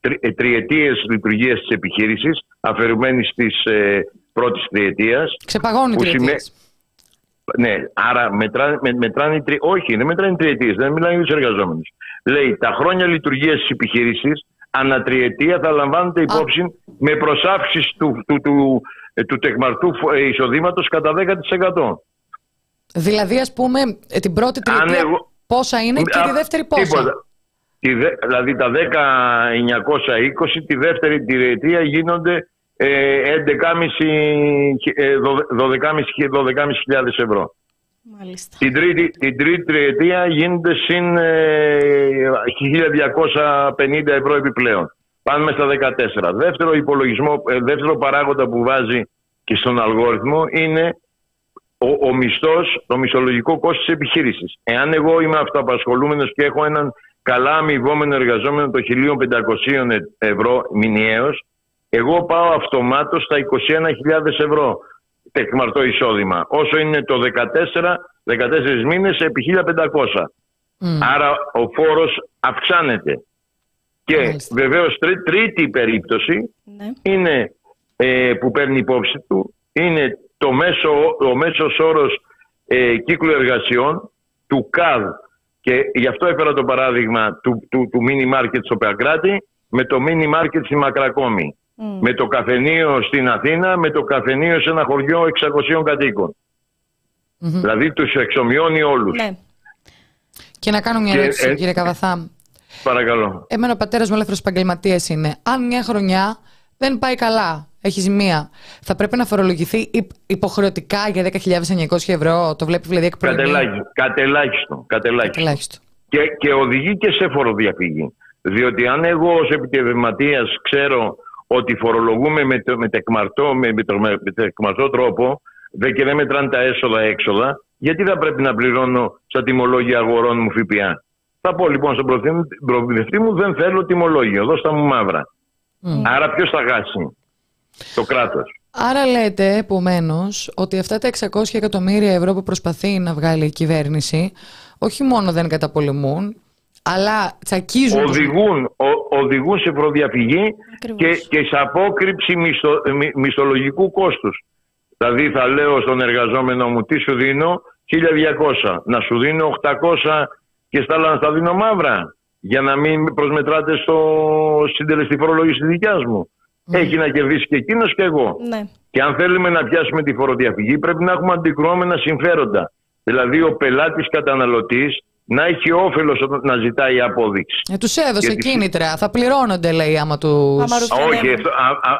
Τρι, ε, τριετίες λειτουργία της επιχείρησης, αφαιρουμένης στις ε, πρώτης τριετίας.
Ξεπαγώνει τριετίες.
Ναι, άρα μετράνε, με, μετράνε τρι... όχι, δεν μετράνε τριετίες, δεν μιλάνε για τους εργαζόμενους. Λέει τα χρόνια λειτουργίας της επιχείρηση ανατριετία θα λαμβάνεται υπόψη με προσάυξηση του, του, του, ε, του τεκμαρτού ε, εισοδήματος κατά 10%.
Δηλαδή, ας πούμε, ε, την πρώτη τριετία εγώ... πόσα είναι και τη δεύτερη πόσα; Τίποτα.
δηλαδή τα 10.920 τη δεύτερη τριετία γίνονται 11.500 ευρώ.
Μάλιστα.
Την τρίτη, την τρίτη τριετία γίνεται συν 1.250 ε, ευρώ επιπλέον. Πάμε στα 14. Δεύτερο υπολογισμό, ε, δεύτερο παράγοντα που βάζει και στον αλγόριθμο είναι ο, ο μισθός, το μισθολογικό κόστος της επιχείρησης. Εάν εγώ είμαι αυτοαπασχολούμενος και έχω έναν καλά αμοιβόμενο εργαζόμενο το 1.500 ευρώ μηνιαίως, εγώ πάω αυτομάτως στα 21.000 ευρώ τεκμαρτό εισόδημα. Όσο είναι το 14, 14 μήνες επί 1.500. Άρα ο φόρος αυξάνεται. Και Μάλιστα. βεβαίως τρίτη περίπτωση ναι. είναι ε, που παίρνει υπόψη του είναι το μέσο, ο μέσος όρος ε, κύκλου εργασιών του ΚΑΔ και γι' αυτό έφερα το παράδειγμα του, του, του mini market στο Πεακράτη με το mini market στη Μακρακόμη. Με το καφενείο στην Αθήνα, με το καφενείο σε ένα χωριό 600 κατοικων Δηλαδή τους εξομοιώνει όλους. Ναι.
Και να κάνω μια ερώτηση, ε, κύριε Καβαθά.
Παρακαλώ.
Εμένα ο πατέρας μου ελεύθερος επαγγελματίας είναι. Αν μια χρονιά δεν πάει καλά, έχει ζημία, θα πρέπει να φορολογηθεί υποχρεωτικά για 10.900 ευρώ; Το βλέπει δηλαδή εκ
Κατελάχιστο. Κατελάχιστο. Και, και οδηγεί και σε φοροδιαφυγή. Διότι αν εγώ ως επιτευματίας ξέρω ότι φορολογούμε με, το, με, τεκμαρτό, με, με, το, με τεκμαρτό τρόπο και δεν μετράνε τα έσοδα-έξοδα, γιατί θα πρέπει να πληρώνω στα τιμολόγια αγορών μου ΦΠΑ; Θα πω λοιπόν στον προμηθευτή μου δεν θέλω τιμολόγιο, δώστα μου μαύρα. Άρα ποιος θα χάσει, το κράτος.
Άρα λέτε επομένως ότι αυτά τα 600 εκατομμύρια ευρώ που προσπαθεί να βγάλει η κυβέρνηση όχι μόνο δεν καταπολεμούν, αλλά τσακίζουν.
Οδηγούν, ο, οδηγούν σε προδιαφυγή και, και σε απόκρυψη μισθο, μισθολογικού κόστους. Δηλαδή θα λέω στον εργαζόμενο μου τι σου δίνω, 1200. Να σου δίνω 800 και στα άλλα να στα δίνω μαύρα. Για να μην προσμετράτε στο συντελεστή φορολόγηση δικιάς μου. Έχει να κερδίσει και εκείνος και εγώ.
Ναι.
Και αν θέλουμε να πιάσουμε τη φοροδιαφυγή, πρέπει να έχουμε αντικρώμενα συμφέροντα. Δηλαδή, ο πελάτης καταναλωτής να έχει όφελος να ζητάει απόδειξη.
Ε, τους έδωσε κίνητρα. Θα πληρώνονται, λέει, άμα του.
Όχι, αυτό,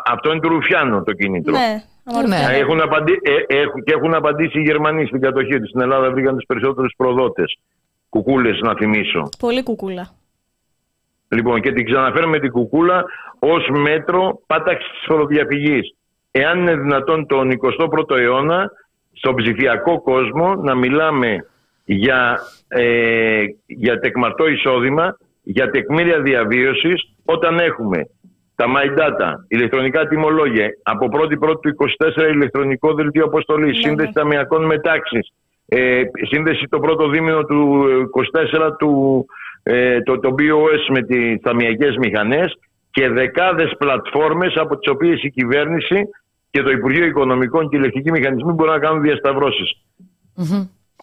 αυτό είναι του Ρουφιάνου το κίνητρο.
Ναι.
Ναι. Έχουν, απαντή, ε, έχουν, και έχουν απαντήσει οι Γερμανοί στην κατοχή τους. Στην Ελλάδα βρήκαν τους περισσότερους προδότες. Κουκούλες, να θυμίσω.
Πολύ κουκούλα.
Λοιπόν, και την ξαναφέρουμε την κουκούλα ως μέτρο πάταξης της φοροδιαφυγής. Εάν είναι δυνατόν τον 21ο αιώνα, στον ψηφιακό κόσμο, να μιλάμε για, ε, για τεκμαρτό εισόδημα, για τεκμήρια διαβίωσης, όταν έχουμε τα My Data, ηλεκτρονικά τιμολόγια, από 1η Πρώτη του 24 ηλεκτρονικό δελτίο αποστολής, ναι, σύνδεση ναι. ταμιακών μετάξει, ε, σύνδεση το πρώτο δίμηνο του 24 του, ε, το, το BOS με τις ταμιακές μηχανές και δεκάδες πλατφόρμες από τις οποίες η κυβέρνηση και το Υπουργείο Οικονομικών και οι ηλεκτρικοί μηχανισμοί μπορούν να κάνουν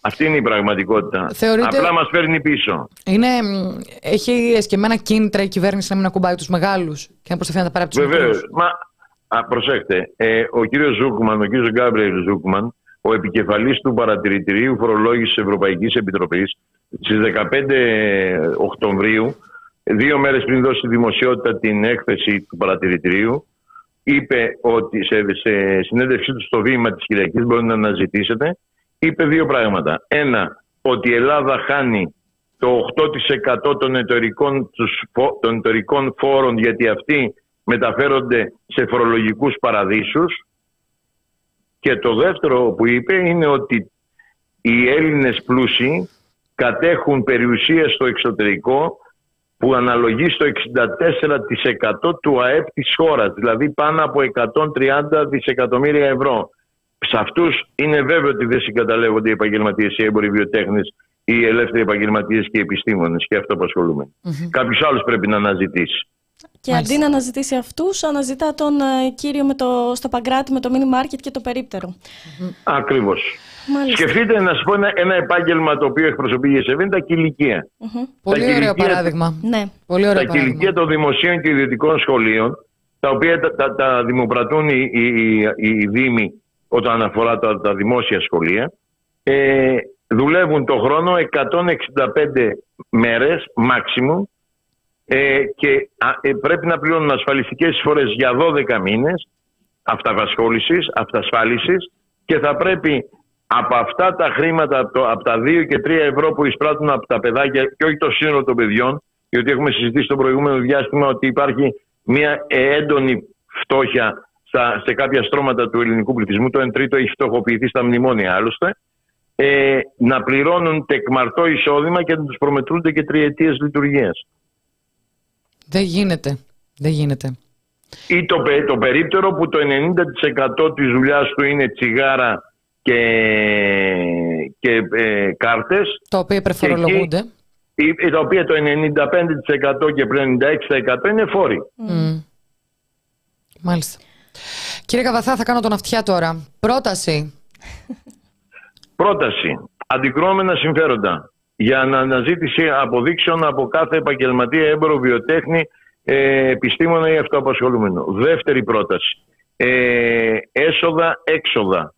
Αυτή είναι η πραγματικότητα. Θεωρείτε... Απλά μας παίρνει πίσω.
Είναι, έχει εσκεμμένα κίνητρα η κυβέρνηση να μην ακουμπάει τους μεγάλους και να προσπαθεί να τα πάρει από τους
Βεβαίως. Μα α, προσέξτε, ε, ο κύριος Ζούκμαν, ο κύριος Γκάμπριελ Ζούκμαν, ο επικεφαλής του παρατηρητηρίου φορολόγησης Ευρωπαϊκής Επιτροπής στις 15 Οκτωβρίου, δύο μέρες πριν δώσει δημοσιότητα την έκθεση του παρατηρητηρίου, είπε ότι σε, σε συνέντευξή του στο βήμα της Κυριακής μπορείτε να αναζητήσετε, είπε δύο πράγματα. Ένα, ότι η Ελλάδα χάνει το 8% των εταιρικών, των εταιρικών φόρων γιατί αυτοί μεταφέρονται σε φορολογικούς παραδείσους και το δεύτερο που είπε είναι ότι οι Έλληνες πλούσιοι κατέχουν περιουσία στο εξωτερικό που αναλογεί στο 64% του ΑΕΠ της χώρας, δηλαδή πάνω από 130 δισεκατομμύρια ευρώ. Σε αυτούς είναι βέβαιο ότι δεν συγκαταλέγονται οι επαγγελματίες, οι έμποροι βιοτέχνες, οι ελεύθεροι επαγγελματίες και οι επιστήμονες και αυτό που ασχολούμαι. Mm-hmm. Κάποιος άλλος πρέπει να αναζητήσει.
Και αντί να αναζητήσει αυτούς, αναζητά τον ε, κύριο με το, στο Παγκράτη με το mini market και το περίπτερο.
Ακριβώς. Σκεφτείτε να σας πω ένα, ένα, επάγγελμα το οποίο εκπροσωπεί η ΕΣΕΒ είναι τα κηλικία.
Πολύ ωραίο παράδειγμα.
Ναι.
Πολύ ωραίο
τα κηλικία των δημοσίων και ιδιωτικών σχολείων, τα οποία τα, τα, τα δημοπρατούν οι, οι, οι, οι Δήμοι όταν αφορά τα, τα δημόσια σχολεία, ε, δουλεύουν το χρόνο 165 μέρες maximum ε, και ε, πρέπει να πληρώνουν ασφαλιστικές εισφορές για 12 μήνες αυταπασχόλησης, αυτασφάλισης. Και θα πρέπει από αυτά τα χρήματα, από τα 2 και 3 ευρώ που εισπράττουν από τα παιδάκια και όχι το σύνολο των παιδιών, γιατί έχουμε συζητήσει το προηγούμενο διάστημα ότι υπάρχει μια έντονη φτώχεια στα, σε κάποια στρώματα του ελληνικού πληθυσμού. Το 1 τρίτο έχει φτωχοποιηθεί στα μνημόνια άλλωστε. Ε, να πληρώνουν τεκμαρτό εισόδημα και να τους προμετρούνται και τριετίες λειτουργίας.
Δεν γίνεται. Δεν γίνεται.
Ή το, το περίπτερο που το 90% της δουλειάς του είναι τσιγάρα και, και ε, κάρτες.
Το οποίο υπερφορολογούνται.
τα οποία το 95% και 96% είναι φόροι.
Mm. Μάλιστα. Κύριε Καβαθά, θα κάνω τον αυτιά τώρα. Πρόταση.
Πρόταση. Αντικρώμενα συμφέροντα για αναζήτηση αποδείξεων από κάθε επαγγελματία, έμπορο, βιοτέχνη, ε, επιστήμονα ή αυτοαπασχολούμενο. Δεύτερη πρόταση. Ε, έσοδα, έξοδα.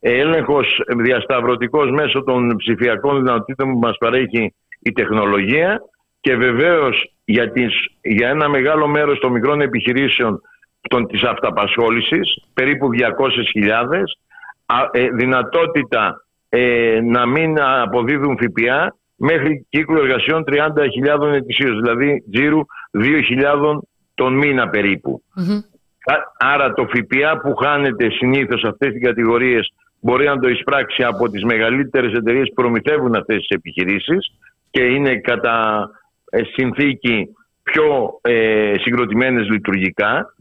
Έλεγχος διασταυρωτικός μέσω των ψηφιακών δυνατοτήτων που μας παρέχει η τεχνολογία και βεβαίως για, τις, για ένα μεγάλο μέρος των μικρών επιχειρήσεων των, της αυταπασχόλησης, περίπου 200.000, ε, δυνατότητα ε, να μην αποδίδουν ΦΠΑ μέχρι κύκλο εργασιών 30.000 ετησίως, δηλαδή τζίρου 2.000 τον μήνα Άρα το ΦΠΑ που χάνεται συνήθως σε αυτές τις κατηγορίες μπορεί να το εισπράξει από τις μεγαλύτερες εταιρείες που προμηθεύουν αυτές τις επιχειρήσεις και είναι κατά ε, συνθήκη πιο ε, συγκροτημένες λειτουργικά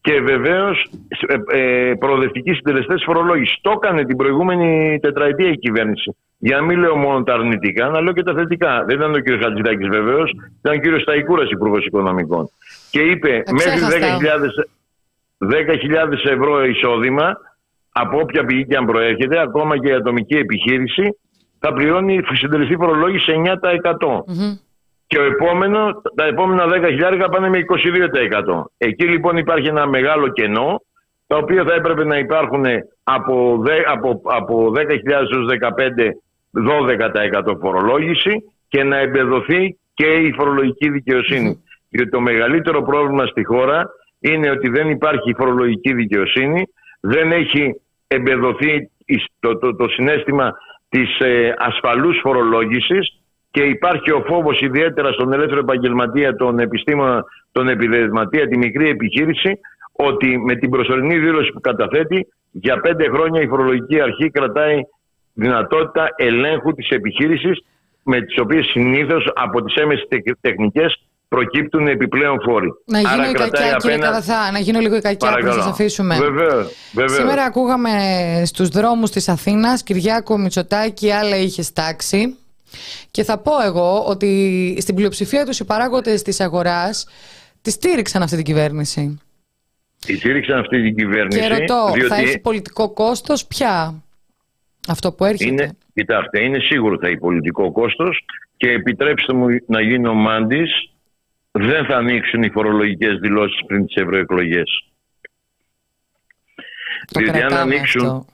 και βεβαίως ε, ε, προοδευτικοί συντελεστές φορολόγησης. Το έκανε την προηγούμενη τετραετία η κυβέρνηση. Για να μην λέω μόνο τα αρνητικά, να λέω και τα θετικά. Δεν ήταν ο κ. Χατζηδάκης βεβαίως, ήταν ο κ. Σταϊκούρας υπουργός Οικονομικών. Και είπε μέχρι 10.000 10 ευρώ εισόδημα, από όποια πηγή και αν προέρχεται, ακόμα και η ατομική επιχείρηση, θα πληρώνει συντελεστή φορολόγηση 9%. Mm-hmm. Και ο επόμενο, τα επόμενα 10.000 πάνε με 22%. Εκεί λοιπόν υπάρχει ένα μεγάλο κενό, τα οποία θα έπρεπε να υπάρχουν από, από, από 10.000 έως 15 12% φορολόγηση και να εμπεδοθεί και η φορολογική δικαιοσύνη. Διότι το μεγαλύτερο πρόβλημα στη χώρα είναι ότι δεν υπάρχει φορολογική δικαιοσύνη, δεν έχει εμπεδοθεί το, το, το συνέστημα της ε, ασφαλούς φορολόγησης και υπάρχει ο φόβος ιδιαίτερα στον ελεύθερο επαγγελματία, τον επιστήμονα, τον επιδεσματία, τη μικρή επιχείρηση, ότι με την προσωρινή δήλωση που καταθέτει για πέντε χρόνια η φορολογική αρχή κρατάει δυνατότητα ελέγχου της επιχείρησης με τις οποίες συνήθως από τις έμεσες τεχνικές προκύπτουν επιπλέον φόροι.
Να γίνω Άρα η κακιά, κύριε Καβαθά, να γίνω λίγο η κακιά που θα σας αφήσουμε.
Βεβαίως, βεβαίως.
Σήμερα ακούγαμε στους δρόμους της Αθήνας Κυριάκο Μητσοτάκη άλλα είχες στάξει και θα πω εγώ ότι στην πλειοψηφία τους οι παράγοντες της αγοράς τη στήριξαν αυτή την κυβέρνηση.
Τη στήριξαν αυτή την κυβέρνηση.
Και ρωτώ, θα έχει πολιτικό κόστος πια αυτό που έρχεται;
Είναι, κοιτάξτε, είναι σίγουρο θα έχει πολιτικό κόστος και επιτρέψτε μου να γίνω μάντης, δεν θα ανοίξουν οι φορολογικές δηλώσεις πριν τις ευρωεκλογές. Διότι αν ανοίξουν,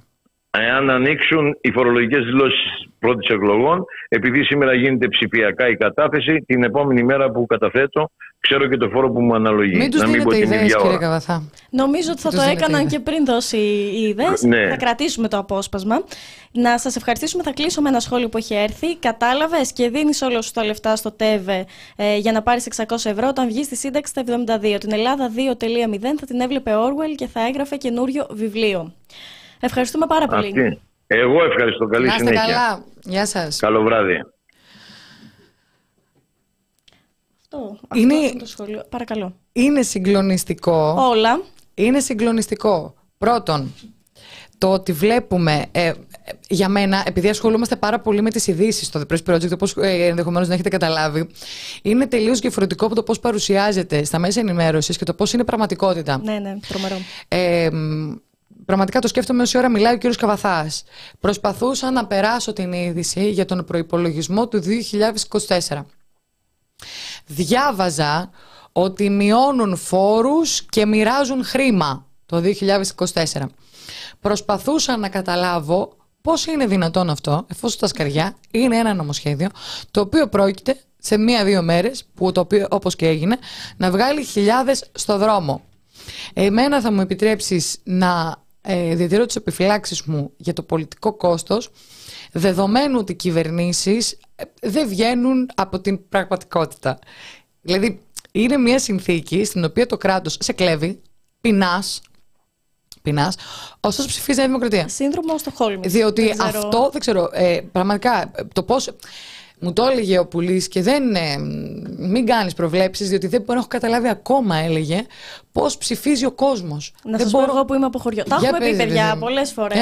εάν ανοίξουν οι φορολογικές δηλώσεις πρώτης εκλογών, επειδή σήμερα γίνεται ψηφιακά η κατάθεση, την επόμενη μέρα που καταθέτω ξέρω και το φόρο που μου αναλογεί.
Μην τους δίνετε ιδέες, κύριε Καβαθά.
Νομίζω ότι θα το έκαναν και πριν δώσει οι ιδέες. Ναι. Θα κρατήσουμε το απόσπασμα. Να σας ευχαριστήσουμε. Θα κλείσω με ένα σχόλιο που έχει έρθει. Κατάλαβες και δίνεις όλα σου τα λεφτά στο ΤΕΒΕ ε, για να πάρεις 600 ευρώ όταν βγεις στη σύνταξη τα 72. Την Ελλάδα 2.0 θα την έβλεπε Orwell και θα έγραφε καινούριο βιβλίο. Ευχαριστούμε πάρα πολύ.
Αυτή. Εγώ ευχαριστώ. Καλή
να
συνέχεια.
καλά. Γεια σας.
Καλό βράδυ.
Αυτό, είναι... αυτό το σχόλιο. Παρακαλώ.
Είναι συγκλονιστικό.
Όλα.
Είναι συγκλονιστικό. Πρώτον, το ότι βλέπουμε, ε, για μένα, επειδή ασχολούμαστε πάρα πολύ με τις ειδήσεις στο The Press Project, όπως ε, ενδεχομένως να έχετε καταλάβει, είναι τελείως διαφορετικό από το πώς παρουσιάζεται στα μέσα ενημέρωσης και το πώς είναι πραγματικότητα.
Ναι, ναι, τρομερό.
Ε, πραγματικά το σκέφτομαι όση ώρα μιλάει ο κύριος Καβαθάς. Προσπαθούσα να περάσω την είδηση για τον προϋπολογισμό του 2024 διάβαζα ότι μειώνουν φόρους και μοιράζουν χρήμα το 2024. Προσπαθούσα να καταλάβω πώς είναι δυνατόν αυτό, εφόσον τα σκαριά είναι ένα νομοσχέδιο, το οποίο πρόκειται σε μία-δύο μέρες, που το οποίο όπως και έγινε, να βγάλει χιλιάδες στο δρόμο. Εμένα θα μου επιτρέψεις να ε, διατηρώ τις επιφυλάξεις μου για το πολιτικό κόστος, δεδομένου ότι οι κυβερνήσεις ε, δεν βγαίνουν από την πραγματικότητα. Δηλαδή, είναι μια συνθήκη στην οποία το κράτος σε κλέβει, πεινάς, πεινάς, ωστόσο ψηφίζει η Δημοκρατία.
Σύνδρομο στο Χόλμη.
Διότι αυτό, δεν ξέρω, ε, πραγματικά, το πώς... Μου το έλεγε ο Πουλής και δεν. Ε, μην κάνεις προβλέψεις, διότι δεν μπορώ, έχω καταλάβει ακόμα, έλεγε, πώς ψηφίζει ο κόσμος.
Να σας πω εγώ που είμαι από χωριό. Τα έχουμε πει, παιδιά, πολλές φορές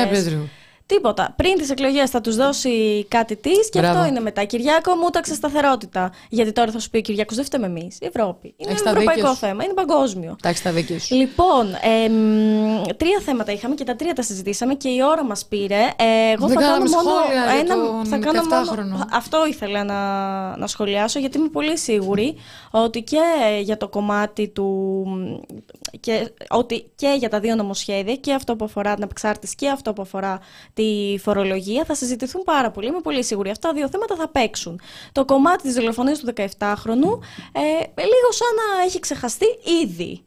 Τίποτα. Πριν τις εκλογές θα τους δώσει κάτι της και
Μπράβο.
αυτό είναι μετά. Κυριάκο μου τάξε σταθερότητα. Γιατί τώρα θα σου πει ο Κυριάκος, δεν φταίμε εμείς. Η Ευρώπη. Είναι
Έχεις τα
ευρωπαϊκό
δίκια σου.
θέμα. Είναι παγκόσμιο.
Εντάξει, τα δίκαια σου.
Λοιπόν, εμ, τρία θέματα είχαμε και τα τρία τα συζητήσαμε και η ώρα μας πήρε. Ε, εγώ
Δεν
θα κάνω
κάναμε
μόνο
σχόλια για
ένα.
τον
θα κάνω
17χρονο.
μόνο, αυτό ήθελα να, να σχολιάσω γιατί είμαι πολύ σίγουρη ότι και για το κομμάτι του. Και, ότι και για τα δύο νομοσχέδια, και αυτό που αφορά την απεξάρτηση και αυτό που αφορά τη φορολογία, θα συζητηθούν πάρα πολύ. Είμαι πολύ σίγουρη. Αυτά τα δύο θέματα θα παίξουν. Το κομμάτι της δολοφονίας του 17χρονου, ε, λίγο σαν να έχει ξεχαστεί ήδη.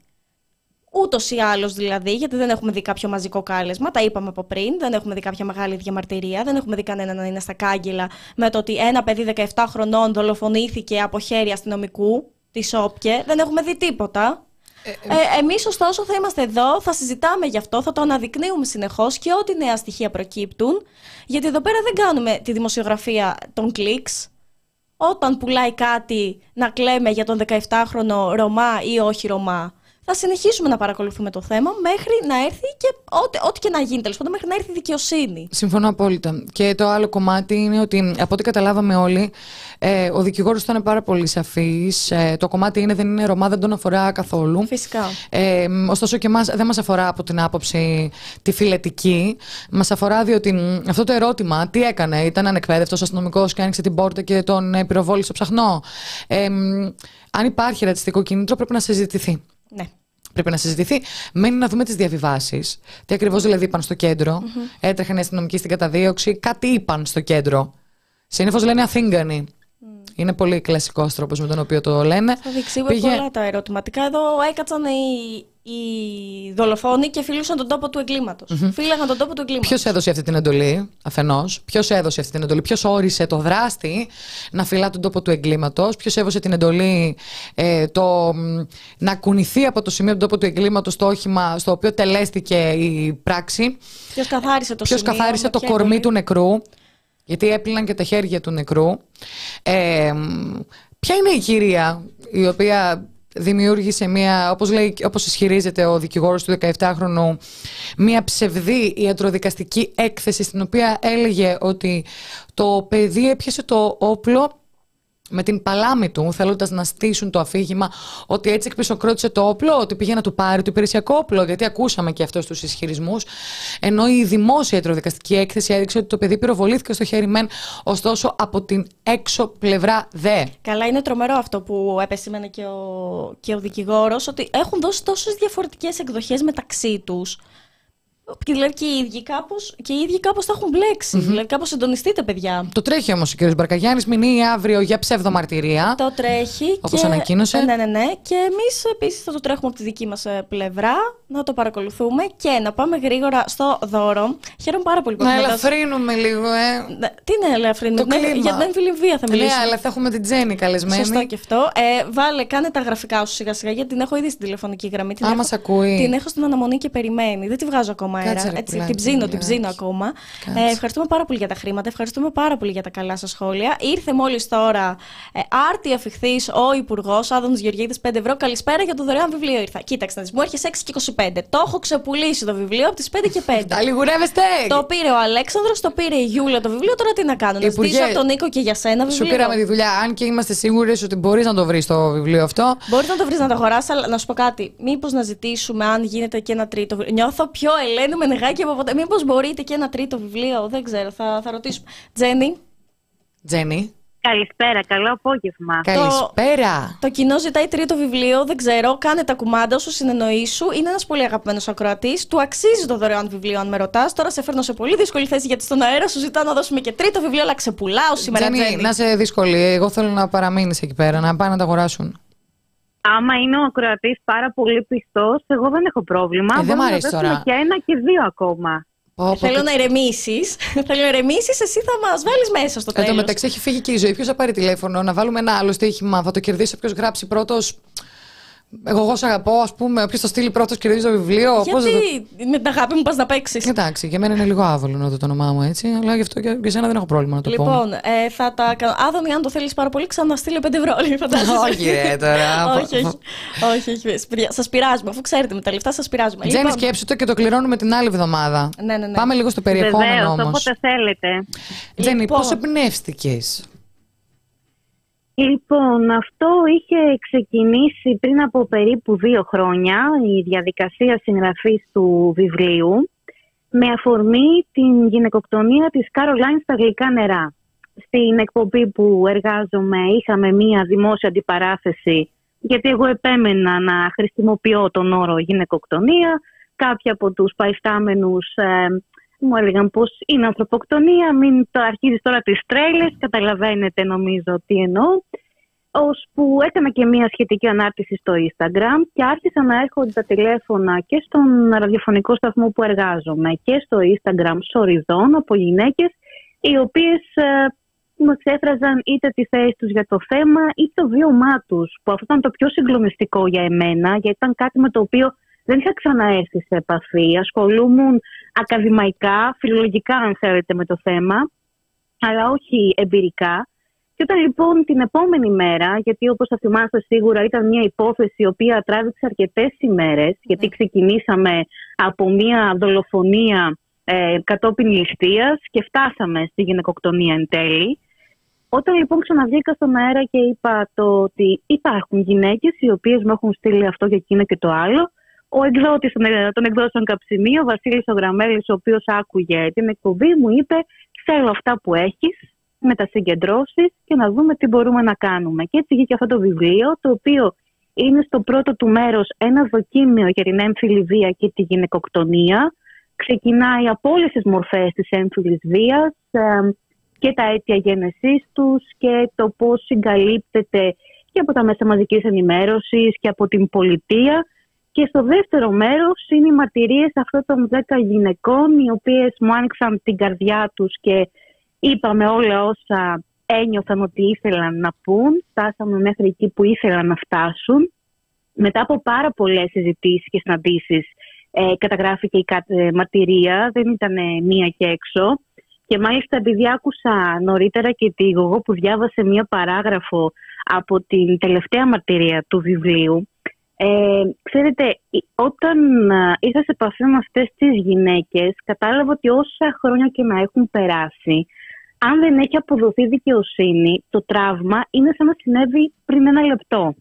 Ούτως ή άλλως δηλαδή, γιατί δεν έχουμε δει κάποιο μαζικό κάλεσμα, τα είπαμε από πριν, δεν έχουμε δει κάποια μεγάλη διαμαρτυρία, δεν έχουμε δει κανένα να είναι στα κάγκελα με το ότι ένα παιδί 17 χρονών δολοφονήθηκε από χέρι αστυνομικού, της ΟΠΚΕ, δεν έχουμε δει τίποτα. Ε, εμείς ωστόσο θα είμαστε εδώ, θα συζητάμε γι' αυτό, θα το αναδεικνύουμε συνεχώς και ό,τι νέα στοιχεία προκύπτουν, γιατί εδώ πέρα δεν κάνουμε τη δημοσιογραφία των κλικς, όταν πουλάει κάτι να κλαίμε για τον 17χρονο Ρωμά ή όχι Ρωμά. Θα συνεχίσουμε να παρακολουθούμε το θέμα μέχρι να έρθει και ό,τι, ό,τι και να γίνει τέλος πάντων, μέχρι να έρθει η δικαιοσύνη.
Συμφωνώ απόλυτα. Και το άλλο κομμάτι είναι ότι, από ό,τι καταλάβαμε όλοι, ε, ο δικηγόρος ήταν πάρα πολύ σαφής. Ε, το κομμάτι είναι, δεν είναι Ρωμά, δεν τον αφορά καθόλου.
Φυσικά.
Ε, ωστόσο και εμάς δεν μας αφορά από την άποψη τη φιλετική. Μας αφορά διότι μ, αυτό το ερώτημα, τι έκανε, ήταν ανεκπαίδευτος αστυνομικός και άνοιξε την πόρτα και τον ε, πυροβόλησε στο ψαχνό. Ε, μ, αν υπάρχει ρατσιστικό κίνητρο πρέπει να συζητηθεί.
Ναι.
Πρέπει να συζητηθεί. Μένει να δούμε τις διαβιβάσεις. Τι ακριβώς δηλαδή είπαν στο κεντρο Έτρεχαν οι αστυνομικοί στην καταδίωξη. Κάτι είπαν στο κέντρο. Συνήθως λένε Αθήγκανοι. Είναι πολύ κλασικός τρόπος με τον οποίο το λένε.
Θα δείξει
Πήγε-
πολλά τα ερωτηματικά. Εδώ έκατσαν οι, οι δολοφόνοι και φιλούσαν τον τόπο του εγκλήματος. Φύλαγαν τον τόπο του εγκλήματος.
Ποιος έδωσε αυτή την εντολή, αφενός; Ποιος έδωσε αυτή την εντολή; Ποιος όρισε το δράστη να φυλά τον τόπο του εγκλήματος; Ποιος έδωσε την εντολή ε, το, μ, να κουνηθεί από το σημείο του τόπου του εγκλήματος το όχημα στο οποίο τελέστηκε η πράξη;
Ποιος καθάρισε το
Ποιος
σημείο,
καθάρισε
με
το
ποια
κορμί
εντολή;
του νεκρού; Γιατί έπλυναν και τα χέρια του νεκρού. Ε, μ, ποια είναι η κυρία η οποία δημιούργησε μία, όπως, λέει, όπως ισχυρίζεται ο δικηγόρος του 17χρονου, μία ψευδή ιατροδικαστική έκθεση στην οποία έλεγε ότι το παιδί έπιασε το όπλο με την παλάμη του, θέλοντας να στήσουν το αφήγημα ότι έτσι εκπισοκρότησε το όπλο, ότι πήγε να του πάρει το υπηρεσιακό όπλο. Γιατί ακούσαμε και αυτούς τους ισχυρισμούς. Ενώ η δημόσια ιατροδικαστική έκθεση έδειξε ότι το παιδί πυροβολήθηκε στο χέρι μεν, ωστόσο από την έξω πλευρά δε.
Καλά, είναι τρομερό αυτό που επεσήμανε και ο, και ο δικηγόρος, ότι έχουν δώσει τόσες διαφορετικές εκδοχές μεταξύ τους. Και δηλαδή και οι ίδιοι κάπως, και οι ίδιοι κάπως τα έχουν μπλέξει. Δηλαδή κάπως συντονιστείτε, παιδιά.
Το τρέχει όμως ο κ. Μπαρκαγιάννης, μηνύει αύριο για ψευδομαρτυρία.
Το τρέχει.
Όπως
και...
ανακοίνωσε.
Ναι, ναι, ναι. Και εμείς επίσης θα το τρέχουμε από τη δική μας πλευρά, να το παρακολουθούμε και να πάμε γρήγορα στο δώρο. Χαίρομαι πάρα πολύ που
Να
έχουμε δώσει-
ελαφρύνουμε λίγο, ε.
Ναι, Τι είναι ελαφρύνει,
Το
ναι,
κλίμα.
για την έμφυλη βία θα
Ναι,
μιλήσουμε.
αλλά θα έχουμε την Τζέννη καλεσμένη.
Σωστό και αυτό. Ε, βάλε, κάνε τα γραφικά σου σιγά σιγά, γιατί την έχω ήδη στην τηλεφωνική γραμμή. Την
Α,
έχω,
μας ακούει.
Την έχω στην αναμονή και περιμένει. Δεν τη βγάζω ακόμα
Κάτσε,
αέρα.
ρε,
Έτσι,
πουλάκι,
την ψήνω, την
λιγάκι.
ψήνω ακόμα.
Κάτσε.
Ε, ευχαριστούμε πάρα πολύ για τα χρήματα. Ευχαριστούμε πάρα πολύ για τα καλά σας σχόλια. Ήρθε μόλις τώρα ε, άρτη αφιχθής ο Υπουργός Άδωνο Γεωργίδη 5 ευρώ. Καλησπέρα για το δωρεάν βιβλίο ήρθα. Κοίταξε να δεις, μου έρχεσαι 6 και 25. Το έχω ξεπουλήσει το βιβλίο από τις 5 και 5.
Τα λιγουρεύεστε!
Το πήρε ο Αλέξανδρος, το πήρε η Γιούλα το βιβλίο. Τώρα τι να κάνω, να
Υπουργέ,
ζητήσω από τον Νίκο και για σένα βιβλίο.
Σου πήραμε τη δουλειά. Αν και είμαστε σίγουρες ότι μπορείς να το βρεις το βιβλίο αυτό.
Μπορείς να το βρεις να το αγοράσεις, αλλά να σου πω κάτι. Μήπως να ζητήσουμε αν γίνεται και ένα τρίτο βιβλίο. Νιώθω πιο Ελένη με νεγάκι από ποτέ. Μήπως μπορείτε και ένα τρίτο βιβλίο. Δεν ξέρω, θα, θα ρωτήσουμε. Τζέννη,
Τζέννη.
Καλησπέρα, καλό απόγευμα.
Καλησπέρα.
το κοινό ζητάει τρίτο βιβλίο. Δεν ξέρω, κάνε τα κουμάντα σου, συνεννοεί σου. Είναι ένας πολύ αγαπημένος ακροατής. Του αξίζει το δωρεάν βιβλίο, αν με ρωτάς. Τώρα σε φέρνω σε πολύ δύσκολη θέση γιατί στον αέρα σου ζητάω να δώσουμε και τρίτο βιβλίο, αλλά ξεπουλάω σήμερα.
Τζέννη,
Τζέννη.
να είσαι δύσκολη. Εγώ θέλω να παραμείνεις εκεί πέρα, να πάνε να τα αγοράσουν.
Άμα είναι ο ακροατής πάρα πολύ πιστός, εγώ δεν έχω πρόβλημα.
Ε, δεν
Μπορούμε
μ'
να
αρέσει
δώσουμε
τώρα.
και ένα και δύο ακόμα.
Πω, πω,
Θέλω
το-
να ηρεμήσει. *laughs* Θέλω να ηρεμήσει, εσύ θα μας βάλεις μέσα στο
Εν τω
τέλος.
μεταξύ έχει φύγει και η ζωή. Ποιος θα πάρει τηλέφωνο, να βάλουμε ένα άλλο στοίχημα, θα το κερδίσει όποιος γράψει πρώτος. Εγώ, εγώ σε αγαπώ, ας πούμε, όποιος το στείλει πρώτος κερδίζει το βιβλίο.
Γιατί
πώς θα-
με την αγάπη μου πας να παίξεις.
Εντάξει, για μένα είναι λίγο άβολο να δω το όνομά μου έτσι, αλλά γι' αυτό για, για σένα δεν έχω πρόβλημα να το πω.
Λοιπόν, ε, θα τα κάνω. Άδωνη, αν το θέλεις πάρα πολύ, ξαναστείλε 5 ευρώ. Μην φαντάζεσαι.
Όχι, ρε, τώρα. *laughs*
όχι, όχι. όχι, όχι. Σας πειράζουμε, αφού ξέρετε με τα λεφτά σας πειράζουμε.
Τζέννη,
Λοιπόν,
σκέψου το και το κληρώνουμε την άλλη εβδομάδα.
Ναι, ναι, ναι.
Πάμε λίγο στο περιεχόμενο
Βεβαίως,
όμως.
όποτε θέλετε.
Τζέννη,
Λοιπόν.
πώ εμπνεύστηκες;
Λοιπόν, αυτό είχε ξεκινήσει πριν από περίπου δύο χρόνια η διαδικασία συγγραφής του βιβλίου με αφορμή την γυναικοκτονία της Κάρολάιν στα γλυκά νερά. Στην εκπομπή που εργάζομαι είχαμε μία δημόσια αντιπαράθεση γιατί εγώ επέμενα να χρησιμοποιώ τον όρο γυναικοκτονία. Κάποιοι από τους παϊστάμενους ε, μου έλεγαν πως είναι ανθρωποκτονία, μην το αρχίζεις τώρα τις τρέλες, καταλαβαίνετε νομίζω τι εννοώ. Ώσπου έκανα και μία σχετική ανάρτηση στο Instagram και άρχισαν να έρχονται τα τηλέφωνα και στον ραδιοφωνικό σταθμό που εργάζομαι και στο Instagram σοριδών από γυναίκες οι οποίες ε, μου εξέφραζαν είτε τη θέση τους για το θέμα είτε το βίωμά τους που αυτό ήταν το πιο συγκλονιστικό για εμένα γιατί ήταν κάτι με το οποίο δεν είχα ξαναέρθει σε επαφή. Ασχολούμουν ακαδημαϊκά, φιλολογικά αν θέλετε με το θέμα αλλά όχι εμπειρικά. Και όταν λοιπόν την επόμενη μέρα, γιατί όπως θα θυμάστε σίγουρα ήταν μια υπόθεση η οποία τράβηξε αρκετές ημέρες, γιατί ξεκινήσαμε από μια δολοφονία ε, κατόπιν ληστείας και φτάσαμε στη γυναικοκτονία εν τέλει. Όταν λοιπόν ξαναβγήκα στον αέρα και είπα το ότι υπάρχουν γυναίκες οι οποίες μου έχουν στείλει αυτό και εκείνο και το άλλο, ο εκδότης των, των εκδόσεων Καψιμί, ο Βασίλης ο Γραμμέλης, ο οποίος άκουγε την εκπομπή, μου είπε θέλω αυτά που έχεις, με τα συγκεντρώσεις και να δούμε τι μπορούμε να κάνουμε. Και έτσι βγήκε αυτό το βιβλίο, το οποίο είναι στο πρώτο του μέρος ένα δοκίμιο για την έμφυλη βία και τη γυναικοκτονία. Ξεκινάει από όλες τις μορφές της έμφυλης βίας ε, και τα αίτια γένεσής τους και το πώς συγκαλύπτεται και από τα μέσα μαζικής ενημέρωσης και από την πολιτεία. Και στο δεύτερο μέρος είναι οι μαρτυρίες αυτών των 10 γυναικών οι οποίες μου άνοιξαν την καρδιά τους και είπαμε όλα όσα ένιωθαν ότι ήθελαν να πούν. Φτάσαμε μέχρι εκεί που ήθελαν να φτάσουν. Μετά από πάρα πολλές συζητήσεις και συναντήσεις ε, καταγράφηκε η κα- ε, μαρτυρία, δεν ήταν ε, μία και έξω. Και μάλιστα επειδή άκουσα νωρίτερα και τη εγώ που διάβασε μία παράγραφο από την τελευταία μαρτυρία του βιβλίου, ε, ξέρετε, η- όταν α, ήρθα σε επαφή με αυτές τις γυναίκες, κατάλαβα ότι όσα χρόνια και να έχουν περάσει, αν δεν έχει αποδοθεί δικαιοσύνη, το τραύμα είναι σαν να συνέβη πριν ένα λεπτό.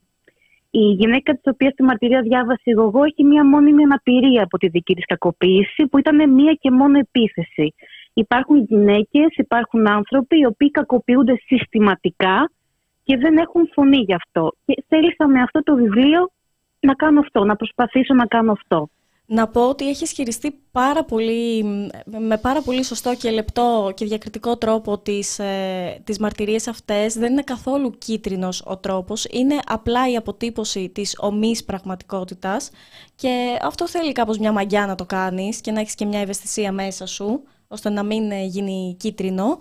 Η γυναίκα της οποίας στη μαρτυρία διάβασε εγώ έχει μία μόνιμη αναπηρία από τη δική της κακοποίηση που ήταν μία και μόνο επίθεση. Υπάρχουν γυναίκες, υπάρχουν άνθρωποι οι οποίοι κακοποιούνται συστηματικά και δεν έχουν φωνή γι' αυτό. Και θέλησα με αυτό το βιβλίο να κάνω αυτό, να προσπαθήσω να κάνω αυτό.
Να πω ότι έχει χειριστεί πάρα πολύ, με πάρα πολύ σωστό και λεπτό και διακριτικό τρόπο τις, ε, τις μαρτυρίες αυτές. Δεν είναι καθόλου κίτρινος ο τρόπος, είναι απλά η αποτύπωση της ομής πραγματικότητας και αυτό θέλει κάπως μια μαγιά να το κάνεις και να έχεις και μια ευαισθησία μέσα σου, ώστε να μην ε, γίνει κίτρινο.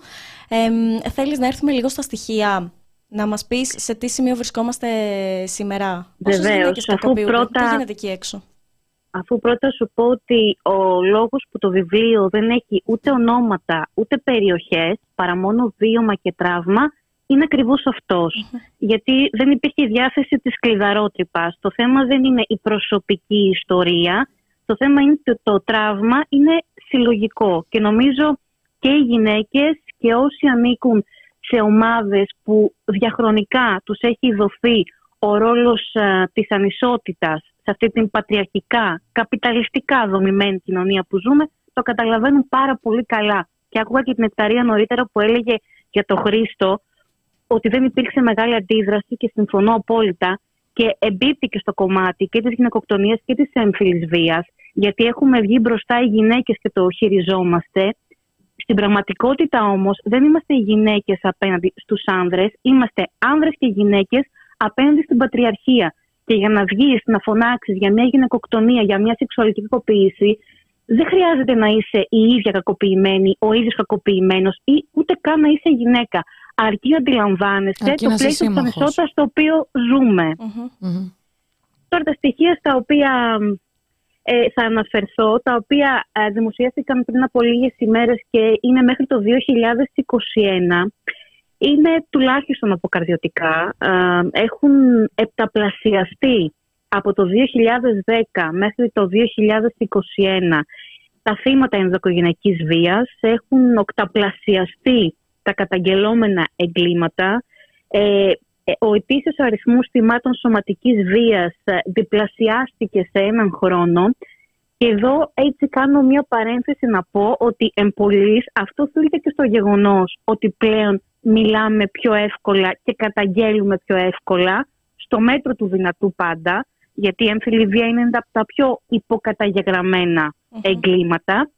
Ε, μ, θέλεις να έρθουμε λίγο στα στοιχεία, να μας πεις σε τι σημείο βρισκόμαστε σήμερα. Πόσες
Βεβαίως,
γυναίκες
αφού
κακοποιούνται,
πρώτα-
τι γίνεται εκεί έξω;
Αφού πρώτα σου πω ότι ο λόγος που το βιβλίο δεν έχει ούτε ονόματα ούτε περιοχές παρά μόνο βίωμα και τραύμα είναι ακριβώς αυτός. Γιατί δεν υπήρχε η διάθεση της κλειδαρότρυπας. Το θέμα δεν είναι η προσωπική ιστορία. Το θέμα είναι ότι το τραύμα είναι συλλογικό. Και νομίζω και οι γυναίκες και όσοι ανήκουν σε ομάδες που διαχρονικά τους έχει δοθεί ο ρόλος α, της ανισότητας σε αυτή την πατριαρχικά, καπιταλιστικά δομημένη κοινωνία που ζούμε, το καταλαβαίνουν πάρα πολύ καλά. Και άκουγα και την Εκταρία νωρίτερα που έλεγε για το Χρήστο ότι δεν υπήρξε μεγάλη αντίδραση και συμφωνώ απόλυτα και εμπίπτει και στο κομμάτι και της γυναικοκτονίας και της έμφυλης βίας γιατί έχουμε βγει μπροστά οι γυναίκες και το χειριζόμαστε στην πραγματικότητα όμως δεν είμαστε οι γυναίκες απέναντι στους άνδρες, είμαστε άνδρες και γυναίκες απέναντι στην πατριαρχία. Και για να βγεις, να φωνάξεις για μια γυναικοκτονία, για μια σεξουαλική κακοποίηση, δεν χρειάζεται να είσαι η ίδια κακοποιημένη, ο ίδιος κακοποιημένος ή ούτε καν να είσαι γυναίκα. Αρκεί αντιλαμβάνεσαι
Αρκεί
το
να είσαι
πλαίσιο της
σύμμαχος.
ανισότητας στο οποίο ζούμε.
Μμμ.
Μμμ.
Τώρα τα στοιχεία στα οποία ε, θα αναφερθώ, τα οποία ε, δημοσιεύτηκαν πριν από λίγες ημέρες και είναι μέχρι το 2021, είναι τουλάχιστον αποκαρδιωτικά. Ε, έχουν επταπλασιαστεί από το 2010 μέχρι το 2021 τα θύματα ενδοκογενειακής βίας, έχουν οκταπλασιαστεί τα καταγγελόμενα εγκλήματα, ε, ε, ο ετήσιος αριθμός θυμάτων σωματικής βίας ε, διπλασιάστηκε σε έναν χρόνο και εδώ έτσι κάνω μια παρένθεση να πω ότι εμπολής αυτό οφείλεται και στο γεγονός ότι πλέον μιλάμε πιο εύκολα και καταγγέλουμε πιο εύκολα στο μέτρο του δυνατού πάντα γιατί η έμφυλη βία είναι από τα πιο υποκαταγεγραμμένα εγκλήματα.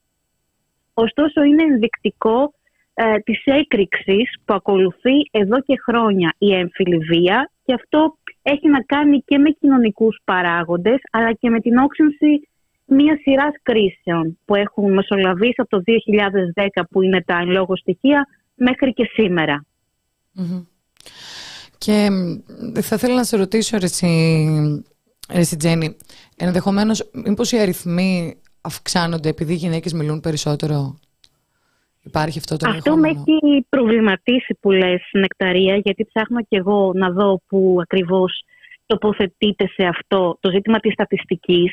Ωστόσο είναι ενδεικτικό ε, της έκρηξης που ακολουθεί εδώ και χρόνια η έμφυλη βία και αυτό έχει να κάνει και με κοινωνικούς παράγοντες αλλά και με την όξυνση μια σειράς κρίσεων που έχουν μεσολαβήσει από το 2010 που είναι τα εν λόγω στοιχεία μέχρι και σημερα
Και θα ήθελα να σε ρωτήσω, εσύ, Τζέννη, ενδεχομένως μήπως οι αριθμοί αυξάνονται επειδή οι γυναίκες μιλούν περισσότερο; Υπάρχει αυτό το
Αυτό με έχει προβληματίσει που λες Νεκταρία γιατί ψάχνω και εγώ να δω που ακριβώς τοποθετείται σε αυτό το ζήτημα της στατιστικής.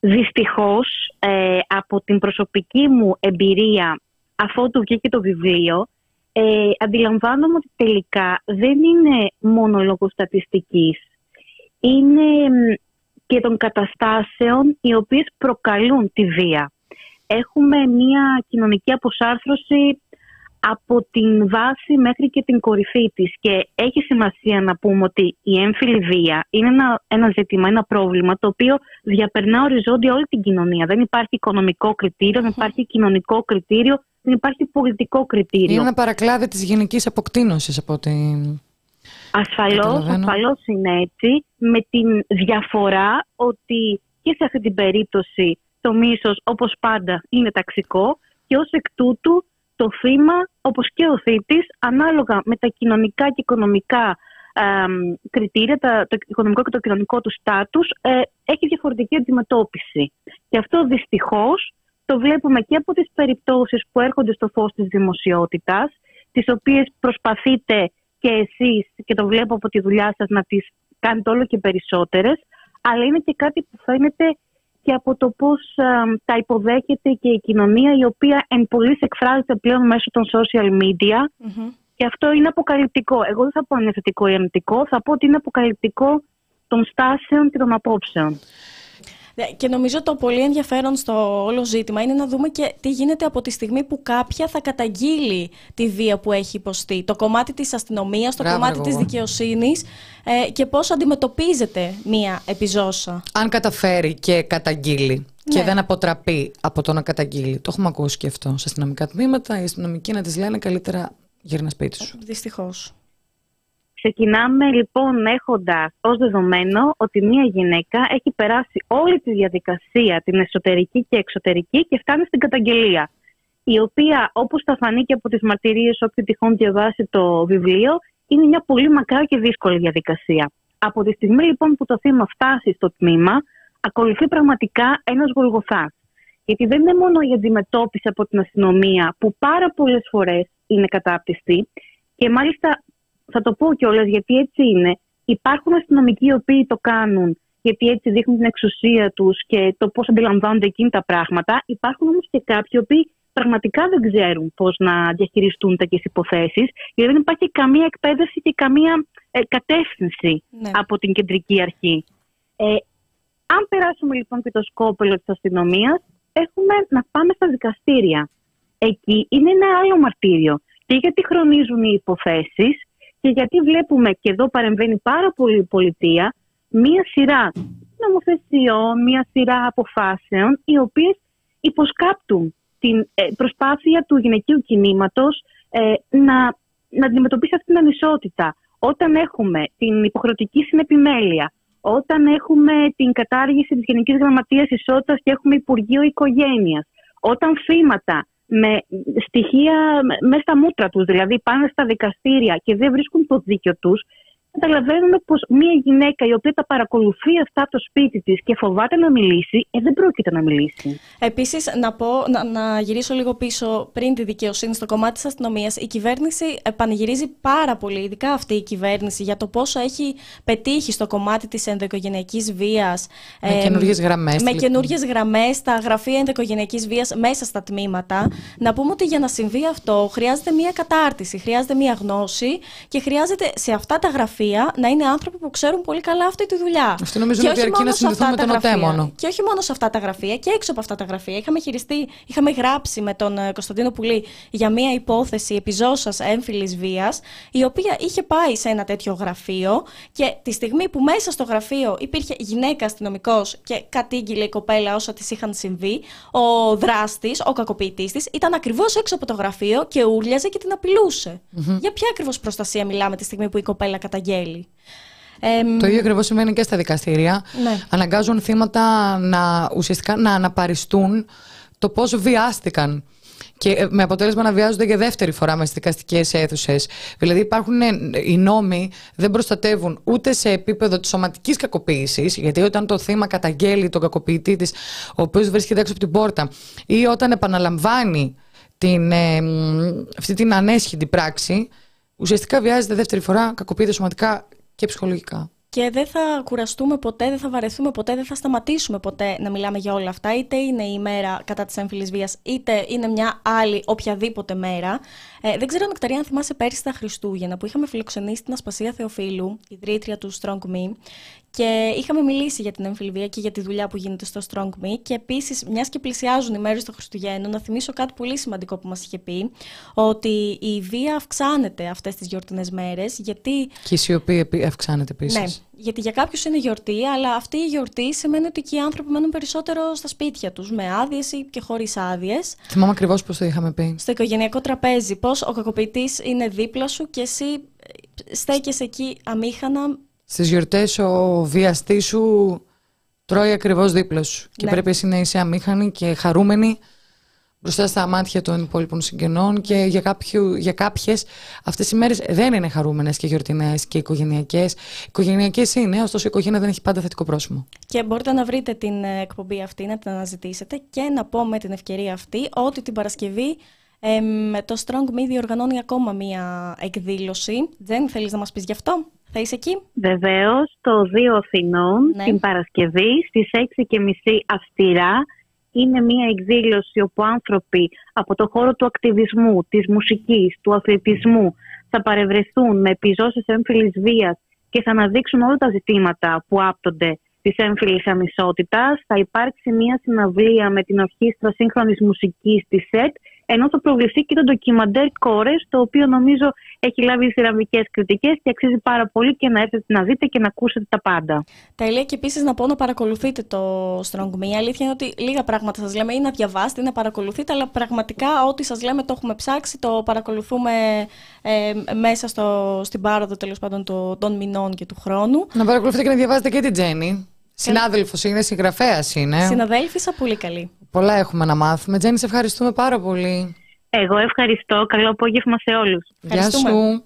Δυστυχώς ε, από την προσωπική μου εμπειρία αφού του βγήκε το βιβλίο ε, αντιλαμβάνομαι ότι τελικά δεν είναι μόνο λόγω στατιστικής. Είναι και των καταστάσεων οι οποίες προκαλούν τη βία έχουμε μια κοινωνική αποσάρθρωση από την βάση μέχρι και την κορυφή της και έχει σημασία να πούμε ότι η έμφυλη βία είναι ένα, ένα ζήτημα, ένα πρόβλημα το οποίο διαπερνά οριζόντια όλη την κοινωνία. Δεν υπάρχει οικονομικό κριτήριο, δεν υπάρχει κοινωνικό κριτήριο, δεν υπάρχει πολιτικό κριτήριο.
Είναι ένα παρακλάδι της γενικής αποκτήνωσης από την...
Ασφαλώς, ασφαλώς είναι έτσι, με την διαφορά ότι και σε αυτή την περίπτωση το μίσος όπως πάντα είναι ταξικό και ως εκ τούτου το θύμα όπως και ο θήτης ανάλογα με τα κοινωνικά και οικονομικά κριτήρια, τα, το οικονομικό και το κοινωνικό του στάτους ε, έχει διαφορετική αντιμετώπιση. Και αυτό δυστυχώς το βλέπουμε και από τις περιπτώσεις που έρχονται στο φως της δημοσιότητας τις οποίες προσπαθείτε και εσείς και το βλέπω από τη δουλειά σας να τις κάνετε όλο και περισσότερες αλλά είναι και κάτι που φαίνεται και από το πώς τα υποδέχεται και η κοινωνία η οποία εν πολλής εκφράζεται πλέον μέσω των social media και αυτό είναι αποκαλυπτικό. Εγώ δεν θα πω αν είναι θετικό ή αρνητικό, θα πω ότι είναι αποκαλυπτικό των στάσεων και των απόψεων.
Ναι, και νομίζω το πολύ ενδιαφέρον στο όλο ζήτημα είναι να δούμε και τι γίνεται από τη στιγμή που κάποια θα καταγγείλει τη βία που έχει υποστεί. Το κομμάτι της αστυνομίας, το κομμάτι της δικαιοσύνης ε, και πώς αντιμετωπίζεται μία επιζώσα.
Αν καταφέρει και καταγγείλει και ναι. δεν αποτραπεί από το να καταγγείλει. Το έχουμε ακούσει και αυτό σε αστυνομικά τμήματα. Οι αστυνομικοί να τις λένε καλύτερα γύρνα σπίτι σου.
Δυστυχώς.
Ξεκινάμε λοιπόν έχοντας ως δεδομένο ότι μια γυναίκα έχει περάσει όλη τη διαδικασία, την εσωτερική και εξωτερική και φτάνει στην καταγγελία. Η οποία όπως θα φανεί και από τις μαρτυρίες όποιου τυχόν διαβάσει το βιβλίο είναι μια πολύ μακρά και δύσκολη διαδικασία. Από τη στιγμή λοιπόν που το θύμα φτάσει στο τμήμα ακολουθεί πραγματικά ένας γολγοθάς. Γιατί δεν είναι μόνο η αντιμετώπιση από την αστυνομία που πάρα πολλές φορές είναι κατάπτυστη και μάλιστα θα το πω κιόλας γιατί έτσι είναι. Υπάρχουν αστυνομικοί οι οποίοι το κάνουν γιατί έτσι δείχνουν την εξουσία τους και το πώς αντιλαμβάνονται εκείνη τα πράγματα. Υπάρχουν όμως και κάποιοι οι οποίοι πραγματικά δεν ξέρουν πώς να διαχειριστούν τέτοιες υποθέσεις, γιατί δεν υπάρχει καμία εκπαίδευση και καμία ε, κατεύθυνση ναι. από την κεντρική αρχή. Ε, αν περάσουμε λοιπόν και το σκόπελο της αστυνομίας, έχουμε να πάμε στα δικαστήρια. Εκεί είναι ένα άλλο μαρτύριο. Και γιατί χρονίζουν οι υποθέσεις; Και γιατί βλέπουμε, και εδώ παρεμβαίνει πάρα πολύ η πολιτεία, μία σειρά νομοθεσιών, μία σειρά αποφάσεων, οι οποίες υποσκάπτουν την ε, προσπάθεια του γυναικείου κινήματος ε, να, να αντιμετωπίσει αυτή την ανισότητα. Όταν έχουμε την υποχρεωτική συνεπιμέλεια, όταν έχουμε την κατάργηση της Γενικής Γραμματείας Ισότητας και έχουμε Υπουργείο Οικογένειας, όταν θύματα με στοιχεία μέσα στα μούτρα τους, δηλαδή πάνε στα δικαστήρια και δεν βρίσκουν το δίκιο τους, καταλαβαίνουμε πως μια γυναίκα η οποία τα παρακολουθεί αυτά από το σπίτι της και φοβάται να μιλήσει, ε, δεν πρόκειται να μιλήσει.
Επίσης, να, πω, να, να γυρίσω λίγο πίσω πριν τη δικαιοσύνη στο κομμάτι της αστυνομίας. Η κυβέρνηση πανηγυρίζει πάρα πολύ, ειδικά αυτή η κυβέρνηση, για το πόσο έχει πετύχει στο κομμάτι της ενδοοικογενειακής βίας.
Με ε, καινούριε γραμμές.
Με καινούριε γραμμές, τα γραφεία ενδοοικογενειακής βίας μέσα στα τμήματα. Να πούμε ότι για να συμβεί αυτό χρειάζεται μια κατάρτιση, χρειάζεται μια γνώση και χρειάζεται σε αυτά τα γραφεία να είναι άνθρωποι που ξέρουν πολύ καλά αυτή τη δουλειά.
Αυτό νομίζω ότι αρκεί να συνδεθούμε με τον ΟΤΕ μόνο.
Και όχι μόνο σε αυτά τα γραφεία και έξω από αυτά τα γραφεία. Είχαμε χειριστεί, είχαμε γράψει με τον ε, Κωνσταντίνο Πουλή για μία υπόθεση επιζώσα έμφυλης βίας, η οποία είχε πάει σε ένα τέτοιο γραφείο και τη στιγμή που μέσα στο γραφείο υπήρχε γυναίκα αστυνομικός και κατήγγειλε η κοπέλα όσα της είχαν συμβεί, ο δράστης, ο κακοποιητής της, ήταν ακριβώς έξω από το γραφείο και ούρλιαζε και την απειλούσε. Mm-hmm. Για ποια ακριβώς προστασία μιλάμε τη στιγμή που η κοπέλα καταγγέλει
το ίδιο ακριβώς συμβαίνει και στα δικαστήρια.
Ναι.
Αναγκάζουν θύματα να ουσιαστικά να αναπαριστούν το πώς βιάστηκαν. Και ε, με αποτέλεσμα να βιάζονται για δεύτερη φορά μες στις δικαστικές αίθουσες. Δηλαδή, υπάρχουν ε, οι νόμοι δεν προστατεύουν ούτε σε επίπεδο της σωματικής κακοποίησης, γιατί όταν το θύμα καταγγέλει τον κακοποιητή της, ο οποίος βρίσκεται έξω από την πόρτα, ή όταν επαναλαμβάνει την, ε, αυτή την ανέσχυτη πράξη, ουσιαστικά βιάζεται δεύτερη φορά, κακοποιείται σωματικά και ψυχολογικά.
Και δεν θα κουραστούμε ποτέ, δεν θα βαρεθούμε ποτέ, δεν θα σταματήσουμε ποτέ να μιλάμε για όλα αυτά. Είτε είναι η μέρα κατά της έμφυλης βίας, είτε είναι μια άλλη οποιαδήποτε μέρα. Ε, δεν ξέρω, Νεκταρία, αν θυμάσαι πέρσι τα Χριστούγεννα που είχαμε φιλοξενήσει την Ασπασία Θεοφίλου, ιδρύτρια του Strong Me, και είχαμε μιλήσει για την εμφυλβία και για τη δουλειά που γίνεται στο Strong Me. Και επίσης, μιας και πλησιάζουν οι μέρες των Χριστουγέννων, να θυμίσω κάτι πολύ σημαντικό που μας είχε πει, ότι η βία αυξάνεται αυτές τις γιορτινές μέρες. Γιατί...
Και η σιωπή αυξάνεται επίσης.
Ναι, γιατί για κάποιους είναι γιορτή, αλλά αυτή η γιορτή σημαίνει ότι και οι άνθρωποι μένουν περισσότερο στα σπίτια τους, με άδειες ή και χωρίς άδειες.
Θυμάμαι ακριβώς πώς το είχαμε πει.
Στο οικογενειακό τραπέζι, πώς ο κακοποιητής είναι δίπλα σου και εσύ στέκεσαι εκεί αμήχανα
Στις γιορτές ο βιαστής σου τρώει ακριβώς δίπλα σου. Και ναι. πρέπει εσύ να είσαι αμήχανη και χαρούμενη μπροστά στα μάτια των υπόλοιπων συγγενών και για, κάποιου, για κάποιες αυτές οι μέρες δεν είναι χαρούμενες και γιορτινές και οικογενειακές. Οικογενειακές είναι, ωστόσο η οικογένεια δεν έχει πάντα θετικό πρόσημο.
Και μπορείτε να βρείτε την εκπομπή αυτή, να την αναζητήσετε και να πω με την ευκαιρία αυτή ότι την Παρασκευή ε, το Strong Me διοργανώνει ακόμα μία εκδήλωση. Δεν θέλεις να μας πεις γι' αυτό; Θα είσαι εκεί;
Βεβαίως, το 2 Αθηνών, ναι. την Παρασκευή, στις 6.30 αυστηρά. Είναι μια εκδήλωση όπου άνθρωποι από το χώρο του ακτιβισμού, της μουσικής, του αθλητισμού θα παρευρεθούν με επιζώσεις έμφυλης βίας και θα αναδείξουν όλα τα ζητήματα που άπτονται της έμφυλης αμισότητας. Θα υπάρξει μια συναυλία με την ορχήστρα σύγχρονης μουσικής της ΣΕΤ ενώ θα προβληθεί και το ντοκιμαντέρ Κόρε, το οποίο νομίζω έχει λάβει θηραμβικέ κριτικές και αξίζει πάρα πολύ και να έρθετε να δείτε και να ακούσετε τα πάντα.
Τέλεια, και επίσης να πω να παρακολουθείτε το Strong Me. Η αλήθεια είναι ότι λίγα πράγματα σας λέμε ή να διαβάσετε ή να παρακολουθείτε, αλλά πραγματικά ό,τι σας λέμε το έχουμε ψάξει, το παρακολουθούμε ε, μέσα στο, στην πάροδο τέλος πάντων των μηνών και του χρόνου.
Να παρακολουθείτε και να διαβάζετε και την Τζέννη. Συνάδελφος είναι, συγγραφέας είναι.
Συναδέλφισσα, πολύ καλή.
Πολλά έχουμε να μάθουμε. Τζέννη, σε ευχαριστούμε πάρα πολύ.
Εγώ ευχαριστώ. Καλό απόγευμα σε όλους.
Γεια σου.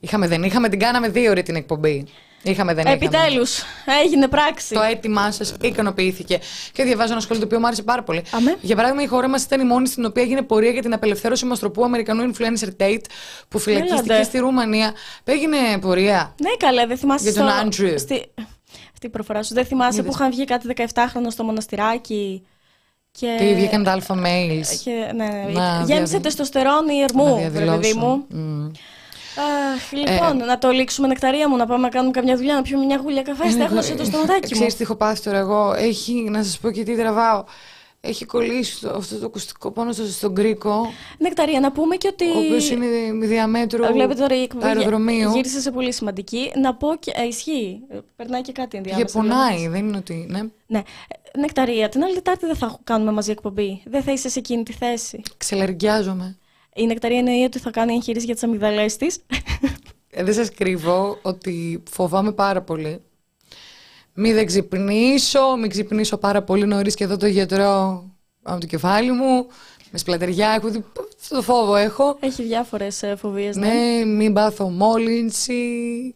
Είχαμε, δεν είχαμε, την κάναμε δύο ώρες την εκπομπή. Είχαμε, δεν
Επιτέλους, έγινε πράξη.
Το αίτημά σας ικανοποιήθηκε. Και διαβάζω ένα σχόλιο το οποίο μου άρεσε πάρα πολύ.
Αμέ.
Για παράδειγμα, η χώρα μας ήταν η μόνη στην οποία έγινε πορεία για την απελευθέρωση μαστροπού Αμερικανού influencer Tate που φυλακίστηκε στη Ρουμανία. Έγινε πορεία.
Ναι, καλέ, δεν θυμάσαι.
Για τον Άντρου. Στη
αυτή η προφορά σου. Δεν θυμάσαι που είχαν βγει κάτι 17χρονο στο μοναστηράκι. Και,
και βγήκαν τα αλφα mails.
Και, ναι, ναι. Να, Γέμισε τεστοστερόνι ερμού, παιδί μου.
Mm.
Αχ, λοιπόν, ε, να το λήξουμε νεκταρία μου, να πάμε να κάνουμε καμιά δουλειά, να πιούμε μια γουλιά καφέ. Στέχνωσε το στοματάκι μου.
Ξέρεις τι έχω πάθει τώρα εγώ. Έχει, να σας πω και τι τραβάω έχει κολλήσει το, αυτό το ακουστικό πάνω στο, στον κρίκο.
Νεκταρία, να πούμε και ότι.
Ο οποίος είναι διαμέτρου
Βλέπετε τώρα η
αεροδρομίου.
Γύρισε σε πολύ σημαντική. Να πω και. Ε, ισχύει. Περνάει και κάτι ενδιάμεσα.
Και πονάει, δεν είναι ότι. Ναι.
ναι. Νεκταρία, την άλλη Τετάρτη δεν θα κάνουμε μαζί εκπομπή. Δεν θα είσαι σε εκείνη τη θέση.
Ξελεργιάζομαι.
Η Νεκταρία εννοεί ότι θα κάνει εγχειρήσεις για τις αμυγδαλές της.
Ε, δεν σας κρύβω ότι φοβάμαι πάρα πολύ μη δεν ξυπνήσω, μην ξυπνήσω πάρα πολύ νωρίς και εδώ το γιατρό από το κεφάλι μου. Με σπλατεριά, έχω δει. Το φόβο έχω.
Έχει διάφορες φοβίες. Ναι.
Ναι, μην πάθω μόλυνση.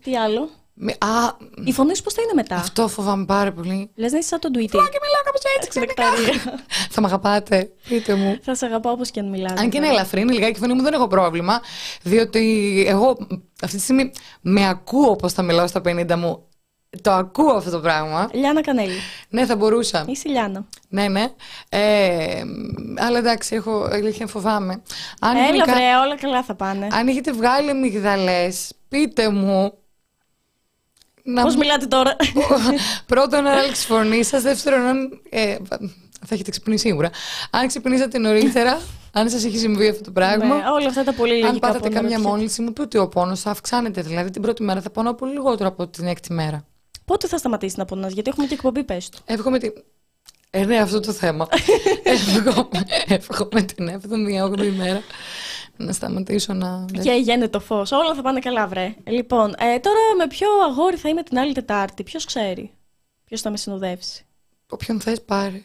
Τι άλλο;
Μη- Α,
Η φωνή σου πώς θα είναι μετά;
αυτό φοβάμαι πάρα πολύ.
Λες να είσαι σαν τον Tweety.
Και μιλάω κάπως έτσι, ξενικά.
Νεκταρία.
Θα με αγαπάτε, πείτε μου.
θα σε αγαπάω όπως και αν μιλάς.
Αν και είναι ελαφρύ, είναι λιγάκι η φωνή μου, δεν έχω πρόβλημα. Διότι εγώ αυτή τη στιγμή με ακούω πώς θα μιλάω στα 50 μου. Το ακούω αυτό το πράγμα.
Λιάνα Κανέλη.
Ναι, θα μπορούσα.
Είσαι η Λιάνα.
Ναι, ναι. Ε, αλλά εντάξει, έχω αλήθεια φοβάμαι. Αν,
Έλα
γενικά-
βρε, όλα καλά θα πάνε.
αν έχετε βγάλει αμυγδαλές, πείτε μου. Να
Πώς
μου-
μιλάτε τώρα; *laughs*
Πρώτον, αν άλλαξε φωνή σας. Δεύτερον, αν. Ε, θα έχετε ξυπνήσει σίγουρα. Αν ξυπνήσατε νωρίτερα, *laughs* αν σας έχει συμβεί αυτό το πράγμα.
Ναι, όλα αυτά τα πολύ λογικά.
αν πάθατε
που
καμιά
αναρωτιέται.
μόλυνση, μου πει ότι ο πόνος θα αυξάνεται. Δηλαδή την πρώτη μέρα θα πονάω πολύ λιγότερο από την έκτη μέρα.
Πότε θα σταματήσει να πονάς, γιατί έχουμε και εκπομπή, πες του.
Εύχομαι την. Ε, ναι, αυτό το θέμα. *laughs* εύχομαι, εύχομαι την 7η, 8η μέρα να σταματήσω να.
Και γένε το φως. Όλα θα πάνε καλά, βρε. Λοιπόν, ε, τώρα με ποιο αγόρι θα είμαι την άλλη Τετάρτη, ποιος ξέρει; Ποιος θα με συνοδεύσει;
Όποιον θες, πάρε.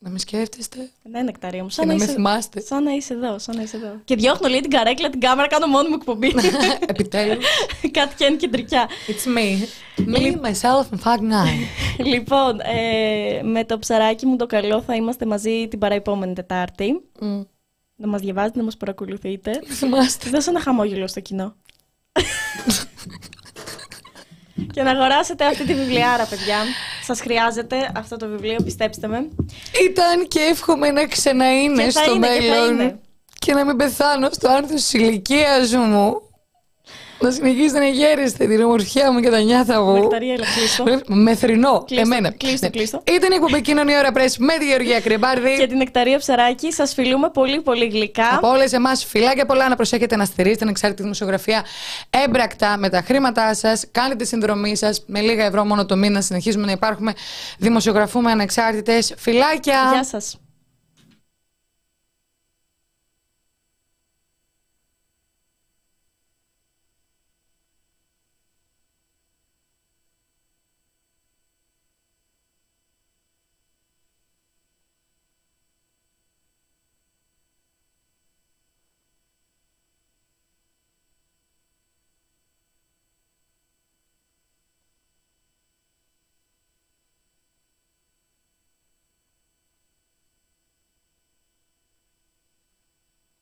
Να με σκέφτεστε
Ναι, νεκταρία μου.
και
Σαν
να
να,
με
είσαι...
θυμάστε.
σαν να είσαι εδώ, σαν να είσαι εδώ. Και διώχνω λέει την καρέκλα, την κάμερα, κάνω μόνη μου εκπομπή. *laughs*
Επιτέλους. *laughs*
Κάτι και είναι κεντρικιά.
It's me. Me, myself and Fag Nine. *laughs*
λοιπόν, ε, με το ψαράκι μου το καλό θα είμαστε μαζί την παραεπόμενη Τετάρτη.
Μμ.
Να μας διαβάζετε, να μας παρακολουθείτε.
Θυμάστε.
Δώσε ένα χαμόγελο στο κοινό. και να αγοράσετε αυτή τη βιβλιάρα, παιδιά. Σας χρειάζεται αυτό το βιβλίο, πιστέψτε με.
Ήταν και εύχομαι να ξαναείνε
Και θα
στο
είναι, και θα
μέλλον
είναι.
και να μην πεθάνω στο άνθος της ηλικίας μου. Να συνεχίσετε να γέρεστε την ομορφιά μου και τα νιάθα μου.
Νεκταρία, έλα, κλείστο.
Μεθρινό,
Κλείστο,
εμένα.
κλείστο,
Ναι.
κλείστο.
Ήταν η εκπομπή Κοινωνία Ώρα Πρέσ με τη Γεωργία Κρεμπάρδη.
και την Νεκταρία Ψαράκη. Σας φιλούμε πολύ πολύ γλυκά.
Από όλες εμάς, φιλάκια πολλά να προσέχετε να στηρίζετε την εξάρτητη δημοσιογραφία έμπρακτα με τα χρήματά σας. Κάντε τη συνδρομή σας με λίγα ευρώ μόνο το μήνα. Συνεχίζουμε να υπάρχουμε. Δημοσιογραφούμε ανεξάρτητες. Φιλάκια!
Γεια σας.